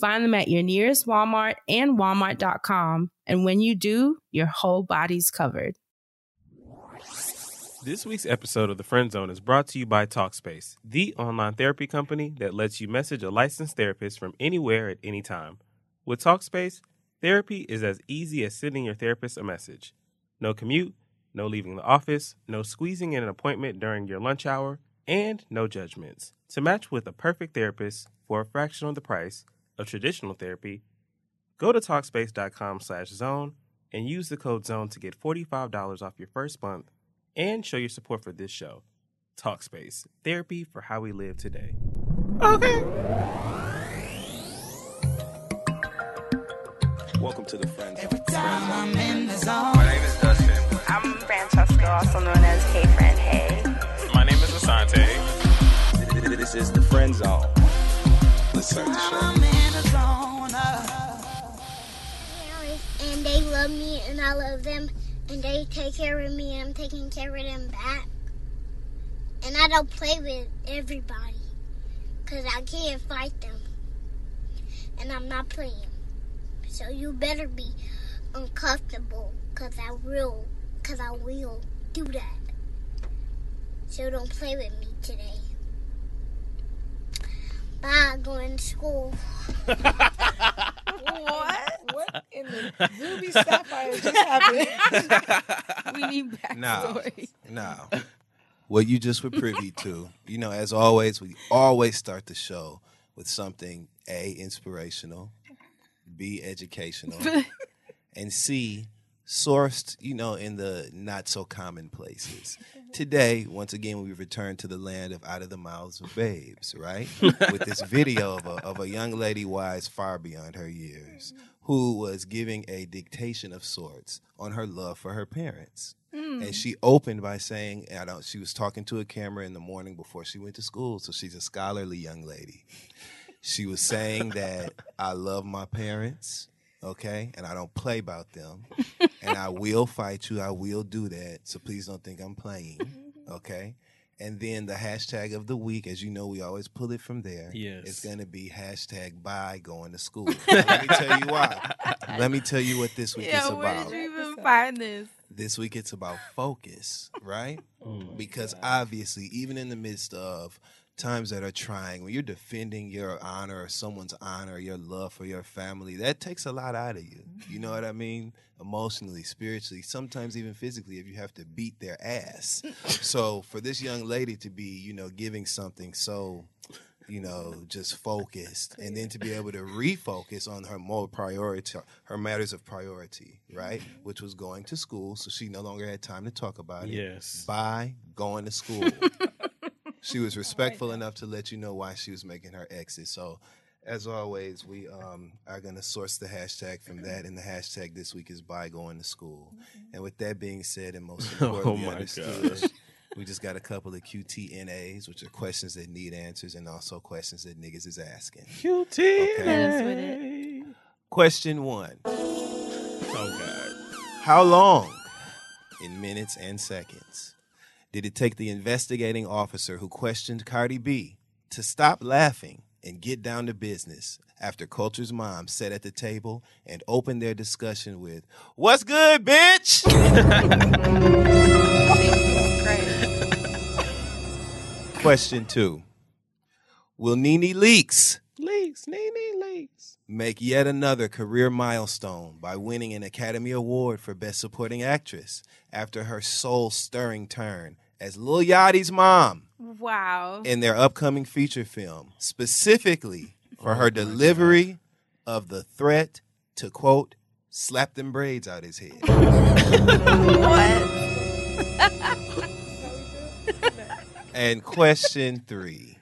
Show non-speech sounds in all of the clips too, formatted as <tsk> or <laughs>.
Find them at your nearest Walmart and walmart.com. And when you do, your whole body's covered. This week's episode of The Friend Zone is brought to you by Talkspace, the online therapy company that lets you message a licensed therapist from anywhere at any time. With Talkspace, therapy is as easy as sending your therapist a message. No commute, no leaving the office, no squeezing in an appointment during your lunch hour, and no judgments. To match with a perfect therapist for a fraction of the price of traditional therapy, go to Talkspace.com slash zone and use the code zone to get $45 off your first month and show your support for this show. Talkspace, therapy for how we live today. Okay. Welcome to the Friends. Every time I'm in the zone. My name is Dustin. I'm Francesca, also known as Hey Friend Hey. My name is Asante. This is the Friend Zone. Let's start the show. Uh, and they love me and I love them and they take care of me and I'm taking care of them back. And I don't play with everybody because I can't fight them. And I'm not playing. So you better be uncomfortable because I will, because I will do that. So don't play with me today. Bye, going to school. <laughs> What? What in the Ruby Sapphire just happened? <laughs> We need backstory. Now, what you just were privy to, you know, as always, we always start the show with something A, inspirational, B, educational, <laughs> and C, sourced, you know, in the not so common places. Today, once again, we return to the land of out of the mouths of babes, right? <laughs> With this video of a, of a young lady wise far beyond her years who was giving a dictation of sorts on her love for her parents. Hmm. And she opened by saying, I don't, she was talking to a camera in the morning before she went to school, so she's a scholarly young lady. She was saying that I love my parents, okay, and I don't play about them, <laughs> and I will fight you. I will do that. So please don't think I'm playing, mm-hmm. okay. And then the hashtag of the week, as you know, we always pull it from there. Yes. it's going to be hashtag by going to school. <laughs> Now, let me tell you why. Let me tell you what this week is Yeah, where about did you even find this? this week it's about focus, right? Oh because obviously, even in the midst of times that are trying, when you're defending your honor or someone's honor, your love for your family, that takes a lot out of you. You know what I mean? Emotionally, spiritually, sometimes even physically, if you have to beat their ass. <laughs> so for this young lady to be, you know, giving something so you know, just focused, and then to be able to refocus on her more priority, her matters of priority, right? Which was going to school, so she no longer had time to talk about it. Yes. By going to school, <laughs> she was <laughs> respectful enough to let you know why she was making her exit. So, as always, we um, are going to source the hashtag from that, and the hashtag this week is by going to school. And with that being said, and most <laughs> importantly, Oh my understood, gosh. we just got a couple of QTNAs, which are questions that need answers, and also questions that niggas is asking. QT. Hit us with it. Question one Oh God. How long, in minutes and seconds, did it take the investigating officer who questioned Cardi B to stop laughing and get down to business after Kulture's mom sat at the table and opened their discussion with, What's good, bitch? <laughs> Question two Will NeNe Leakes Leakes. Nee, nee, leaks. make yet another career milestone by winning an Academy Award for Best Supporting Actress after her soul stirring turn as Lil Yachty's mom Wow. in their upcoming feature film, specifically for Oh her delivery of the threat to quote, slap them braids out his head. What? and question three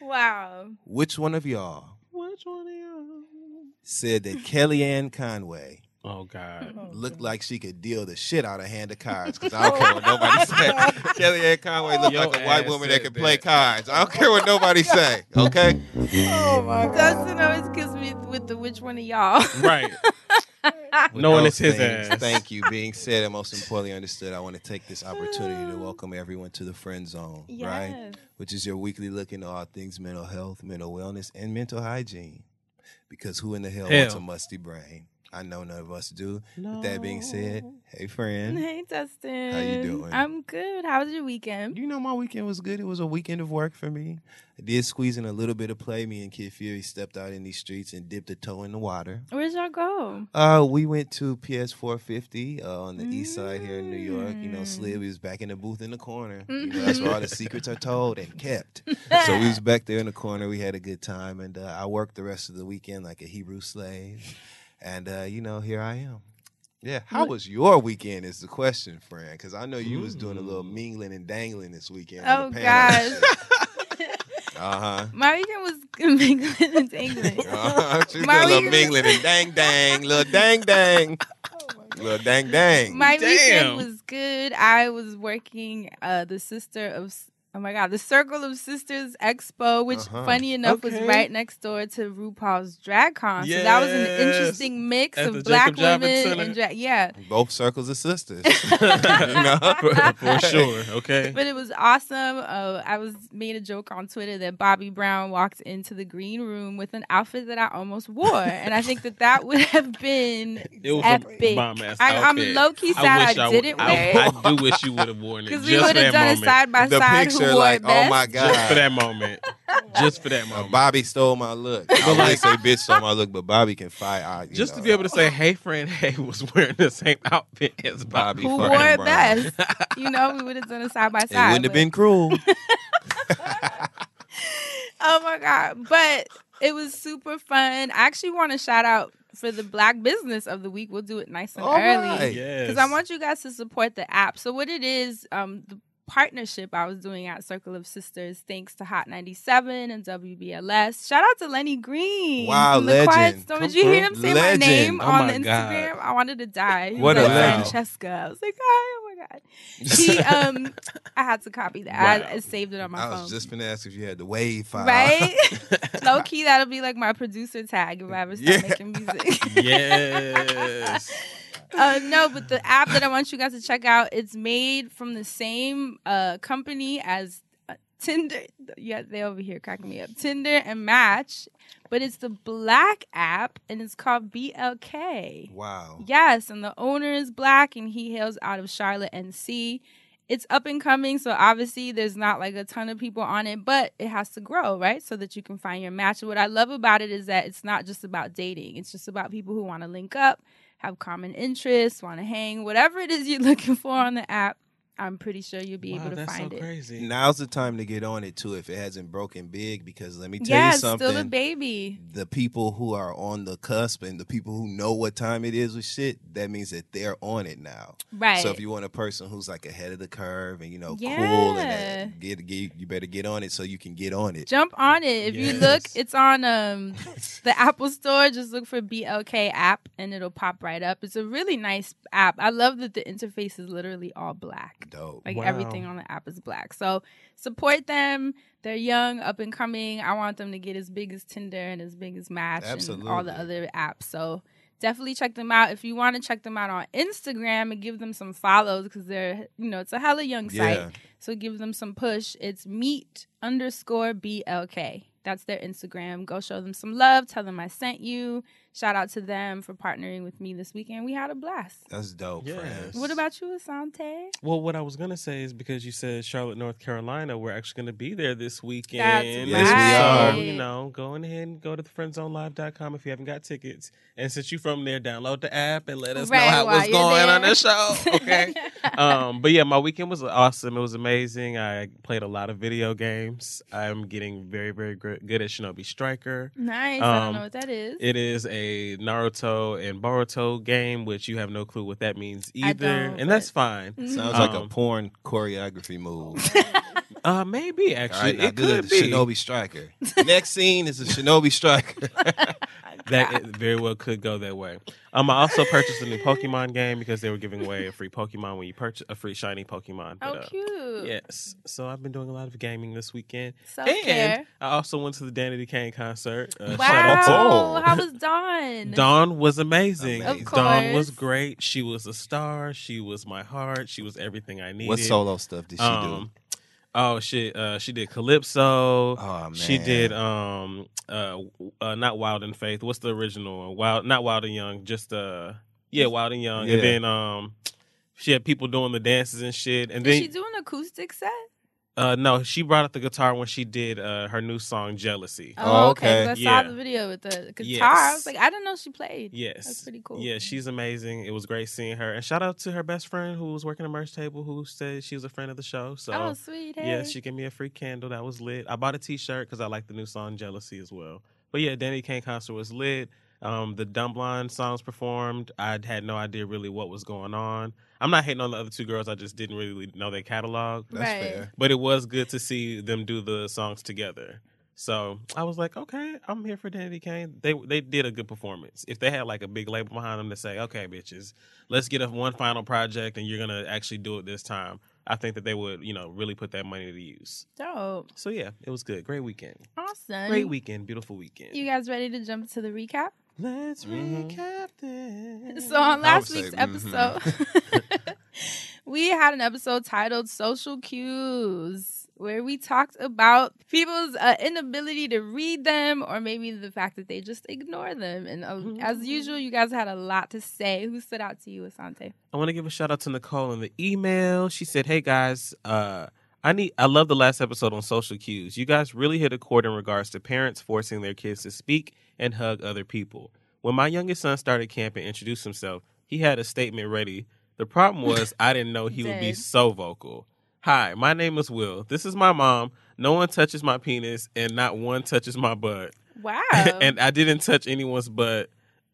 Wow. Which one of y'all Which one of y'all? said that Kellyanne Conway Oh God. <laughs> Oh, looked like she could deal the shit out of hand of cards? Because I don't care what nobody <laughs> say. Kellyanne Conway looked Your like a white woman that said can play cards. I don't care what nobody <laughs> say. Okay. Oh my god. Dustin always kills me with the which one of y'all. Right. With Knowing those it's his things, ass. Thank you. Being said and most importantly understood, I want to take this opportunity to <sighs> welcome everyone to the Friend Zone, right? Which is your weekly look into all things mental health, mental wellness, and mental hygiene. Because who in the hell, wants a musty brain? I know none of us do. With that being said, hey friend. Hey Dustin. How you doing? I'm good. How was your weekend? You know my weekend was good. It was a weekend of work for me. I did squeeze in a little bit of play. Me and Kid Fury stepped out in these streets and dipped a toe in the water. Where'd y'all go? Uh, we went to PS 450 uh, on the east side here in New York. You know, Slid we was back in the booth in the corner. You know, that's where all the secrets are told and kept. <laughs> so we was back there in the corner. We had a good time, and uh, I worked the rest of the weekend like a Hebrew slave. And uh, you know, here I am. Yeah, how was your weekend? Is the question, friend? Because I know you was doing a little mingling and dangling this weekend. Oh gosh. <laughs> Uh huh. My weekend was <laughs> mingling and dangling. Uh-huh. She My doing a little weekend- mingling and dang dang, little dang dang, <laughs> little dang dang. My Damn. weekend was good. I was working uh the sister of oh my god, the Circle of Sisters Expo, which Uh-huh. funny enough was right next door to RuPaul's Drag Con. So that was an interesting mix At of black Jacob women Center. and drag. Yeah. Both circles of sisters. <laughs> <laughs> you for, for sure. Okay. But it was awesome. Uh, I was made a joke on Twitter that Bobby Brown walked into the green room with an outfit that I almost wore, and I think that that would have been It was epic. a bomb ass I, I'm outfit. low key sad wish I, w- didn't I, wear it I do wish you would have worn it <laughs> because we would have done moment. it side by The side. Picture, who like, best. oh my god, Just for that moment. Just for that Uh, moment. Bobby stole my look. I wouldn't say bitch stole my look, but Bobby can fight. I, Just know, to be able to say, "Hey, friend, hey," <laughs> was wearing the same outfit as Bobby. Bobby Who wore it best? You know, we would have done it side by side. It side. wouldn't have been cruel. <laughs> Oh my god! But it was super fun. I actually want to shout out for the Black Business of the Week. We'll do it nice and All early. right. Yes. because I want you guys to support the app. So what it is, um, the partnership I was doing at Circle of Sisters, thanks to Hot 97 and WBLS. Shout out to Lenny Green. Wow, the Quiet legend. Storm. Did you hear him say Legend. my name Oh on my the God. Instagram? I wanted to die. He What a like, legend. Francesca. I was like, oh, oh my god. He <laughs> um, I had to copy that. Wow. I, I saved it on my I phone. was just gonna ask if you had the wave file. Right? <laughs> Low key, that'll be like my producer tag if I ever start Yeah. making music. <laughs> Yes. Uh, no, but the app that I want you guys to check out, it's made from the same uh, company as uh, Tinder. Yeah, they over here cracking me up. Tinder and Match, but it's the black app and it's called BLK. Wow. Yes, and the owner is black and he hails out of Charlotte, NC. It's up and coming, so obviously there's not like a ton of people on it, but it has to grow, right? So that you can find your match. What I love about it is that it's not just about dating, it's just about people who want to link up, have common interests, want to hang, whatever it is you're <laughs> looking for on the app. I'm pretty sure you'll be wow, able to find so it. crazy. Now's the time to get on it too if it hasn't broken big because let me tell Yeah, you it's something. still a baby. the people who are on the cusp and the people who know what time it is with shit, that means that they're on it now. Right. So if you want a person who's like ahead of the curve and you know cool and that, get, get you better get on it so you can get on it. Jump on it. If you look, it's on um <laughs> the Apple Store. Just look for BLK app and it'll pop right up. It's a really nice app. I love that the interface is literally all black. Dope. Like Wow. everything on the app is black. So support them. They're young, up and coming. I want them to get as big as Tinder and as big as Match and all the other apps. So definitely check them out. If you want to check them out on Instagram and give them some follows because they're, you know, it's a hella young site. Yeah. So give them some push. It's meet underscore BLK. That's their Instagram. Go show them some love. Tell them I sent you. Shout out to them for partnering with me this weekend. We had a blast. That's dope, Yes. friends. What about you, Asante? Well, what I was gonna say is because you said Charlotte, North Carolina, we're actually gonna be there this weekend. That's Yes, we are. So, you know, go ahead and go to thefriendzonelive.com if you haven't got tickets. And since you're from there, download the app and let us know how while what's you're going on there. the show. <laughs> Okay. um, but yeah, my weekend was awesome. It was amazing. I played a lot of video games. I'm getting very, very good at Shinobi Striker. Nice. I don't Um, know what that is. It is a Naruto and Boruto game, which you have no clue what that means I either, don't, and that's fine. Sounds like a Um, porn choreography move. <laughs> Uh, maybe actually, right, now it could be. Shinobi Striker. Next scene is a Shinobi Striker. <laughs> <laughs> That it very well could go that way. Um, I also purchased a new Pokemon game because they were giving away a free Pokemon when you purchase a free shiny Pokemon. oh, But, uh, cute. Yes, so I've been doing a lot of gaming this weekend, Self-care. and I also went to the Danity Kane concert. Uh, Wow. Shout out to Oh. How was Dawn? <laughs> Dawn was amazing. Of Dawn was great. She was a star. She was my heart. She was everything I needed. what solo stuff did she Um, Oh shit! Uh, she did Calypso. Oh man, She did um uh, uh not Wild and Faith. What's the original one? Wild not Wild and Young, just uh yeah, Wild and Young. Yeah. And then um she had people doing the dances and shit. And Did then she do an acoustic set? Uh no, she brought up the guitar when she did uh her new song Jealousy. Oh, okay. 'cause I Yeah. saw the video with the guitar. Yes. I was like, I didn't know she played. Yes. That's pretty cool. Yeah, she's amazing. It was great seeing her. And shout out to her best friend who was working the merch table who said she was a friend of the show. So oh, sweet. Hey. Yeah, she gave me a free candle. That was lit. I bought a T-shirt because I like the new song "Jealousy" as well. But yeah, Danity Kane concert was lit. Um, the Dumb Blonde songs performed. I had no idea really what was going on. I'm not hating on the other two girls. I just didn't really know their catalog. That's Right. fair. But it was good to see them do the songs together. So I was like, okay, I'm here for Danity Kane. They they did a good performance. If they had like a big label behind them to say, okay, bitches, let's get a one final project and you're gonna actually do it this time, I think that they would, you know, really put that money to use. Dope. So yeah, it was good. Great weekend. Awesome. Great weekend. Beautiful weekend. You guys ready to jump to the recap? Let's Mhm. recap this. So on last would say, week's mhm. episode, <laughs> we had an episode titled "Social Cues," where we talked about people's uh, inability to read them, or maybe the fact that they just ignore them. And uh, as usual, you guys had a lot to say. Who stood out to you, Asante? I want to give a shout out to Nicole in the email. She said, "Hey guys, uh, I need. I love the last episode on social cues. You guys really hit a chord in regards to parents forcing their kids to speak and hug other people. When my youngest son started camp and introduced himself, he had a statement ready. The problem was I didn't know he <laughs> would be so vocal. Hi, my name is Will. This is my mom. No one touches my penis, and not one touches my butt. <laughs> Wow. and I didn't touch anyone's butt,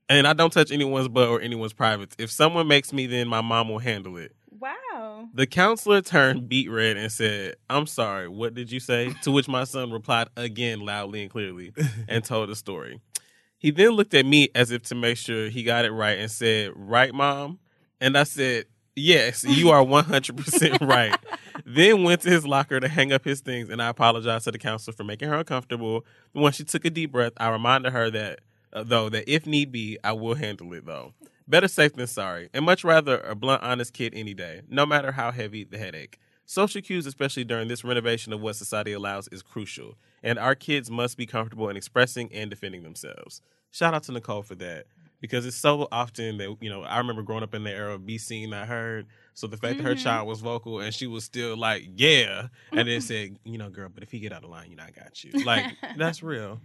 and I don't touch anyone's butt or anyone's privates. If someone makes me, then my mom will handle it. wow. The counselor turned beet red and said, I'm sorry, what did you say? To which my son replied again loudly and clearly and told the story. He then looked at me as if to make sure he got it right and said, Right, mom? And I said, Yes, you are 100% <laughs> right. then went to his locker to hang up his things, and I apologized to the counselor for making her uncomfortable. When she took a deep breath, I reminded her that, uh, though, that if need be, I will handle it, though. Better safe than sorry, and much rather a blunt, honest kid any day, no matter how heavy the headache. Social cues, especially during this renovation of what society allows, is crucial, and our kids must be comfortable in expressing and defending themselves. Shout out to Nicole for that because it's so often that you know I remember growing up in the era of be seen, not heard. So the fact that her Mhm. child was vocal and she was still like, "Yeah," and then <laughs> said, "You know, girl, but if he get out of line, you know, I got you." Like <laughs> that's real.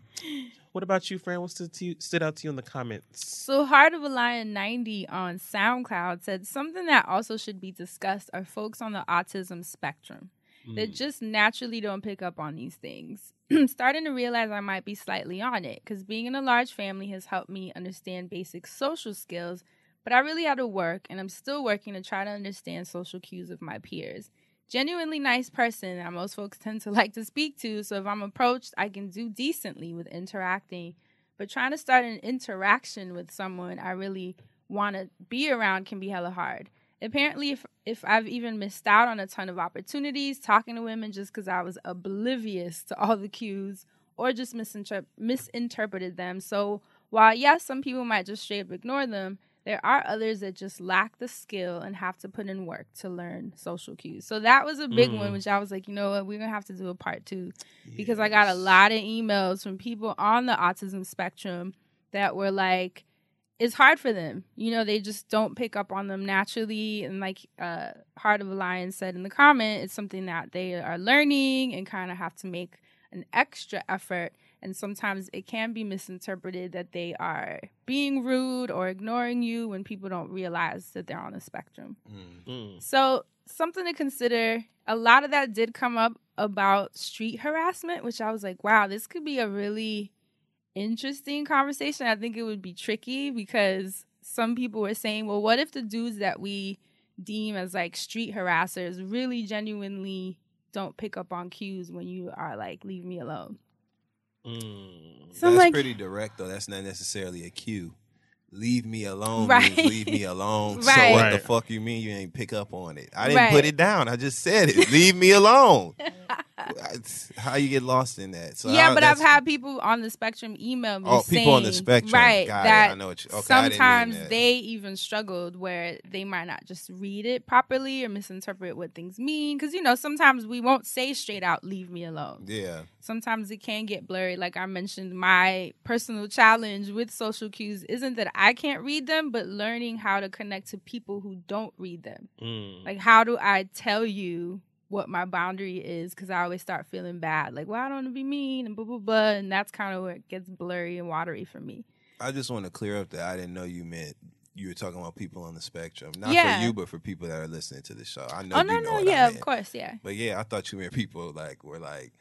What about you, friend? What stood, to you, stood out to you in the comments? So Heart of a Lion 90 on SoundCloud said something that also should be discussed are folks on the autism spectrum that Mm. just naturally don't pick up on these things. <clears throat> Starting to realize I might be slightly on it because being in a large family has helped me understand basic social skills, but I really had to work and I'm still working to try to understand social cues of my peers. Genuinely nice person that most folks <laughs> tend to like to speak to, so if I'm approached, I can do decently with interacting. But trying to start an interaction with someone I really want to be around can be hella hard apparently if if I've even missed out on a ton of opportunities talking to women just because I was oblivious to all the cues or just misinter- misinterpreted them. So while yes, some people might just straight up ignore them, there are others that just lack the skill and have to put in work to learn social cues. So that was a big Mm. one, which I was like, you know what, we're gonna have to do a part two because I got a lot of emails from people on the autism spectrum that were like, it's hard for them. You know, they just don't pick up on them naturally. And like uh, Heart of a Lion said in the comment, it's something that they are learning and kind of have to make an extra effort. And sometimes it can be misinterpreted that they are being rude or ignoring you when people don't realize that they're on the spectrum. Mm. So, something to consider. A lot of that did come up about street harassment, which I was like, wow, this could be a really interesting conversation. I think it would be tricky because some people were saying, well, what if the dudes that we deem as like street harassers really genuinely don't pick up on cues when you are like, leave me alone? Mm. So I'm That's like- pretty direct though. That's not necessarily a cue. Leave me alone. Right. means leave me alone. <laughs> So Right. what the fuck you mean you ain't pick up on it? I didn't put it down. I just said it. Leave me alone. <laughs> How you get lost in that? So yeah, I- but I've had people on the spectrum email me Oh, people on the spectrum. right? Got it. that I know what you- okay, I sometimes that. they even struggled where they might not just read it properly or misinterpret what things mean. Because you know, sometimes we won't say straight out, "Leave me alone." Yeah. Sometimes it can get blurry. Like I mentioned, my personal challenge with social cues isn't that I can't read them, but learning how to connect to people who don't read them. Mm. Like, how do I tell you what my boundary is? Because I always start feeling bad. Like, well, I don't want to be mean and blah, blah, blah. And that's kind of where it gets blurry and watery for me. I just want to clear up that I didn't know you meant you were talking about people on the spectrum. Not Yeah. for you, but for people that are listening to the show. I know oh, you no, know no. what I Yeah, meant. of course. Yeah. But yeah, I thought you meant people like were like,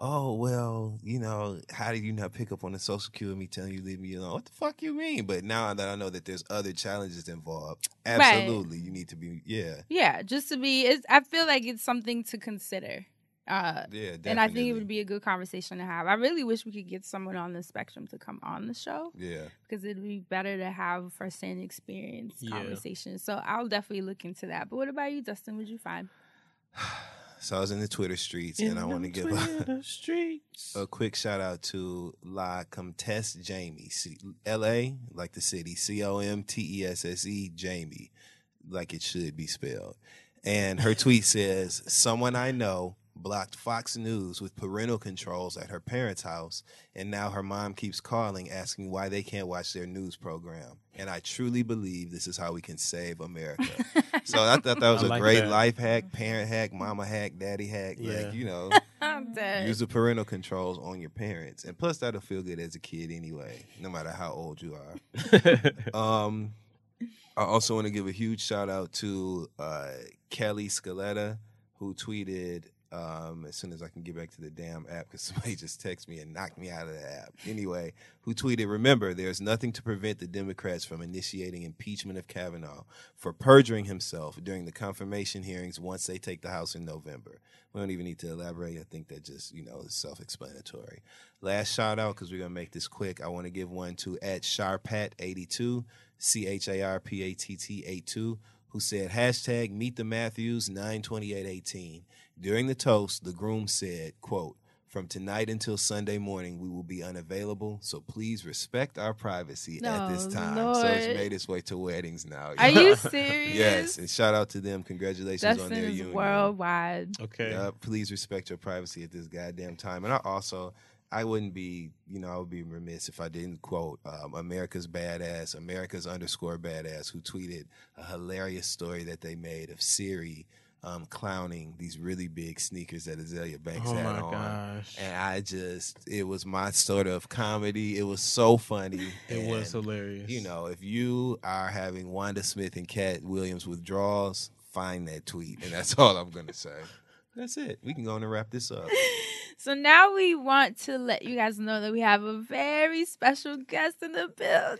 oh well, you know, how did you not pick up on the social cue of me telling you leave me alone? What the fuck you mean? But now that I know that there's other challenges involved, Right. absolutely, you need to be yeah, Yeah. Just to be, it's, I feel like it's something to consider. Uh, yeah, definitely. and I think it would be a good conversation to have. I really wish we could get someone on the spectrum to come on the show. yeah. because it'd be better to have firsthand experience Yeah. conversation. So I'll definitely look into that. But what about you, Dustin? Would you find? <sighs> <sighs> <sighs> So I was in the Twitter streets, and I want to give a, <laughs> a quick shout out to La Comtesse Jamie, C- L.A. like the city, C O M T E S S E Jamie, like it should be spelled. And her tweet says, "Someone I know blocked Fox News with parental controls at her parents' house, and now her mom keeps calling asking why they can't watch their news program. And I truly believe this is how we can save America." <laughs> so I thought that was I a like great that. life hack, parent hack, mama hack, daddy hack. Yeah. Like you know. <laughs> Use the parental controls on your parents, and plus that'll feel good as a kid anyway, no matter how old you are. <laughs> Um, I also want to give a huge shout out to uh, Kelly Scaletta, who tweeted um, as soon as I can get back to the damn app because <laughs> somebody just texted me and knocked me out of the app. Anyway, who tweeted, "Remember, there's nothing to prevent the Democrats from initiating impeachment of Kavanaugh for perjuring himself during the confirmation hearings once they take the House in November." We don't even need to elaborate. I think that just you know is self-explanatory. Last shout out because we're gonna make this quick. I want to give one to at Charpatt82, C H A R P A T T 82, who said hashtag Meet the Matthews 92818. During the toast, the groom said, "quote From tonight until Sunday morning, we will be unavailable. So please respect our privacy at this time." So it's made its way to weddings now. Are you serious? <laughs> yes, and shout out to them. Congratulations on their union. worldwide. okay. Yeah, please respect your privacy at this goddamn time. And I also, I wouldn't be, you know, I would be remiss if I didn't quote um, America's badass, America's underscore badass, who tweeted a hilarious story that they made of Siri um, clowning these really big sneakers that Azealia Banks Oh had my on. gosh. And I just, it was my sort of comedy. It was so funny. <laughs> It was hilarious. You know, if you are having Wanda Smith and Katt Williams withdrawals, find that tweet. And that's <laughs> all I'm going to say. That's it. We can go on and wrap this up. <laughs> So now we want to let you guys know that we have a very special guest in the building.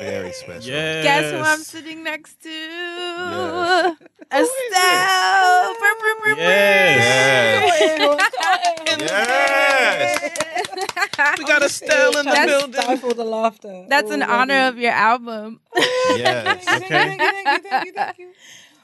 Very special. Yes. Guess who I'm sitting next to? Yes. <laughs> Estelle. Brr, brr, brr, brr. Yes. Yes. <laughs> We got Estelle in the That's- building. Stifle the laughter. That's in oh, honor of your album. Yes. Thank you, thank you, thank you, thank you, thank you.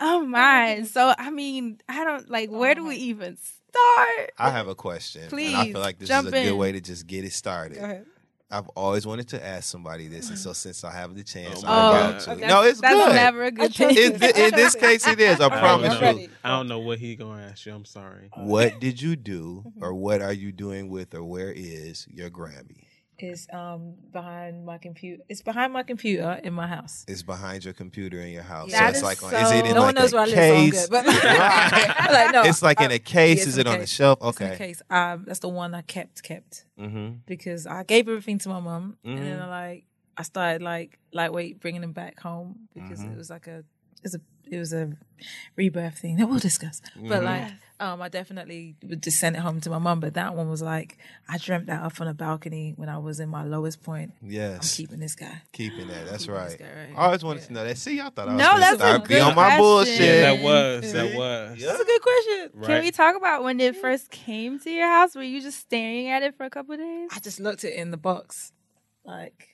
Oh my. So I mean, I don't like where do we even start? I have a question. and I feel like this jump is a good in. way to just get it started. Go ahead. I've always wanted to ask somebody this, and so since I have the chance, Oh, I'm my about to. Okay. No, it's That's good. never a good <laughs> trust thing. In, in this case, it is. I I promise I'm you. I don't know what he gonna ask you. I'm sorry. What did you do, Mm-hmm. or what are you doing with, or where is your Grammy? Is um behind my computer. It's behind my computer in my house. It's behind your computer in your house. That so it's like on, is it in no like one knows a where I live, so I'm case? good. But <laughs> <laughs> like, no, it's like in a case. yeah, is it on the case. shelf? It's in a Okay. case. Um, that's the one I kept kept Mm-hmm. because I gave everything to my mom, and then Mhm. I like I started like lightweight bringing them back home because Mhm. it was like a it was a it was a rebirth thing that we'll discuss. But Mhm. like um, I definitely would just send it home to my mom. But that one was like I dreamt that up on a balcony when I was in my lowest point. I'm Yes. keeping this guy. Keeping that. That's Keeping right. guy right I always wanted to know that. See, I thought I was No, that's a start be good on my question. bullshit. Yeah, that was. That was. Yeah. That's a good question. Right. Can we talk about when it first came to your house? Were you just staring at it for a couple of days? I just looked at it in the box, like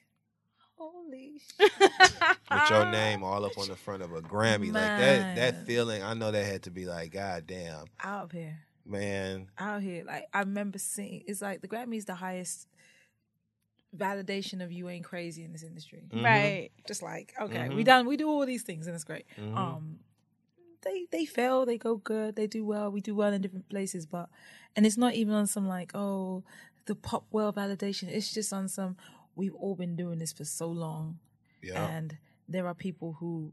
holy. shit. <laughs> With your name all up on the front of a Grammy, like that. That feeling, I know that had to be like, God damn, out here. man. out here. Like I remember seeing it's like the Grammys the highest validation of you ain't crazy in this industry. Mhm. Right. Just like, okay, Mhm. we done we do all these things and it's great. Mhm. Um they they fail, they go good, they do well, we do well in different places, but and it's not even on some like, oh, the pop well validation. It's just on some we've all been doing this for so long. Yeah. And there are people who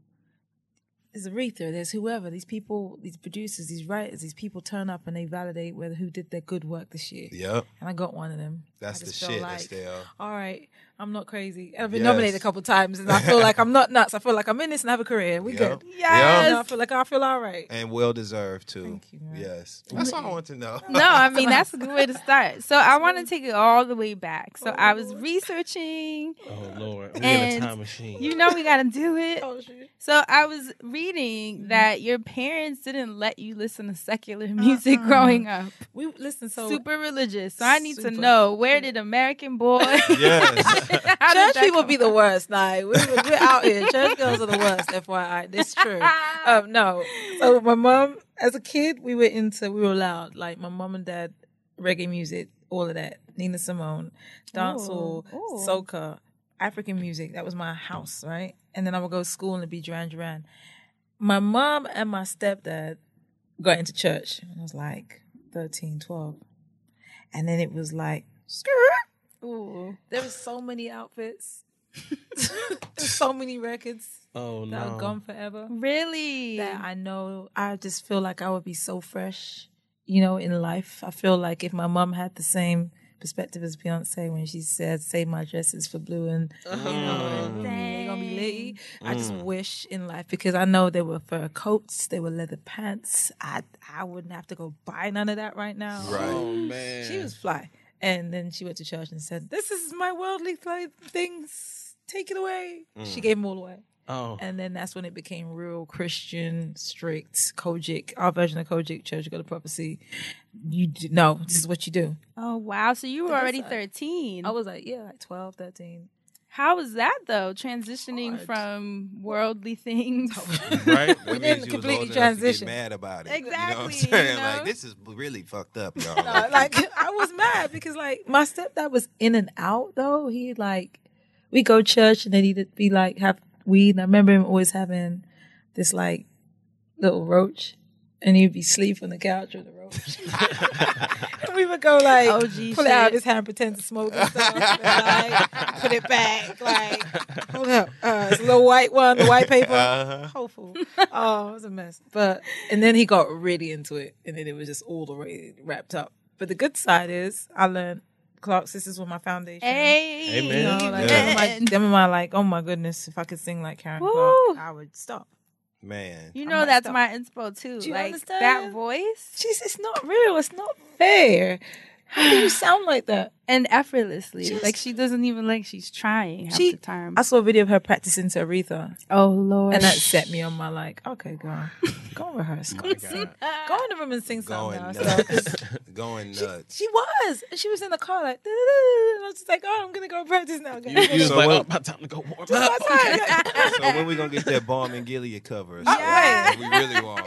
there's Aretha, there's whoever, these people, these producers, these writers, these people turn up and they validate whether who did their good work this year. Yep. And I got one of them. That's the shit, like, Estelle. All right, I'm not crazy. I've been Yes. nominated a couple times and I feel like I'm not nuts. I feel like I'm in this and have a career. We Yep. good. Yes. You know, I feel like I feel all right. And well deserved too. Thank you, man. Yes. That's all I want to know. <laughs> No, I <laughs> mean that's a good way to start. So I want to take it all the way back. So oh, I was researching. Oh Lord, we in a time machine. You know we got to do it. Oh. So I was reading mm-hmm. that your parents didn't let you listen to secular <laughs> music Uh-uh. growing up. We listen so Super religious. So I need to know where did American Boy? <laughs> Yes. <laughs> How did Church people be the worst. Like we're, we're out here. Church girls are the worst. FYI, this is true. <laughs> Um, no. So my mom, as a kid, we were into. We were loud. Like my mom and dad, reggae music, all of that. Nina Simone, dancehall, Ooh, ooh. soca, African music. That was my house, right? And then I would go to school and it'd be Duran Duran. My mom and my stepdad got into church. when I was like 13, 12. And then it was like, skirt. Ooh. There was so many outfits. There's <laughs> <laughs> so many records oh that are no. gone forever. Really? That I know I just feel like I would be so fresh, you know, in life. I feel like if my mom had the same perspective as Beyonce when she said, "Save my dresses for blue," and <laughs> you know, and they gonna be litty. I just mm. wish in life because I know they were fur coats, they were leather pants. I I wouldn't have to go buy none of that right now. Right. Oh man. She was fly. And then she went to church and said, This is my worldly th- things. Take it away. She gave them all away. Oh. And then that's when it became real Christian, strict, COGIC, our version of COGIC, Church of God of Prophecy. You do, no, this is what you do. Oh wow! So you were already that's, uh, thirteen. I was like, yeah, like 12, 13. How was that though? Transitioning from worldly things. <laughs> right. That didn't means you was completely old enough to transition. mad about it. Exactly, You know what I'm you know? Like this is really fucked up, <laughs> y'all. No, like <laughs> I was mad because like my stepdad was in and out though. He like we go church and then he'd be like have weed. And I remember him always having this like little roach, and he'd be sleep on the couch with the <laughs> roach. we would go like OG pull it out of his hand, pretend to smoke and stuff, and, like put it back. Like hold up, uh, it's a little white one, the white paper. Uh-huh. Hopeful. Oh, it was a mess. But and then he got really into it, and then it was just all the way wrapped up. But the good side is, I learned Clark sisters were my foundation. Hey, Amen. You know, like Yeah. them, are my, them are my like, oh my goodness, if I could sing like Karen Woo. Clark, I would stop. Man. You know might that's stop. my inspo too. Do you like understand? that voice She's it's not real. It's not fair. How do you <sighs> sound like that? And effortlessly. Just- like she doesn't even like she's trying half She- the time. I saw a video of her practicing to Aretha, oh lord, and that set me on my like, okay, girl, <laughs> go and rehearse, go, My and sing. Go in the room and sing Going something now. So, nuts. <laughs> <laughs> Going nuts. She was. She was in the car like, and I was just like, oh, I'm gonna go practice now. You, you was So like, what- oh, about time to go warm Just up. my time. so when we gonna get that Balm in Gilead cover? or Yeah. something? We really want.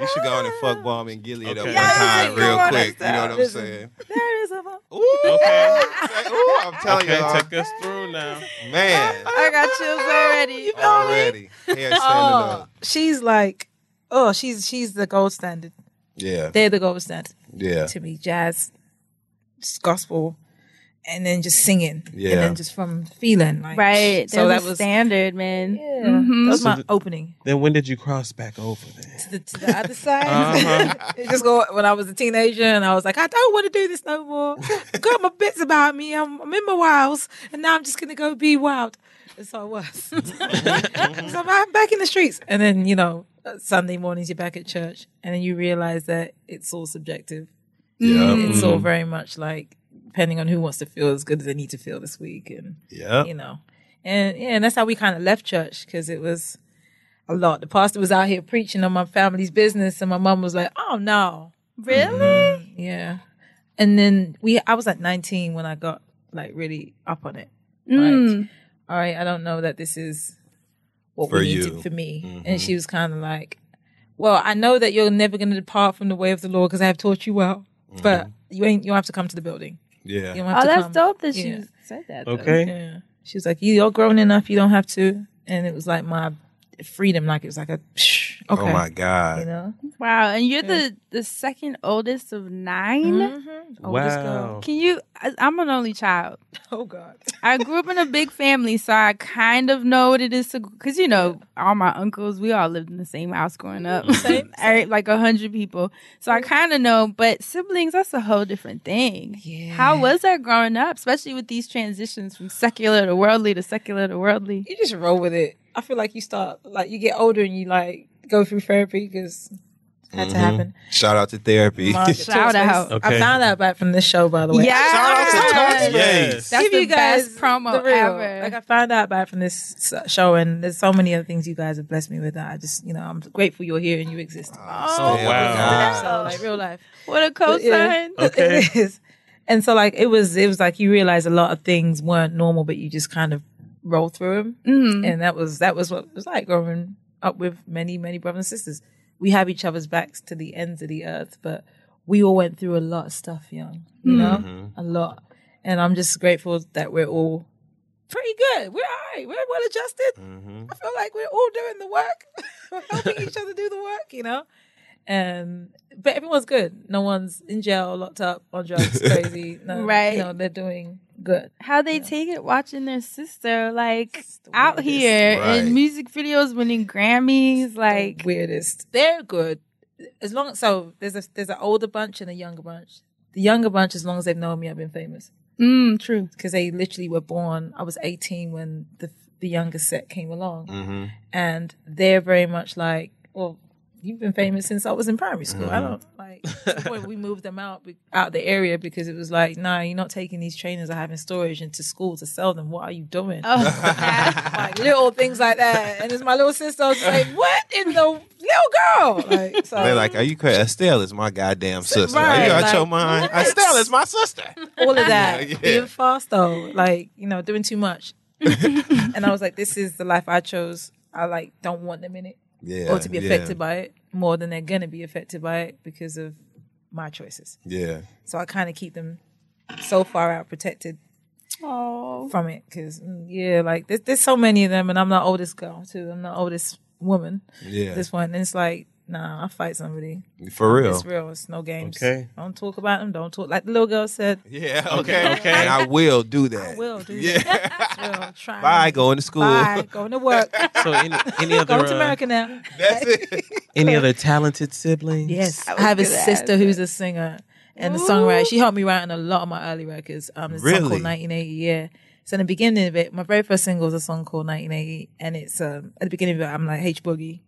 You should go on and fuck Balm in Gilead up Okay. one time real quick. You know what I'm saying? There is a Ooh, Okay. <laughs> Ooh, I'm telling Okay, y'all, take us through now. man. I got chills already. Already, hair standing Oh, up. she's like, oh, she's she's the gold standard. Yeah, They're the gold standard yeah. to me. Jazz, gospel, and then just singing, Yeah. and then just from feeling like Right. So There's that a was standard, man. yeah, Mhm. that was So my the- opening Then when did you cross back over then? to the, to the other <laughs> side. Uh-huh. <laughs> It just go when I was a teenager, and I was like, I don't want to do this no more. Got my bits about me. I'm, I'm in my wilds, and now I'm just gonna go be wild. And so I was. <laughs> so I'm back in the streets, and then you know, uh, Sunday mornings you're back at church, and then you realize that it's all subjective. Yeah. It's all very much like depending on who wants to feel as good as they need to feel this week, and Yeah. you know, and yeah, and that's how we kind of left church because it was a lot. The pastor was out here preaching on my family's business, and my mom was like, "Oh no, Really? yeah." And then we, I was like 19 when I got like really up on it. Mm. Like, all right, I don't know that this is what For we need you. to, for me. Mhm. And she was kind of like, "Well, I know that you're never going to depart from the way of the Lord because I have taught you well, but you ain't. You don't have to come to the building. Yeah. You don't Oh, that's come. dope that Yeah. she said that. though. Okay. Yeah. She was like, You're grown enough, you don't have to. And it was like my freedom, like it was like a psh, okay. Oh my God. You know? Wow. And you're the the second oldest of 9 Mm-hmm. Oldest Wow. girl. Can you? I- I'm an only child. <laughs> Oh God. I grew up in a big family, so I kind of know what it is to. Because you know, all my uncles, we all lived in the same house growing up, Same, <laughs> Every- like a hundred people. So I kind of know. But siblings, that's a whole different thing. Yeah. How was that growing up, especially with these transitions from secular to worldly to secular to worldly? You just roll with it. I feel like you start like you get older and you like go through therapy because it had to Mhm. happen. Shout out to therapy. My- Shout out. Okay. I found out about from this show, by the way. Yeah. Shout out to Talkspace. Yes. That's Give the you guys best promo ever. Like I found out about from this show, and there's so many other things you guys have blessed me with. That I just, you know, I'm grateful you're here and you exist. Oh, wow. So like real life. what a But, yeah. <laughs> Okay. It is. And so like it was, it was like you realize a lot of things weren't normal, but you just kind of roll through them. Mhm. And that was that was what it was like growing up with many many brothers and sisters. We have each other's backs to the ends of the earth, but we all went through a lot of stuff young, you mm. know, mm-hmm. a lot. And I'm just grateful that we're all pretty good. We're all right. We're well adjusted. Mm-hmm. I feel like we're all doing the work, <laughs> we're helping each other do the work, you know. And but everyone's good. No one's in jail, locked up on drugs, <laughs> crazy. No, Right. You know, they're doing good. How they take it watching their sister like the out here Right. in music videos winning Grammys, like the weirdest. They're good. As long so there's a there's an older bunch and a younger bunch. The younger bunch, as long as they've known me, I've been famous mm, true. because they literally were born. I was 18 when the the younger set came along, hmm and they're very much like, well, you've been famous since I was in primary school. I mm-hmm. don't like. to the point we moved them out out the area because it was like, no, you're not taking these trainers I have in storage into school to sell them. What are you doing? Oh, <laughs> like little things like that. And it's my little sister I was like, what in the little girl? Like, so They're like, are you crazy? Estelle is my goddamn sister. Right, are you out like, your mind? what? Estelle is my sister. all of that. <laughs> Yeah. Being fast though, like, you know, doing too much. <laughs> and I was like, this is the life I chose. I like don't want them in it. Yeah. or to be yeah, affected by it more than they're gonna be affected by it because of my choices. Yeah. So I kind of keep them so far out protected oh, from it because mm, yeah, like there's, there's so many of them, and I'm the oldest girl too. I'm the oldest woman. Yeah. This one, and it's like, nah, I fight somebody. For real. It's real. It's no games. Okay. Don't talk about them. Don't talk like the little girl said. Yeah. Okay, Okay. okay. And I will do that. I will do Yeah. that. <laughs> It's real. Bye. Going to school. Bye. Going to work. <laughs> So any any other Going to uh, America now. That's it. <laughs> any other talented siblings? Yes, I I, have a sister that. who's a singer and a songwriter. She helped me write on a lot of my early records. Um, it's a song Really? called 1980. Yeah. So in the beginning of it, my very first single was a song called 1980, and it's um at the beginning of it, I'm like H Boogie,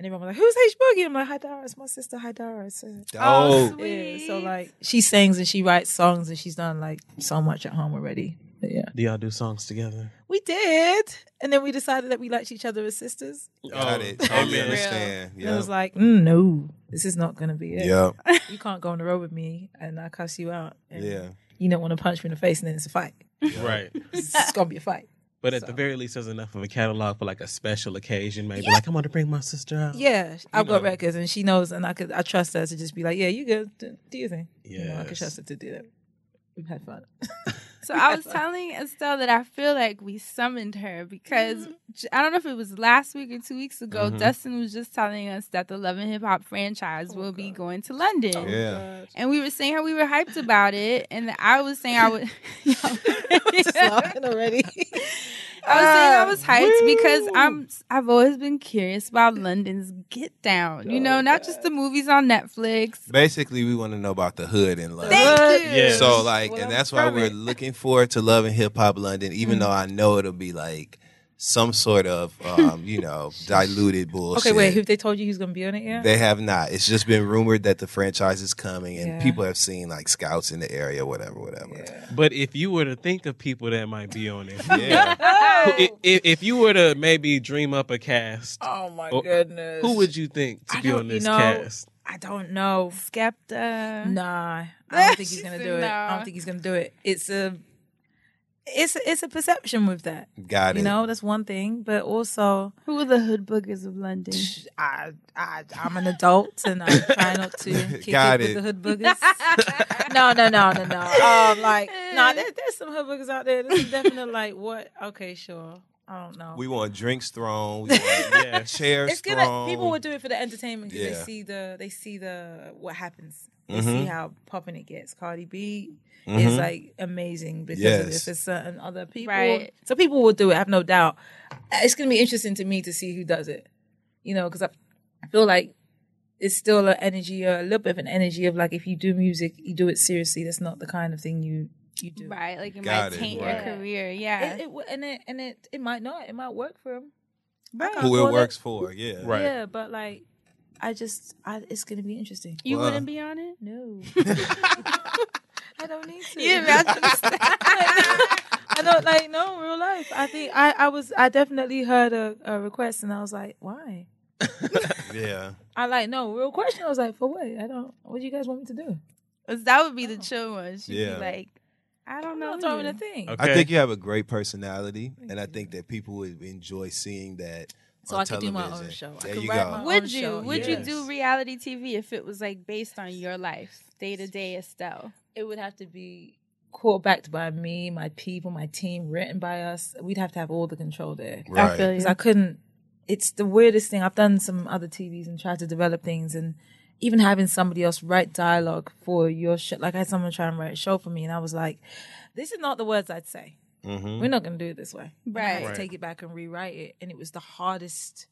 and everyone was like, "Who's H Boogie?" I'm like, "Hi Dara, it's my sister. Hi Dara." So, Oh, Dope. sweet. yeah, so like she sings and she writes songs and she's done like so much at home already. But yeah, Do y'all do songs together? we did, and then we decided that we liked each other as sisters. Got Oh, it. Totally amen. understand. And it was like, mm, no, this is not gonna be it. Yeah. <laughs> you can't go on the road with me and I cuss you out. And Yeah. You don't want to punch me in the face and then it's a fight. Right. It's gonna be a fight. But at So. the very least, there's enough of a catalog for like a special occasion. Maybe like I'm going to bring my sister out. Yeah, I've got records and she knows, and I could I trust her to just be like, yeah, you good, do, do your thing. You know, I can trust her to do that. We've had fun. <laughs> So I was <laughs> telling Estelle that I feel like we summoned her because I don't know if it was last week or two weeks ago. Mhm. Dustin was just telling us that the Love and Hip Hop franchise will be going to London. Yeah. And we were saying how we were hyped about it, and I was saying I would. <laughs> Laughing already. <laughs> I was saying I was hyped because I'm I've always been curious about London's Get Down. You know, not just the movies on Netflix. Basically, we want to know about the hood in London. Thank you. Yes. So like, Well, and that's why from we're it. Looking forward to Love and Hip Hop London, even Mm. though I know it'll be like some sort of, <laughs> um, you know, diluted bullshit. Okay, wait. Have they told you who's gonna be on it yet? They have not. It's just been rumored that the franchise is coming, and Yeah. people have seen like scouts in the area, whatever, whatever. But if you were to think of people that might be on it, <laughs> Yeah. who- <laughs> if, if you were to maybe dream up a cast, oh my goodness. who would you think to be don't- on you this know, cast? I don't know. Skepta. Nah, I don't think he's gonna <laughs> do said it. I don't think he's gonna do it. It's a, it's a, it's a perception with that. Got it. You know, that's one thing. But also, Who are the hood boogers of London? I, I, I'm an adult and I try not to <laughs> kick Got it, it. with the hood boogers. <laughs> no, no, no, no, no. Um, like, no, there, there's some hood boogers out there. There's definitely like, what? Okay, sure. I don't know. We want drinks thrown. We <laughs> want Yeah. chairs it's gonna thrown. people would do it for the entertainment because Yeah. they see the they see the what happens. They Mhm. see how popping it gets. Cardi B Mhm. is like amazing because of this. There's certain other people, Right. so people will do it. I have no doubt. It's gonna be interesting to me to see who does it. You know, because I I feel like it's still an energy, a little bit of an energy of like if you do music, you do it seriously. That's not the kind of thing you you do. Right, like it Got might it. taint Yeah. your career. Yeah. It, it, and it and it it might not. It might work for him. Right. Who it works for? Yeah. Right. Yeah, but like, I just, I, it's gonna be interesting. you Well, wouldn't be on it? No, <laughs> I don't need to. You imagine <laughs> I don't like no real life. I think I, I was, I definitely heard a, a request, and I was like, why? <laughs> Yeah. I like no real question. I was like, for what? I don't. What do you guys want me to do? that would be the oh. chill one. She'd Yeah. be like, I don't I'm know. not throwing you. a thing. Okay. I think you have a great personality, and I think that people would enjoy seeing that. So on I could do my own show. I There could you write go. my own Would you? show. Would Yes. you do reality TV if it was like based on your life, day to day Estelle? It would have to be backed by me, my people, my team, written by us. We'd have to have all the control there. Right. Because you. I couldn't. It's the weirdest thing. I've done some other TVs and tried to develop things, and even having somebody else write dialogue for your show. Like I had someone try and write a show for me, and I was like, "This is not the words I'd say. Mhm. We're not going to do it this way." And I had Right. to Right. take it back and rewrite it, and it was the hardest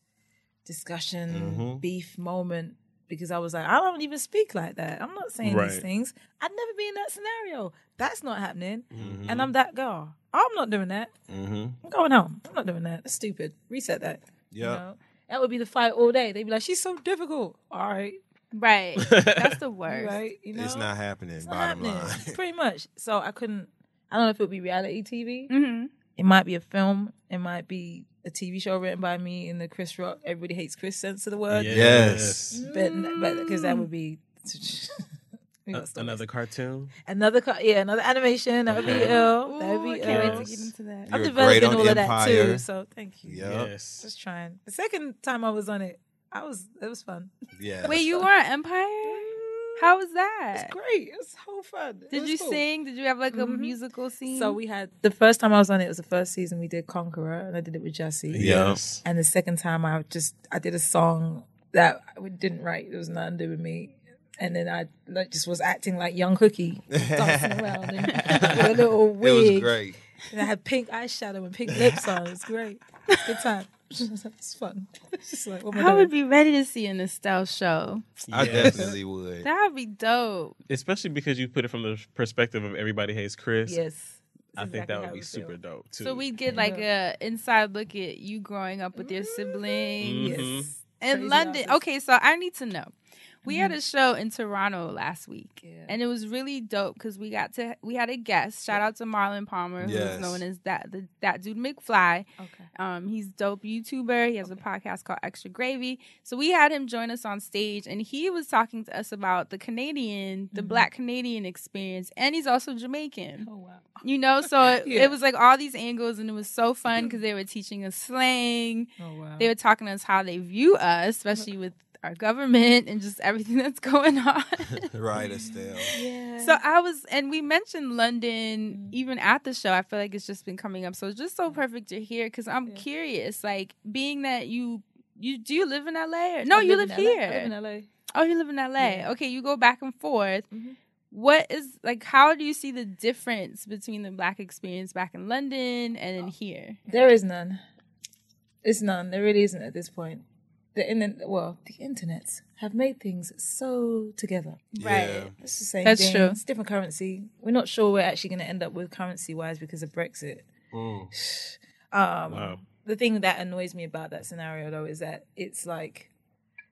discussion, Mhm. beef moment because I was like, I don't even speak like that. I'm not saying Right. these things. I'd never be in that scenario. That's not happening. Mhm. And I'm that girl. I'm not doing that. Mhm. I'm going home. I'm not doing that. That's stupid. Reset that. You Yeah. know? That would be the fight all day. They'd be like, she's so difficult. All right. Right. That's the <laughs> worst. Right. You know? It's not happening. It's not bottom happening. line. <laughs> Pretty much. So I couldn't, I don't know if it would be reality TV. hmm It might be a film. It might be a TV show written by me in the Chris Rock, Everybody Hates Chris sense of the word. Yes. But because that would be. <laughs> Uh, another cartoon. Another, co- yeah, another animation. That would be Okay. ill. That would Ooh, be I can't ill. wait to get into that. I'm You're great developing on all of that too. So thank you. Yep. Yes. Just trying. The second time I was on it, I was it was fun. <laughs> Yeah. Wait, you were on Empire? How was that? It's great. It was so fun. It Did you cool. sing? Did you have like a Mhm. musical scene? So we had the first time I was on it, it was the first season we did Conqueror, and I did it with Jussie. Yes. And the second time I just I did a song that I didn't write. It was nothing to do with me. And then I like, just was acting like young Cookie, dancing around in, <laughs> with a little wig. It wig. was great. And I had pink eyeshadow and pink lips on. It was great. It's a good time. <laughs> It's fun. <laughs> It's just like, what I I would be ready to see an Estelle show. I Yes. definitely would. <laughs> That would be dope. Especially because you put it from the perspective of everybody hates Chris. Yes. I think that would I be feel. super dope too. So we'd get like a inside look at you growing up with your siblings Mhm. Yes. in Crazy London. houses. Okay, so I need to know. We had a show in Toronto last week, Yeah. and it was really dope because we got to we had a guest. Shout out to Marlon Palmer, who Yes. is known as that the, that dude McFly. Okay. Um, he's dope YouTuber. He has a podcast called Extra Gravy. So we had him join us on stage, and he was talking to us about the Canadian, the Mhm. Black Canadian experience, and he's also Jamaican. Oh wow. You know, so <laughs> it, Yeah. it was like all these angles, and it was so fun because they were teaching us slang. Oh wow. They were talking to us how they view us, <laughs> especially with our government and just everything <laughs> that's going on. <laughs> right, Estelle. Yeah. So I was, and we mentioned London even at the show. I feel like it's just been coming up. So it's just so perfect to hear because I'm Yeah. curious, like being that you, you do you live in LA or no? I you live in LA. I live here. in LA. Oh, you live in LA. Yeah. Okay, you go back and forth. Mhm. What is like? How do you see the difference between the black experience back in London and in here? There is none. It's none. There really isn't at this point. The internet, well, the internets have made things so together. Yeah. It's the same That's thing. true. It's different currency. We're not sure we're actually going to end up with currency wise because of Brexit. Mm. <sighs> Um, Wow. The thing that annoys me about that scenario, though, is that it's like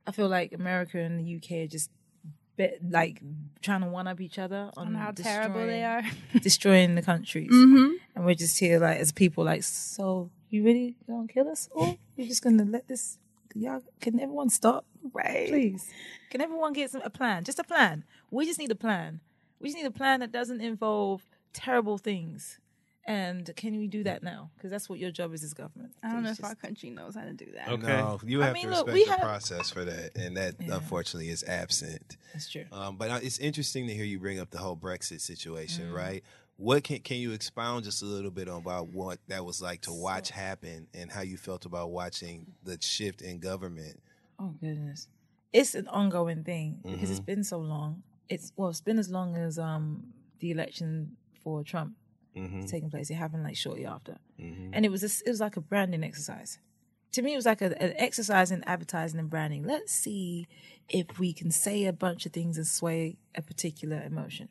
I feel like America and the UK are just bit, like trying to one up each other on, On how terrible they are. <laughs> destroying the countries, mm-hmm. and we're just here like as people, like, so you really gonna kill us, or you're just gonna let this? Y'all, can everyone stop? Right. Please, can everyone get some, a plan? Just a plan. We just need a plan. We just need a plan that doesn't involve terrible things. And can we do that now? Because that's what your job is as government. I don't know Please if our country knows how to do that. Okay. No, you I have mean, to look, respect we the have- process for that, and that Yeah. unfortunately is absent. That's true. Um, but uh, it's interesting to hear you bring up the whole Brexit situation, Mm. right? What can can you expound just a little bit about what that was like to watch happen and how you felt about watching the shift in government? Oh goodness, it's an ongoing thing because it's been so long. It's well, it's been as long as um the election for Trump Mm-hmm. taking place. It happened like shortly after, Mm-hmm. and it was a, it was like a branding exercise. To me, it was like a, an exercise in advertising and branding. Let's see if we can say a bunch of things and sway a particular emotion,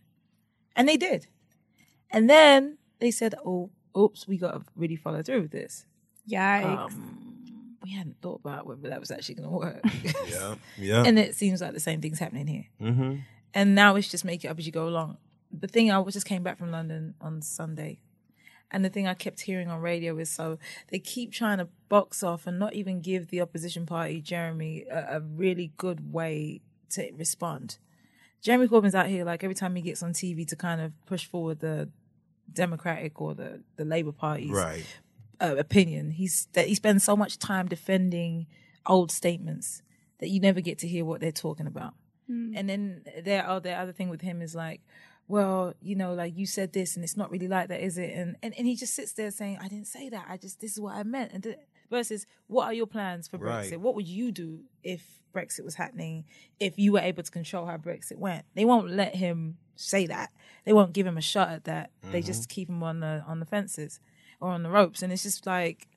and they did. And then they said, "Oh, oops, we got to really follow through with this." Yikes. Um, we hadn't thought about whether that was actually going to work. <laughs> <laughs> Yeah, yeah. and it seems like the same thing's happening here. mm-hmm. And now it's just make it up as you go along. The thing I was just came back from London on Sunday, and the thing I kept hearing on radio is so they keep trying to box off and not even give the opposition party Jeremy a, a really good way to respond. Jeremy Corbyn's out here like every time he gets on TV to kind of push forward the Democratic or the the Labour Party's Right. uh, opinion. He's that he spends so much time defending old statements that you never get to hear what they're talking about. And then there, oh, the other thing with him is like, well, you know, like you said this, and it's not really like that, is it? And and, and he just sits there saying, I didn't say that. I just this is what I meant. And th- versus, what are your plans for Brexit? Right. What would you do if Brexit was happening? If you were able to control how Brexit went, they won't let him say that. They won't give him a shot at that. They mm-hmm. just keep him on the on the fences or on the ropes, and it's just like.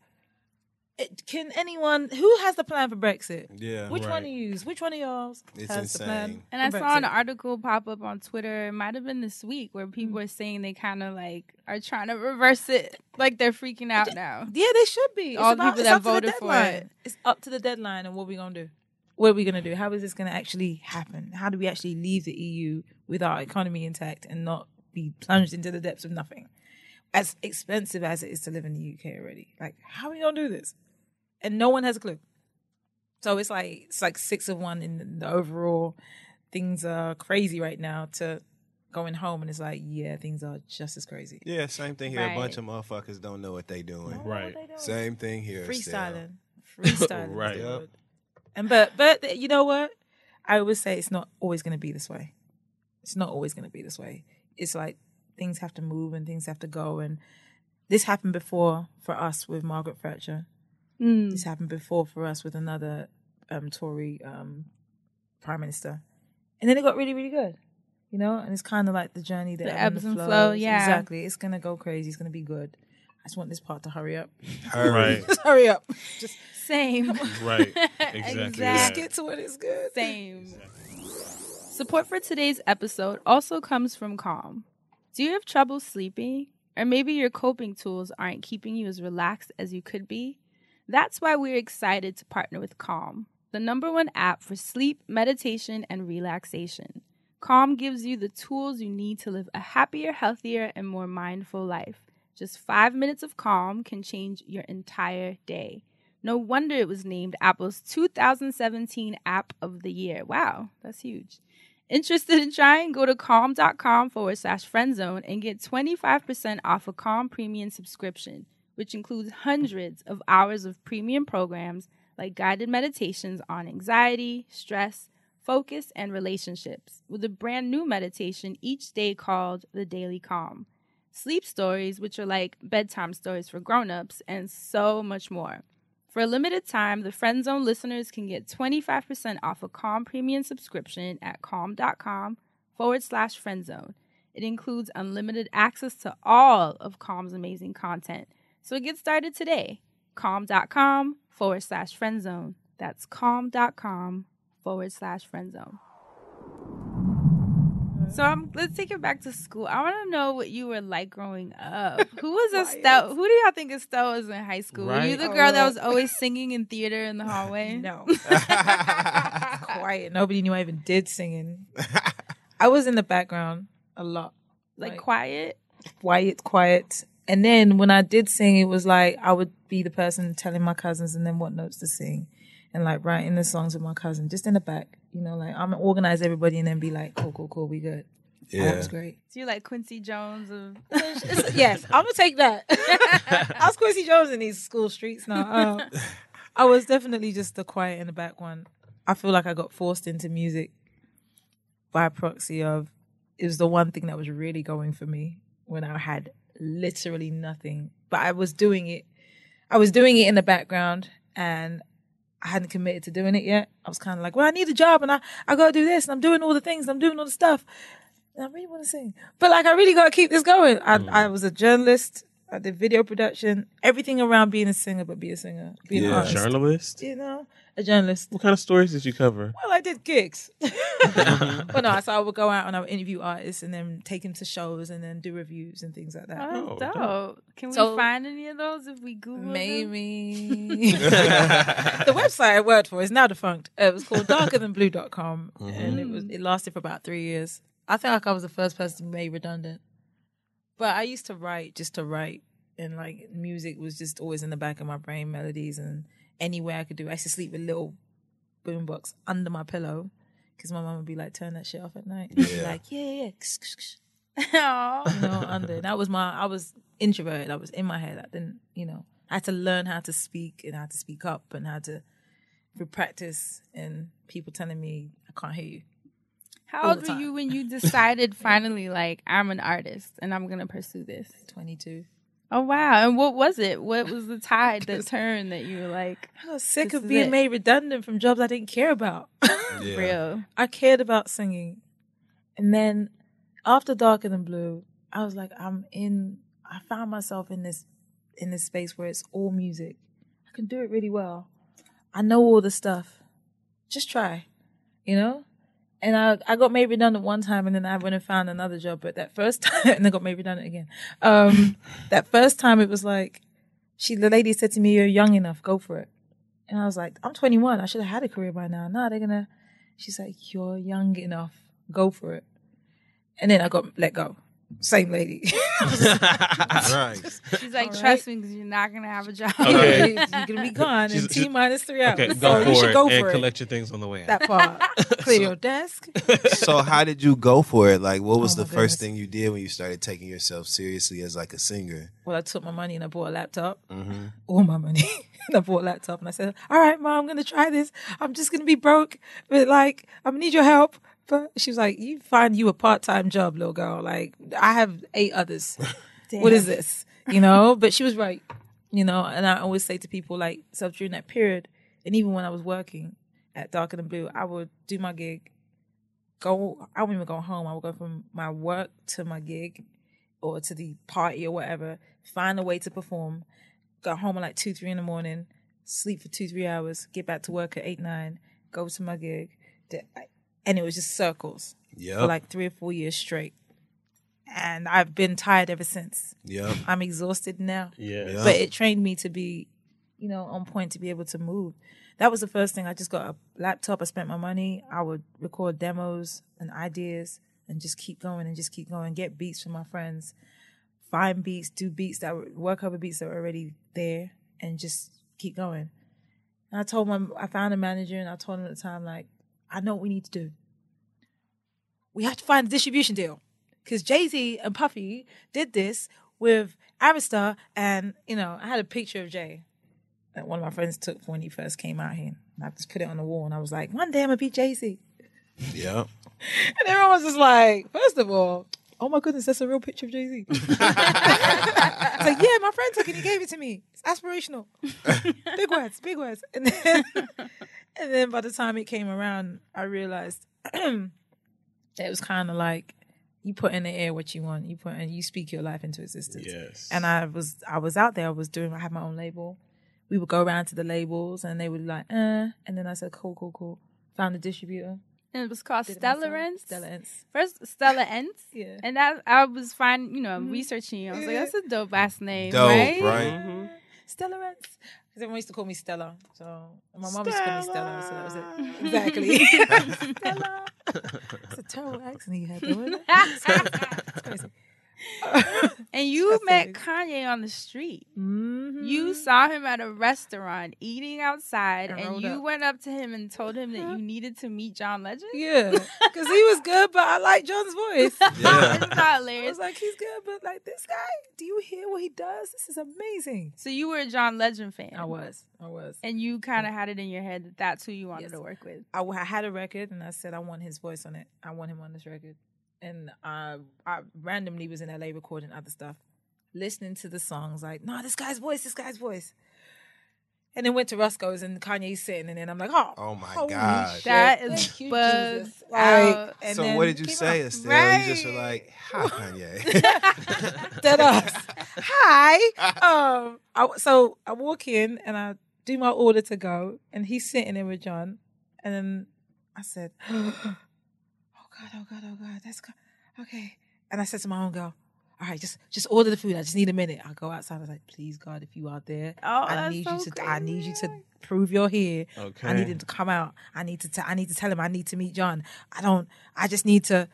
It, can anyone who has the plan for Brexit? Yeah. Which one Right. of you? Which one of y'all It's has the plan? insane. And I for saw an article pop up on Twitter. It might have been this week where people Mm. are saying they kind of like are trying to reverse it. Like they're freaking out now. Yeah, they should be. It's All about- people it's that up to the voted for it. It's up to the deadline, and what we gonna do? What are we gonna do? How is this gonna actually happen? How do we actually leave the EU with our economy intact and not be plunged into the depths of nothing? As expensive as it is to live in the UK already, like how are we gonna do this? And no one has a clue. So it's like it's like six of one in the overall. Things are crazy right now. To going home and it's like, yeah, things are just as crazy. Yeah, same thing here. A bunch of motherfuckers don't know what they're doing. Right. Same thing here. still. freestyling, <laughs> freestyling, Right. Yep. And but but you know what? I always say it's not always going to be this way. It's not always going to be this way. It's like things have to move and things have to go. And this happened before for us with Margaret Thatcher. Mm. This happened before for us with another um, Tory um, prime minister, and then it got really really good. You know, and it's kind of like the journey, the, The ebbs and and the flow, flows. yeah. exactly. It's gonna go crazy. It's gonna be good. I just want this part to hurry up. Hurry. Right. Just <laughs> hurry up. Just Same. <laughs> Right. <laughs> Exactly. Exact- that. get to what is good. Same. Support for today's episode also comes from Calm. Do you have trouble sleeping? Or maybe your coping tools aren't keeping you as relaxed as you could be? That's why we're excited to partner with Calm, the number one app for sleep, meditation, and relaxation. Calm gives you the tools you need to live a happier, healthier, and more mindful life. Just five minutes of calm can change your entire day. No wonder it was named Apple's 2017 App of the Year. Wow, that's huge. Interested in trying? Go to calm.com forward slash friendzone and get 25% off a Calm premium subscription, which includes hundreds of hours of premium programs like guided meditations on anxiety, stress, focus, and relationships, with a brand new meditation each day called the Daily Calm. Sleep stories, which are like bedtime stories for grown-ups, and so much more. For a limited time, the Friend Zone listeners can get 25% off a Calm premium subscription at calm.com forward slash friend zone. It includes unlimited access to all of Calm's amazing content. So get started today. Calm.com forward slash friend zone. That's calm.com forward slash friend zone. So um, let's take it back to school. I want to know what you were like growing up. <laughs> Who was a Estelle? Who do y'all think Estelle was in high school? Were you the girl that was always singing in theater in the hallway? <laughs> No. <laughs> Quiet. Nobody knew I even did singing. I was in the background a lot. Like Like- quiet? Quiet, quiet. And then when I did sing, it was like I would be the person telling my cousins and then what notes to sing. And like writing the songs with my cousin, just in the back. You know, like I'm gonna organize everybody and then be like, cool, cool, cool, we good. That Yeah. was great. So you like Quincy Jones of <laughs> yes, I'm gonna take that. <laughs> I was Quincy Jones in these school streets now. Um, I was definitely just the quiet in the back one. I feel like I got forced into music by proxy of it was the one thing that was really going for me when I had literally nothing. But I was doing it. I was doing it in the background and I hadn't committed to doing it yet. I was kind of like, well, I need a job and I, I got to do this and I'm doing all the things, I'm doing all the stuff. And I really want to sing. But like, I really got to keep this going. I, mm. I was a journalist. Uh, I did video production, everything around being a singer, but be a singer, be an Yeah. artist. Journalist? You know, a journalist. What kind of stories did you cover? Well, I did gigs. <laughs> <laughs> well, no, so I would go out and I would interview artists and then take them to shows and then do reviews and things like that. Oh, Oh, dope. dope. Can we find any of those if we Google them? Maybe. <laughs> the website I worked for is now defunct. Uh, it was called darkerthanblue.com mm-hmm. and it was it lasted for about three years. I feel like I was the first person to be made redundant. But I used to write just to write and like music was just always in the back of my brain, melodies and anywhere I could do. I used to sleep with little boombox under my pillow because my mom would be like, turn that shit off at night. And Yeah. like, yeah, yeah, yeah. <laughs> You know, under. That was my. I was introverted. I was in my head. I didn't, you know, I had to learn how to speak and how to speak up and how to through practice and people telling me I can't hear you. How old were you when you <laughs> decided finally, like, I'm an artist and I'm gonna pursue this? Twenty two. Oh wow! And what was it? What was the tide that <laughs> turned that you were like, I was sick of being it. made redundant from jobs I didn't care about. <laughs> Yeah. real? I cared about singing, and then after Darker Than Blue, I was like, I'm in. I found myself in this in this space where it's all music. I can do it really well. I know all the stuff. Just try, you know. And I I got made redundant one time, and then I went and found another job. But that first <laughs> time, and I got made redundant again. Um, <laughs> that first time, it was like she the lady said to me, "You're young enough. Go for it." And I was like, "I'm 21. I should have had a career by now." No, they're gonna. She's like, "You're young enough. Go for it." And then I got let go. Same lady. <laughs> <laughs> right. She's like, All trust me, because you're not gonna have a job. Okay. <laughs> You're <laughs> gonna be gone She's- in she's- T minus three hours. Okay, so go you for should it go and for it. collect your things on the way out. That part. Clear your desk. so how did you go for it? Like, what was Oh, the first goodness. thing you did when you started taking yourself seriously as like a singer? Well, I took my money and I bought a laptop. Mm-hmm. All my money. and I bought a laptop and I said, All right, mom, I'm gonna try this. I'm just gonna be broke, but like, I'm gonna need your help. But she was like, You find you a part time job, little girl. Like, I have eight others. <laughs> what is this? You know? But she was right. You know, and I always say to people like, so during that period, and even when I was working at Darker Than Blue, I would do my gig, go I wouldn't even go home. I would go from my work to my gig or to the party or whatever, find a way to perform, go home at like two, three in the morning, sleep for two, three hours, get back to work at eight, nine, go to my gig. The- And it was just circles Yep. for like three or four years straight. And I've been tired ever since. yep. I'm exhausted now. Yeah. Yeah. But it trained me to be, you know, on point to be able to move. That was the first thing. I just got a laptop. I spent my money. I would record demos and ideas and just keep going and just keep going. Get beats from my friends, find beats, do beats that were, work over beats that were already there, and just keep going. And I told my, I found a manager and I told him at the time, like, I know what we need to do. We have to find a distribution deal because Jay Z and Puffy did this with Arista, and you know, I had a picture of Jay that one of my friends took when he first came out here. And I just put it on the wall and I was like, one day I'm gonna be Jay Z. Yeah. <laughs> And everyone was just like, first of all, oh my goodness, that's a real picture of Jay Z. <laughs> it's like, yeah, my friend took it. He gave it to me. It's aspirational. <laughs> big words, big words. And then, <laughs> and then by the time it came around, I realized <clears throat> that it was kind of like you put in the air what you want. You put in, you speak your life into existence. Yes. And I was, I was out there. I was doing. I had my own label. We would go around to the labels, and they would like, uh, and then I said, cool, cool, cool. Found a distributor. And it was called Did it Stella myself. Rents. Stella Ents. First, Stella Ents. <laughs> Yeah. And that I was finding, you know, researching you. I was like, that's a dope ass name, Dope, right? right? Mm-hmm. Stella Rents. Because everyone used to call me Stella. So and my mom used to call me Stella. So that was it. Exactly. <laughs> Stella. It's a terrible accent he had, though, isn't it? <laughs> It's crazy. And you That's met it. Kanye on the street. Mhm. You saw him at a restaurant eating outside, And and you up. went up to him and told him that you needed to meet John Legend. Yeah. Because he was good, but I like John's voice. <laughs> Yeah. <laughs> Isn't that I was like, he's good, but like this guy, do you hear what he does? This is amazing. So you were a John Legend fan. I was. I was. And you kind of had it in your head that that's who you wanted Yes. to work with. I, I had a record and I said I want his voice on it. I want him on this record. And uh, I randomly was in LA recording other stuff, listening to the songs like, no, this guy's voice, this guy's voice. And then went to Roscoe's and Kanye's sitting, and then I'm like, oh, Oh my holy God. shit, That is thank you, bugged out. and so then what did you say, out. Estelle? You just were like, <laughs> <laughs> "Hi, Kanye." Dead us. <laughs> Hi. Um. I, so I walk in and I do my order to go, and he's sitting there with John, and then I said, <gasps> "Oh God, oh God, oh God, that's good. okay." And I said to my own girl, "All right, just just order the food. I just need a minute." I go outside. I was like, "Please, God, if you are there, Oh, I need so you to. I need you to prove you're here. Okay. I need him to come out. I need to. T- I need to tell him. I need to meet John. I don't. I just need to.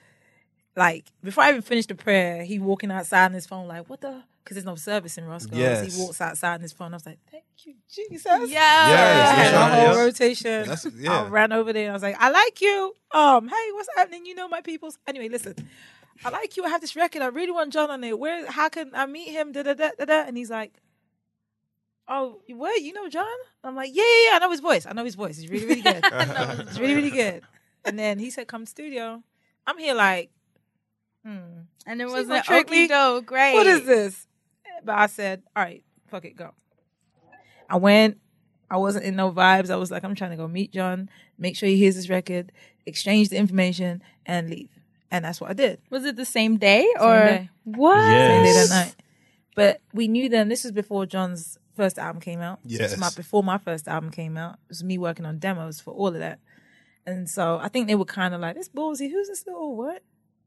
Like before I even finished the prayer, he walking outside on his phone like, "What the?" Because there's no service in Roscoe's. Yes. He walks outside on his phone. I was like, "Thank you, Jesus." Yeah. Yes, I had yeah, whole yeah. rotation. That's- I ran over there. and I was like, "I like you. Um, hey, what's happening? You know my people's. Anyway, listen." I like you. I have this record. I really want John on it. Where? How can I meet him? Da da da da da. And he's like, "Oh, what? You know John?" I'm like, "Yeah, yeah, yeah. I know his voice. I know his voice. He's really, really good. <laughs> it's really, really good." And then he said, "Come to studio." I'm here like, hmm, And it She's was gonna an trick me? okey doke, great. what is this? But I said, "All right, fuck it, go." I went. I wasn't in no vibes. I was like, I'm trying to go meet John, make sure he hears this record, exchange the information, and leave. And that's what I did. Was it the same day Same or day. what? Same day Yes. that night. But we knew then this was before John's first album came out. Yes. It's my, before my first album came out. It was me working on demos for all of that. And so I think they were kind of like, this ballsy, who's this little what?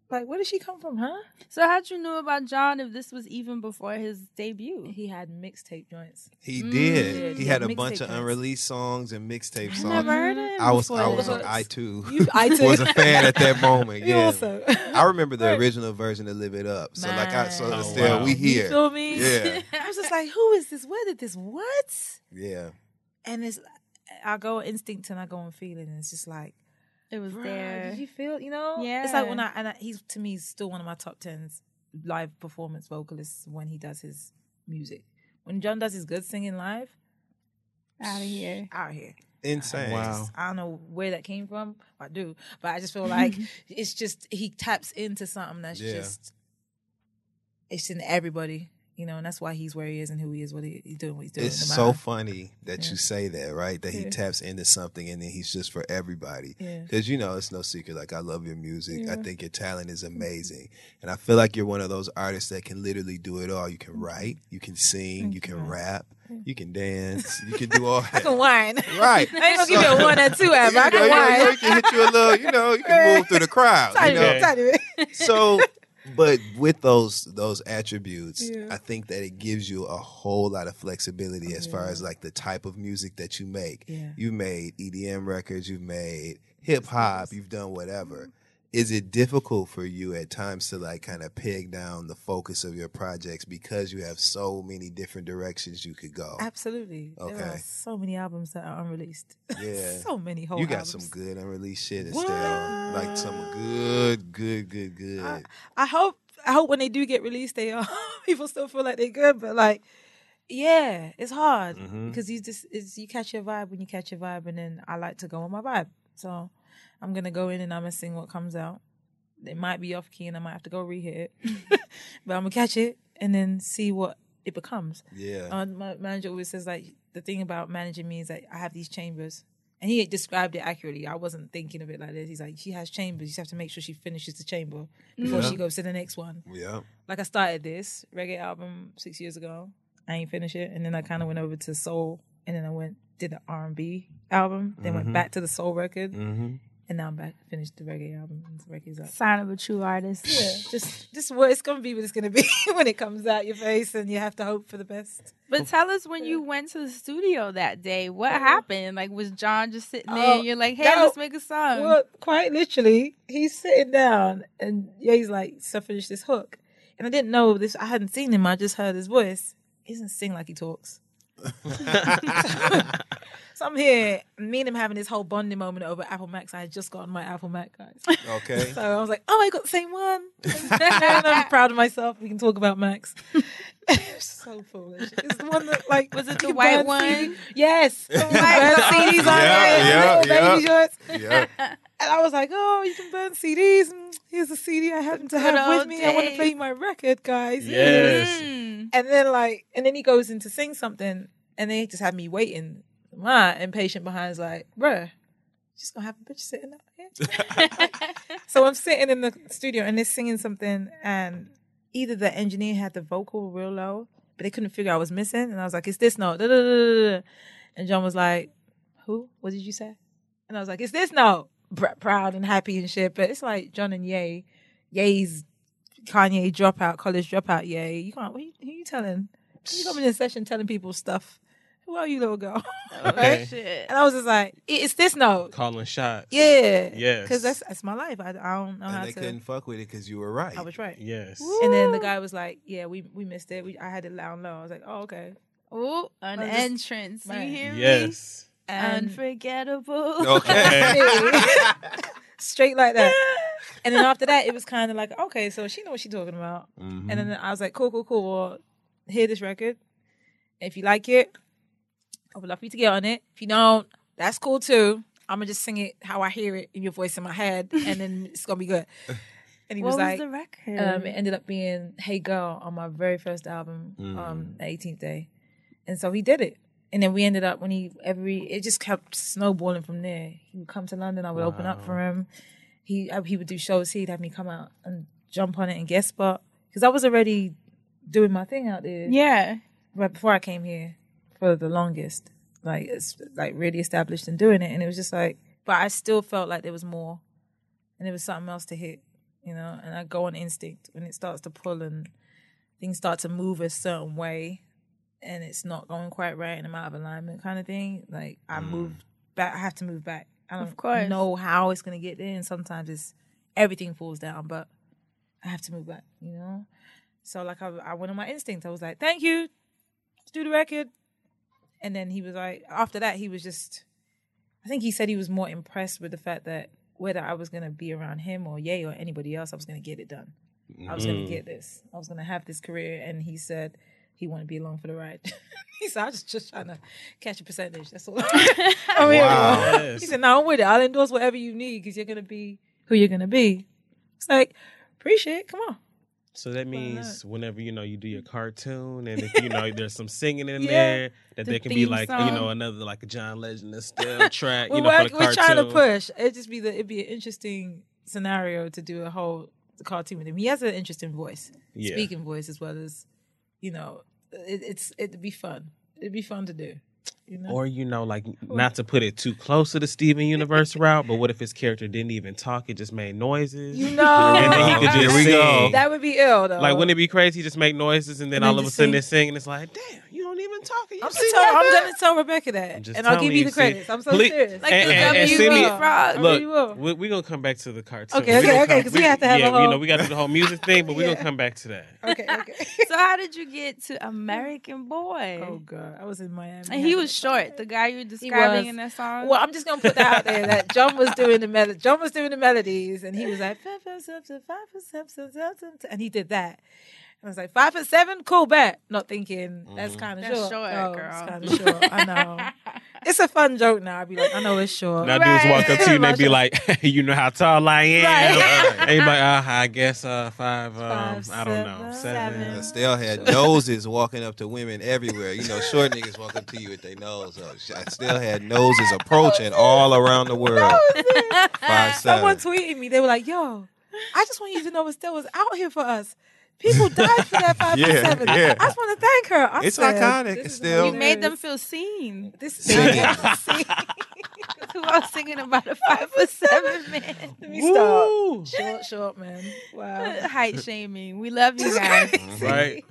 Like, where did she come from, huh? So how'd you know about John if this was even before his debut? He had mixtape joints. He Yeah, did. He he had had a bunch of mixtape unreleased songs and mixtape songs. never heard of him I was before I was on I two. You- I too. <laughs> was a fan at that moment. <laughs> Yeah. also. I remember the original version of Live It Up. So like I so Man. Oh, still wow. we You feel me? Yeah. <laughs> I was just like, who is this? Where did this? What? Yeah. And it's, I go instinct and I go on feeling. And it's just like, It was Bruh, there. Did you feel? You know, yeah. It's like when I and I, he's to me he's still one of my top tens live performance vocalists when he does his music. When John does his good singing live, Out of here. out of here. Insane. Wow. I don't know where that came from. I do, but I just feel like <laughs> it's just he taps into something that's Yeah. just it's in everybody, you know, and that's why he's where he is and who he is, what he, he's doing, what he's doing. It's so funny that Yeah. you say that, right? That he Yeah. taps into something and then he's just for everybody. Yeah. Because you know, it's no secret. Like I love your music. I think your talent is mm-hmm. amazing, and I feel like you're one of those artists that can literally do it all. You can mm-hmm. write, you can sing, you can rap, you can dance, you can do all <laughs> that. I can whine. Right. <laughs> I ain't gonna give you a one or two, Ab. <laughs> I You know, can you, know, whine. you can hit you a little, you know, you can move through the crowd. You know? so but with those those attributes Yeah. i think that it gives you a whole lot of flexibility as far as like the type of music that you make Yeah. you've made edm records you've made hip-hop you've done whatever is it difficult for you at times to like kind of peg down the focus of your projects because you have so many different directions you could go Absolutely. There Okay. are so many albums that are unreleased. <laughs> Yeah. so many whole you got albums. some good unreleased shit? Estelle. like some good good good good I, I hope I hope when they do get released, they are <laughs> people still feel like they're good. But like, Yeah, it's hard Mhm. because you just it's, you catch your vibe when you catch your vibe, and then I like to go on my vibe. So I'm gonna go in and I'm gonna sing what comes out. It might be off key, and I might have to go re-hit it, <laughs> but I'm gonna catch it and then see what it becomes. Yeah. Uh, my manager always says like the thing about managing me is that I have these chambers. And he described it accurately. I wasn't thinking of it like this. He's like, she has chambers. You just have to make sure she finishes the chamber before Yeah. she goes to the next one yeah. like I started this reggae album six years ago. I ain't finished it, and then I kind of went over to soul, and then I went did the R and B album, then went Mhm. back to the soul record, Mm-hmm. And now I'm back finished the reggae album. And the reggae's up. Sign of a true artist. Yeah, just just what it's gonna be, what it's gonna be <laughs> when it comes out your face, and you have to hope for the best. But tell us when you went to the studio that day, what uh-huh. happened? Like, was John just sitting there Oh, and you're like, hey, no. let's make a song? Well, quite literally, he's sitting down, and yeah, he's like, "So finish this hook," and I didn't know this. I hadn't seen him. I just heard his voice. He doesn't sing like he talks. <laughs> <laughs> So I'm here, me and him having this whole bonding moment over Apple Macs. I had just gotten my Apple Mac, guys. Okay. <laughs> So I was like, oh, I got the same one. and <laughs> <laughs> I'm proud of myself. We can talk about Macs. so foolish. It's the one that, like, Was it the white one? CD Yes. The white CDs on Yeah, there. yeah, little yeah. baby shorts. yeah. And I was like, oh, you can burn CDs. And here's a CD I happen to good have with old me. I want to play my record, guys. Yes. Mm. And then like, and then he goes in to sing something, and they just had me waiting. My impatient behind is like, bruh, just gonna have a bitch sitting out here. <laughs> so I'm sitting in the studio and they're singing something, and either the engineer had the vocal real low, but they couldn't figure out what was missing, and I was like, "It's this note." And John was like, "Who? What did you say?" And I was like, "It's this note." Proud and happy and shit, but it's like John and Ye, Ye's Kanye dropout, college dropout. Ye, you can't. Who you, who you telling? You coming in session telling people stuff. Who are you, little girl? <laughs> Okay. Shit. And I was just like, "It's this note." Calling shots. Yeah. Yes. Because that's that's my life. I, I don't know how to And they to. couldn't fuck with it because you were right. I was right. Yes. And then the guy was like, "Yeah, we we missed it. We, I had it loud low." I was like, "Oh, okay." Oh, an just- entrance. You Right. hear me? Yes. Unforgettable. Okay. <laughs> <laughs> straight like that. And then after that, it was kind of like, okay, so she knows what she's talking about. Mhm. And then I was like, cool, cool, cool. Well, hear this record. If you like it, I would love for you to get on it. If you don't, that's cool too. I'm gonna just sing it how I hear it in your voice in my head, and then it's gonna be good. And he <laughs> what was was, like, the record? um, it ended up being "Hey Girl" on my very first album, Mm. um, the 18th day, and so he did it. And then we ended up when he every it just kept snowballing from there. He would come to London, I would open up for him. He uh, he would do shows. He'd have me come out and jump on it and guest spot because I was already doing my thing out there yeah. right before I came here for the longest. Like it's like really established and doing it, and it was just like, but I still felt like there was more, and there was something else to hit, you know. And I go on instinct when it starts to pull and things start to move a certain way, and it's not going quite right, and I'm out of alignment, kind of thing. Like I mm. move back, I have to move back. I don't Of course. know how it's gonna get there, and sometimes it's everything falls down, but I have to move back, you know. So like I, I went on my instinct. I was like, "Thank you, let's do the record." And then he was like, after that, he was just, I think he said he was more impressed with the fact that whether I was gonna be around him or Ye or anybody else, I was gonna get it done. I was gonna mm. get this. I was gonna have this career. And he said he wanted to be along for the ride. <laughs> he said, I was just trying to catch a percentage. That's all. <laughs> I mean, Wow. <laughs> Yes. He said, "No, I'm with it. I'll endorse whatever you need because you're gonna be who you're gonna be." It's like, appreciate. it. Come on. So that means whenever you know you do your mm. cartoon, and if you know <laughs> there's some singing in Yeah. there, that The there can be like you know another like a John Legend Estelle <laughs> track, We're, you know, work- for the we're cartoon. trying to push. It'd just be the it'd be an interesting scenario to do a whole cartoon with him. He has an interesting voice, Yeah. speaking voice as well as, you know, it, it's it'd be fun. It'd be fun to do. You know. Or you know, like not to put it too close to the Steven Universe <laughs> route, but what if his character didn't even talk? It just made noises. you know, <laughs> and then he could just Here we go. sing. that would be ill though. Like, wouldn't it be crazy? He just make noises, and then And all of a sudden sing. they're singing. It's like, damn, you don't even talk. You I'm, sing gonna tell, I'm gonna tell Rebecca that, just and I'll give you the see. credits. I'm so Please- serious. Like and, the and, and W send me, Frog. I really Look, will. we, we're gonna come back to the cartoon. Okay, We okay, gonna okay, come- 'cause we have to have yeah, a you know, we got to do the whole music thing, but we're <laughs> Yeah. gonna come back to that. okay, okay. <laughs> So how did you get to American Boy? oh god, I was in Miami. and he was short, the guy you were describing in that song. Well, I'm just gonna put that out there that John was doing the mel- John was doing the melodies, and he was like, and he did that. I was like, five foot seven, cool bet. Not thinking that's Mhm. kind of That's short. short, Oh, girl. It's kind of short. I know. <laughs> It's a fun joke now. I'd be like, I know it's short. Now dudes walk up to you and they be like, "Hey, <laughs> you know how tall I am?" Right. <laughs> And you like, uh, "I guess uh, five, um, Five, I don't know, seven. seven." Estelle had noses walking up to women everywhere. You know, short niggas walk up to you with their nose up. still had noses approaching all around the world. Five seven. Someone tweeted me. They were like, "Yo, I just want you to know Estelle was out here for us. People died for that five foot Yeah, seven. yeah. I just want to thank her. I It's said, iconic, this is Estelle. You made them feel seen. This is Singing. <laughs> <laughs> Who else singing about a five foot seven man? <laughs> Let me stop. Short, short man. Wow. <laughs> Height shaming. We love you guys. Right?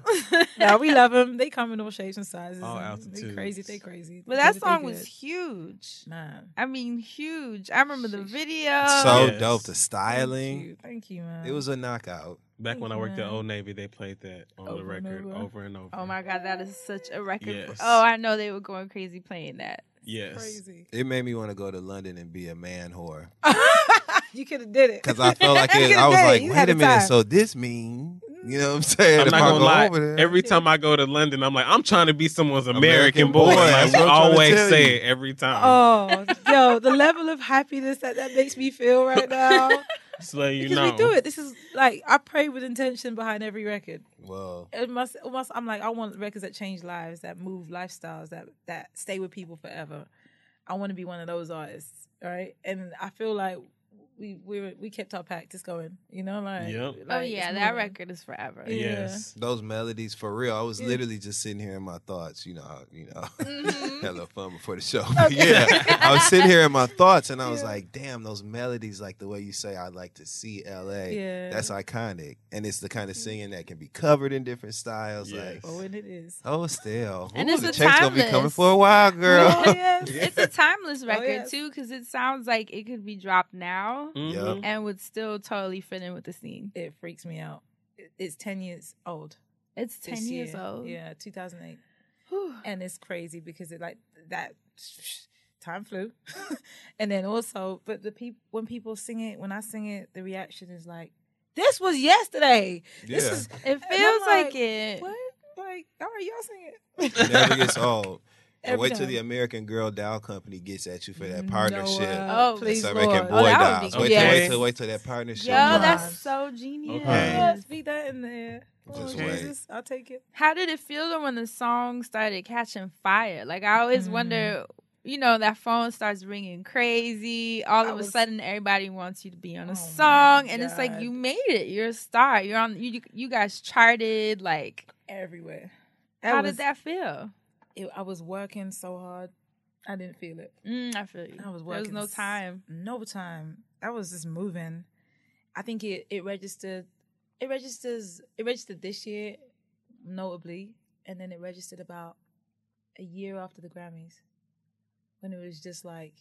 no, we love them. They come in all shapes and sizes. All and altitudes. They crazy. They crazy. But They that they song was huge. man. I mean, huge. I remember the video. So Yes. dope. The Thank styling. you, thank you, man. It was a knockout. Back when I worked at Old Navy, they played that on the Over and record over. over and over. oh my god, that is such a record. Yes. Oh, I know they were going crazy playing that. Yes. crazy. It made me want to go to London and be a man whore. <laughs> you could have did it Because I felt like <laughs> it, I was did like, You wait a minute, time. so this means you know what I'm saying? I'm if not gonna go lie. there, Every time I go to London, I'm like, I'm trying to be someone's American, American boy. boy. Like, we I'm trying to always say you. it every time. Oh, yo, the level of happiness that that makes me feel right <laughs> now. Just let you because know. we do it. This is like I pray with intention behind every record. well, It must, it must. I'm like, I want records that change lives, that move lifestyles, that that stay with people forever. I want to be one of those artists, right? And I feel like we we were, we kept our practice going. You know, like, Yep. oh yeah, that moving. record is forever. Yeah. Yes. those melodies for real. I was Yeah. literally just sitting here in my thoughts, you know, you know, Mhm. had a little fun before the show. <laughs> But yeah, I was sitting here in my thoughts, and I was Yeah. like, damn, those melodies, like the way you say, I'd like to see L.A. Yeah. That's iconic, and it's the kind of singing that can be covered in different styles. Yes. Like, Oh, and it is. oh, still, And Ooh, it's the a check's gonna be coming timeless. for a while, girl. Oh, yes. <laughs> It's a timeless Oh, record yes. too, because it sounds like it could be dropped now Mhm. Yep. and would still totally fit in with the scene. It freaks me out. It's ten years old. It's ten this years year. old. Yeah, 2008. Whew. and it's crazy because it like that <laughs> time flew <laughs> and then also but the people when people sing it when i sing it the reaction is like this was yesterday this Yeah. is It feels like, like, it. what like all right y'all sing It it never gets old. And Every wait till the American Girl Doll Company gets at you for that No, partnership. uh, Oh, please That's Lord. American Oh, Boy that would Dolls. be Wait, good. till, wait Yes. till wait till that partnership. Yo, Come that's so genius. Okay. yeah, speak that in there oh, Just Jesus, i'll take it How did it feel though when the song started catching fire? Like I always Mm. wonder, you know, that phone starts ringing crazy. All I of a was- sudden, everybody wants you to be on a Oh, song, and it's like you made it. You're a star. You're on. You you guys charted. Like, everywhere how was- did that feel? It, i was working so hard i didn't feel it Mm, I feel you. I was working. There was no time. no time. I was just moving. I think it it registered. It registers. It registered this year, notably, and then it registered about a year after the Grammys, when it was just like,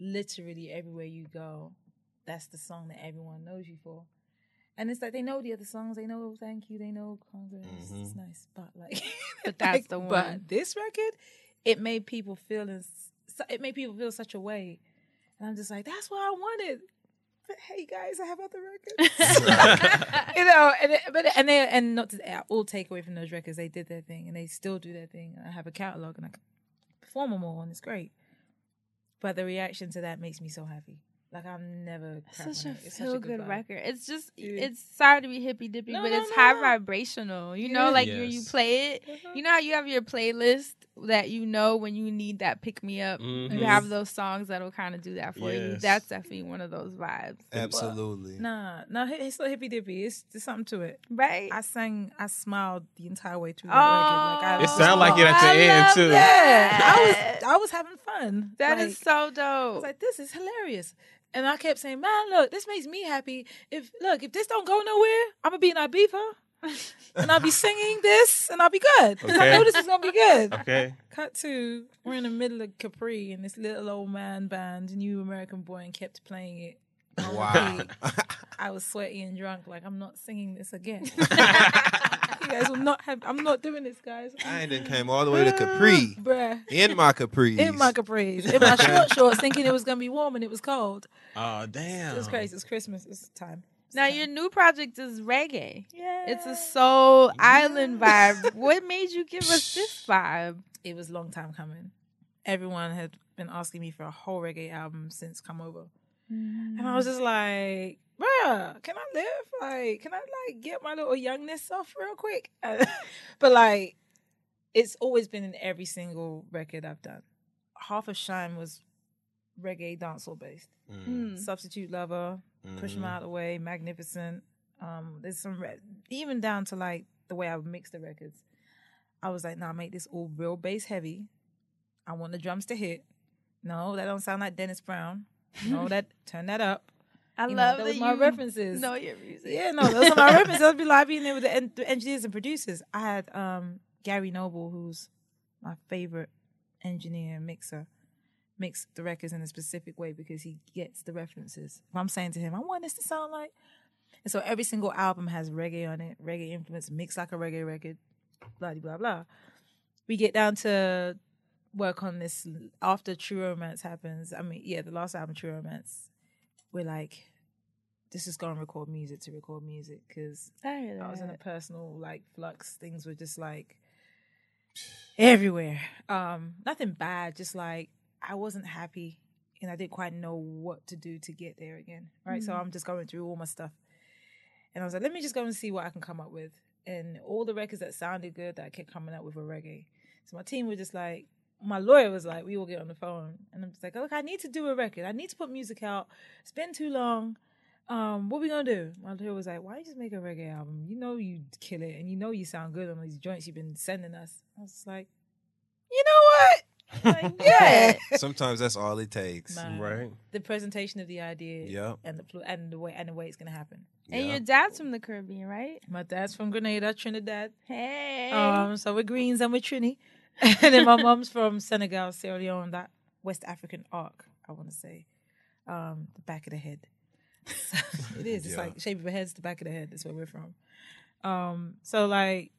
literally everywhere you go, that's the song that everyone knows you for. And it's like they know the other songs. They know "Thank You." They know "Conqueror." It's Mhm. nice, but like, But <laughs> that's like, the one. But this record, it made people feel in, it made people feel such a way, and I'm just like, that's what I wanted. But hey, guys, I have other records. <laughs> <laughs> you know, and it, but and they and not to I all take away from those records. They did their thing, and they still do their thing. I have a catalog, and I can perform them all, and it's great. But the reaction to that makes me so happy. Like I'm never crap Such a it. It's feel good vibe. record. It's just Yeah. it's sorry to be hippy dippy, No, but no, it's no, high no. vibrational. You know, Yeah. like when you Yes. play it. Uh-huh. You know how you have your playlist that you know when you need that pick me up. Mhm. You have those songs that'll kind of do that for you. That's definitely one of those vibes, Absolutely. Nah, no, it- it's so hippy dippy. It's there's something to it. right? I sang, I smiled the entire way through that Oh, record. Like I It sound like it at the I end, love too. Yeah, I was I was having fun. That like, is so I was dope. like, this is hilarious. And I kept saying, man, look, this makes me happy. If look, if this don't go nowhere, I'm gonna be in Ibiza and I'll be <laughs> singing this and I'll be good. 'Cause <laughs> I know this is gonna be good. Okay. Cut to we're in the middle of Capri and this little old man band, New American Boy, and kept playing it. Wow. <laughs> I was sweaty and drunk, like I'm not singing this again. You guys will not have. I'm not doing this, guys. I done came all the way to Capri <gasps> bruh. in my capris. In my capris, in my short <laughs> shorts, thinking it was gonna be warm and it was cold. Oh damn. It's crazy. It's Christmas. It's time. Now your new project is reggae. Yeah. It's a soul island vibe. <laughs> What made you give us this vibe? it was a long time coming. Everyone had been asking me for a whole reggae album since Come Over. And I was just like, bruh, can I live? Like, can I like get my little youngness off real quick? <laughs> but like, it's always been in every single record I've done. Half of Shine was reggae dancehall based. Mm. Substitute Lover, Push 'em Mhm. Out of the Way, Magnificent. Um, there's some, re- even down to like the way I would mix the records. I was like, nah, make this all real bass heavy. I want the drums to hit. No, that don't sound like Dennis Brown. No, that turn that up. I You know, love those that my references. know your music. Yeah, no, those are my <laughs> references. I'd be like, in there with the, en- the engineers and producers. I had um, Gary Noble, who's my favorite engineer and mixer, mix the records in a specific way because he gets the references. If I'm saying to him, I want this to sound like, and so every single album has reggae on it, reggae influence, mixed like a reggae record, blah blah blah. We get down to work on this after True Romance happens. I mean, yeah, the last album, True Romance. We're like, this is going to record music to record music because I I was in a personal like flux. Things were just like everywhere. Um, nothing bad, just like I wasn't happy and I didn't quite know what to do to get there again. Right. So Mm. I'm just going through all my stuff. And I was like, let me just go and see what I can come up with. And all the records that sounded good that I kept coming up with were reggae. So my team were just like, my lawyer was like, we all get on the phone. And I'm just like, look, I need to do a record. I need to put music out. It's been too long. Um, what we gonna do? My lawyer was like, why don't you just make a reggae album? You know you kill it and you know you sound good on these joints you've been sending us. I was just like, you know what? Like, <laughs> yeah. Sometimes that's all it takes. Man. Right. The presentation of the idea Yeah. and the pl- and the way and the way it's gonna happen. And Yeah. your dad's from the Caribbean, right? My dad's from Grenada, Trinidad. Hey. Um, so we're Greens and we're Trini. <laughs> and then my mom's from Senegal, Sierra Leone, that West African arc, I want to say. Um, the back of the head. So <laughs> it is. It's Yeah. like shape of a head's the back of the head. That's where we're from. Um, so like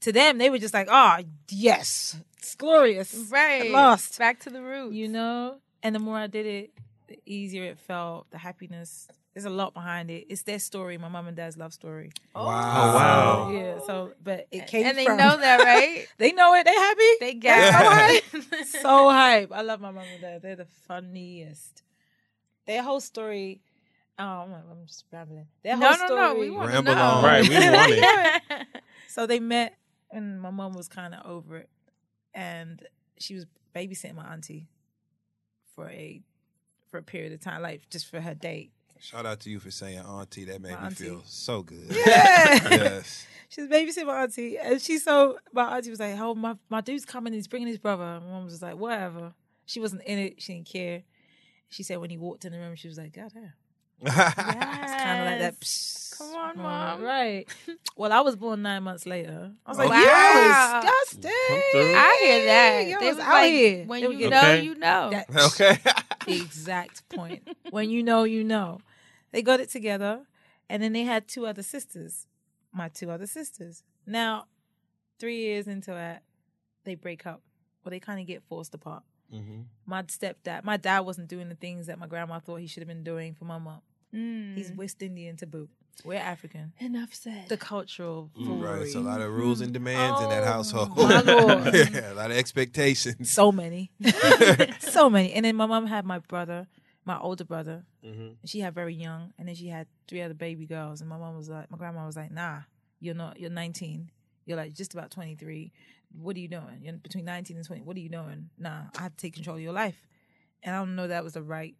to them, they were just like, oh yes, it's glorious. right. At last. Back to the roots. You know? And the more I did it, the easier it felt, the happiness. There's a lot behind it. It's their story, my mom and dad's love story. Oh, wow. Oh, yeah. So but it came and they from- know that, right? <laughs> they know it. They happy. They They're get so <laughs> hype. <laughs> so hype. I love my mom and dad. They're the funniest. Their whole story. Oh, I'm, I'm just rambling. Their No, whole no, story. no. We want to Ramble know. on. Right, we want it. So they met, and my mom was kind of over it, and she was babysitting my auntie for a for a period of time, like just for her date. Shout out to you for saying auntie. That made My me auntie. feel so good. <laughs> Yeah. yes. <laughs> She was babysitting my auntie, and she so my auntie was like, "Oh, my my dude's coming. He's bringing his brother." And my mom was like, "Whatever." She wasn't in it. She didn't care. She said when he walked in the room, she was like, "God damn." It's kind of like that. <laughs> Yes. psst Come on, moment, Mom. Right. Well, I was born nine months later. I was oh, like, Wow. yeah, disgusting. I hear that. Yo, They it's was out like, here. When you were know, you know. That- okay. the exact point. When you know, you know. They got it together, and then they had two other sisters. My two other sisters. Now, three years into it, they break up, or they kind of get forced apart. hmm My stepdad, my dad wasn't doing the things that my grandma thought he should have been doing for my mom. Mm. He's West Indian to boot. We're African. Enough said. The cultural Mm, Right. It's a lot of rules and demands in that Oh, household. my <laughs> Lord. yeah, a lot of expectations. So many. <laughs> <laughs> so many. And then my mom had my brother, my older brother. Mhm. She had very young, and then she had three other baby girls. And my mom was like, my grandma was like, "Nah, you're not. You're 19. You're like just about 23. What are you doing? You're between 19 and 20. What are you doing? Nah, I have to take control of your life." And I don't know that was the right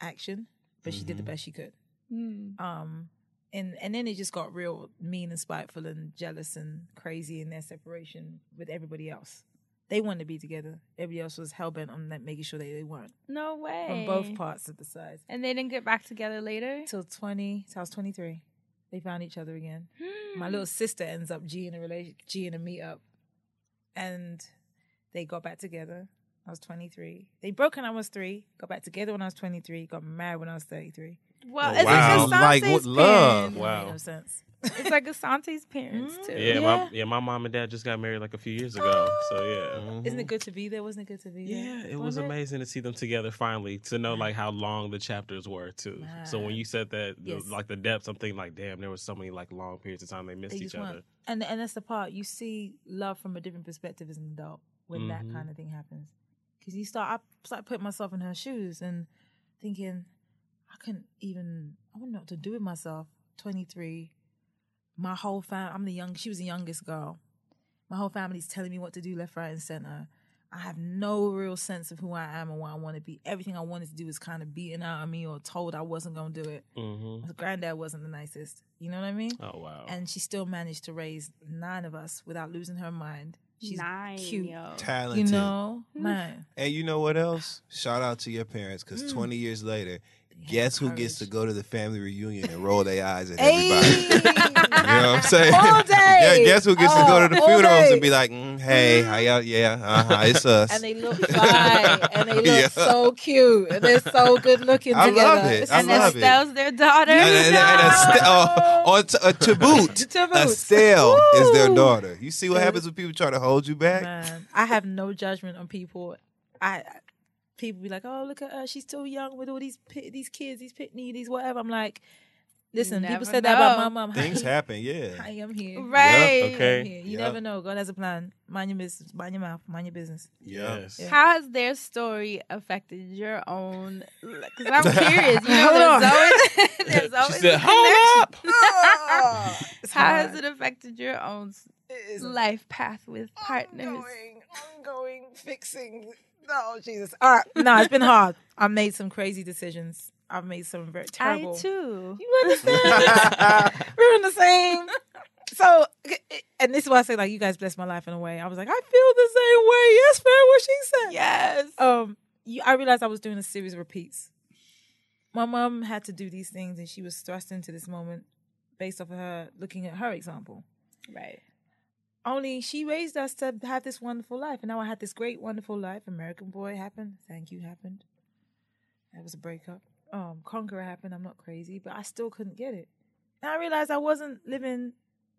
action, but she did the Mhm. best she could. Mm. Um, and and then it just got real mean and spiteful and jealous and crazy in their separation with everybody else. They wanted to be together. Everybody else was hell bent on that, making sure that they weren't No way. from both parts of the sides. And they didn't get back together later? Till twenty, till I was twenty three, they found each other again. Hmm. My little sister ends up G in a relation, G in a meetup, and they got back together. I was twenty three. They broke when I was three. Got back together when I was twenty three. Got married when I was thirty three. Well, Oh, it's wow. like Like, what love. Wow. no sense. It's like Asante's parents too. Yeah, my yeah, my mom and dad just got married like a few years ago. So yeah. <gasps> Isn't it good to be there? Wasn't it good to be there? Yeah, it was Wasn't amazing to see them together finally. To know like how long the chapters were too. So when you said that, the- like the depths, I'm thinking like, damn, there was so many like long periods of time they missed They each other. and and that's the part you see love from a different perspective as an adult when Mhm. that kind of thing happens. Because you start, I start putting myself in her shoes and thinking, I couldn't even, I wouldn't know what to do with myself. Twenty three, my whole fam, I'm the young. She was the youngest girl. My whole family's telling me what to do, left, right, and center. I have no real sense of who I am and what I want to be. Everything I wanted to do was kind of beaten out of me or told I wasn't going to do it. Mm-hmm. My granddad wasn't the nicest. You know what I mean? Oh wow. and she still managed to raise nine of us without losing her mind. She's Nine, cute, yo. Talented. you know, man. And you know what else? Shout out to your parents because Mm. 20 years later, guess who gets to go to the family reunion and roll their eyes at everybody? <laughs> You know what I'm saying? All <laughs> day. yeah, guess who gets to go to the Oh, funerals day. and be like, mm, hey, how y'all? Yeah, uh-huh, it's <laughs> us. And they look <laughs> fine, and they look Yeah. so cute, and they're so good looking I together. love it. I and love it. Estelle's their daughter. and, and, and Est- oh, oh, to, uh, to boot, To boot. Is their daughter. You see what happens when people try to hold you back? Man, I have no judgment on people. I people be like, "Oh, look at her, she's still young with all these these kids, these pitney, these whatever." I'm like, listen, people never said that about my know. mom. Things Hi, <laughs> happen, yeah. I am here. Right. Yep, okay. Here. You Yep. never know. God has a plan. Mind your business. Mind your mouth. Mind your business. Yes. Yeah. How has their story affected your own? Because I'm <laughs> curious. You <laughs> know, Hold there's always, there's always She said, "Hold up." connection. How has it affected your own life path with partners? Ongoing, ongoing, fixing. Oh Jesus. All right. No, it's been hard. I've made some crazy decisions. I've made some very terrible. I too. You understand? <laughs> We're in the same. So, and this is why I say, like, you guys blessed my life in a way. I was like, I feel the same way. Yes, fair what she said. Yes. Um, you, I realized I was doing a series of repeats. My mom had to do these things, and she was thrust into this moment based off of her looking at her example. Right. Only she raised us to have this wonderful life, and now I had this great, wonderful life. American Boy happened. Thank you happened. That was a breakup. Um, Conqueror happened. I'm not crazy, but I still couldn't get it. And I realized I wasn't living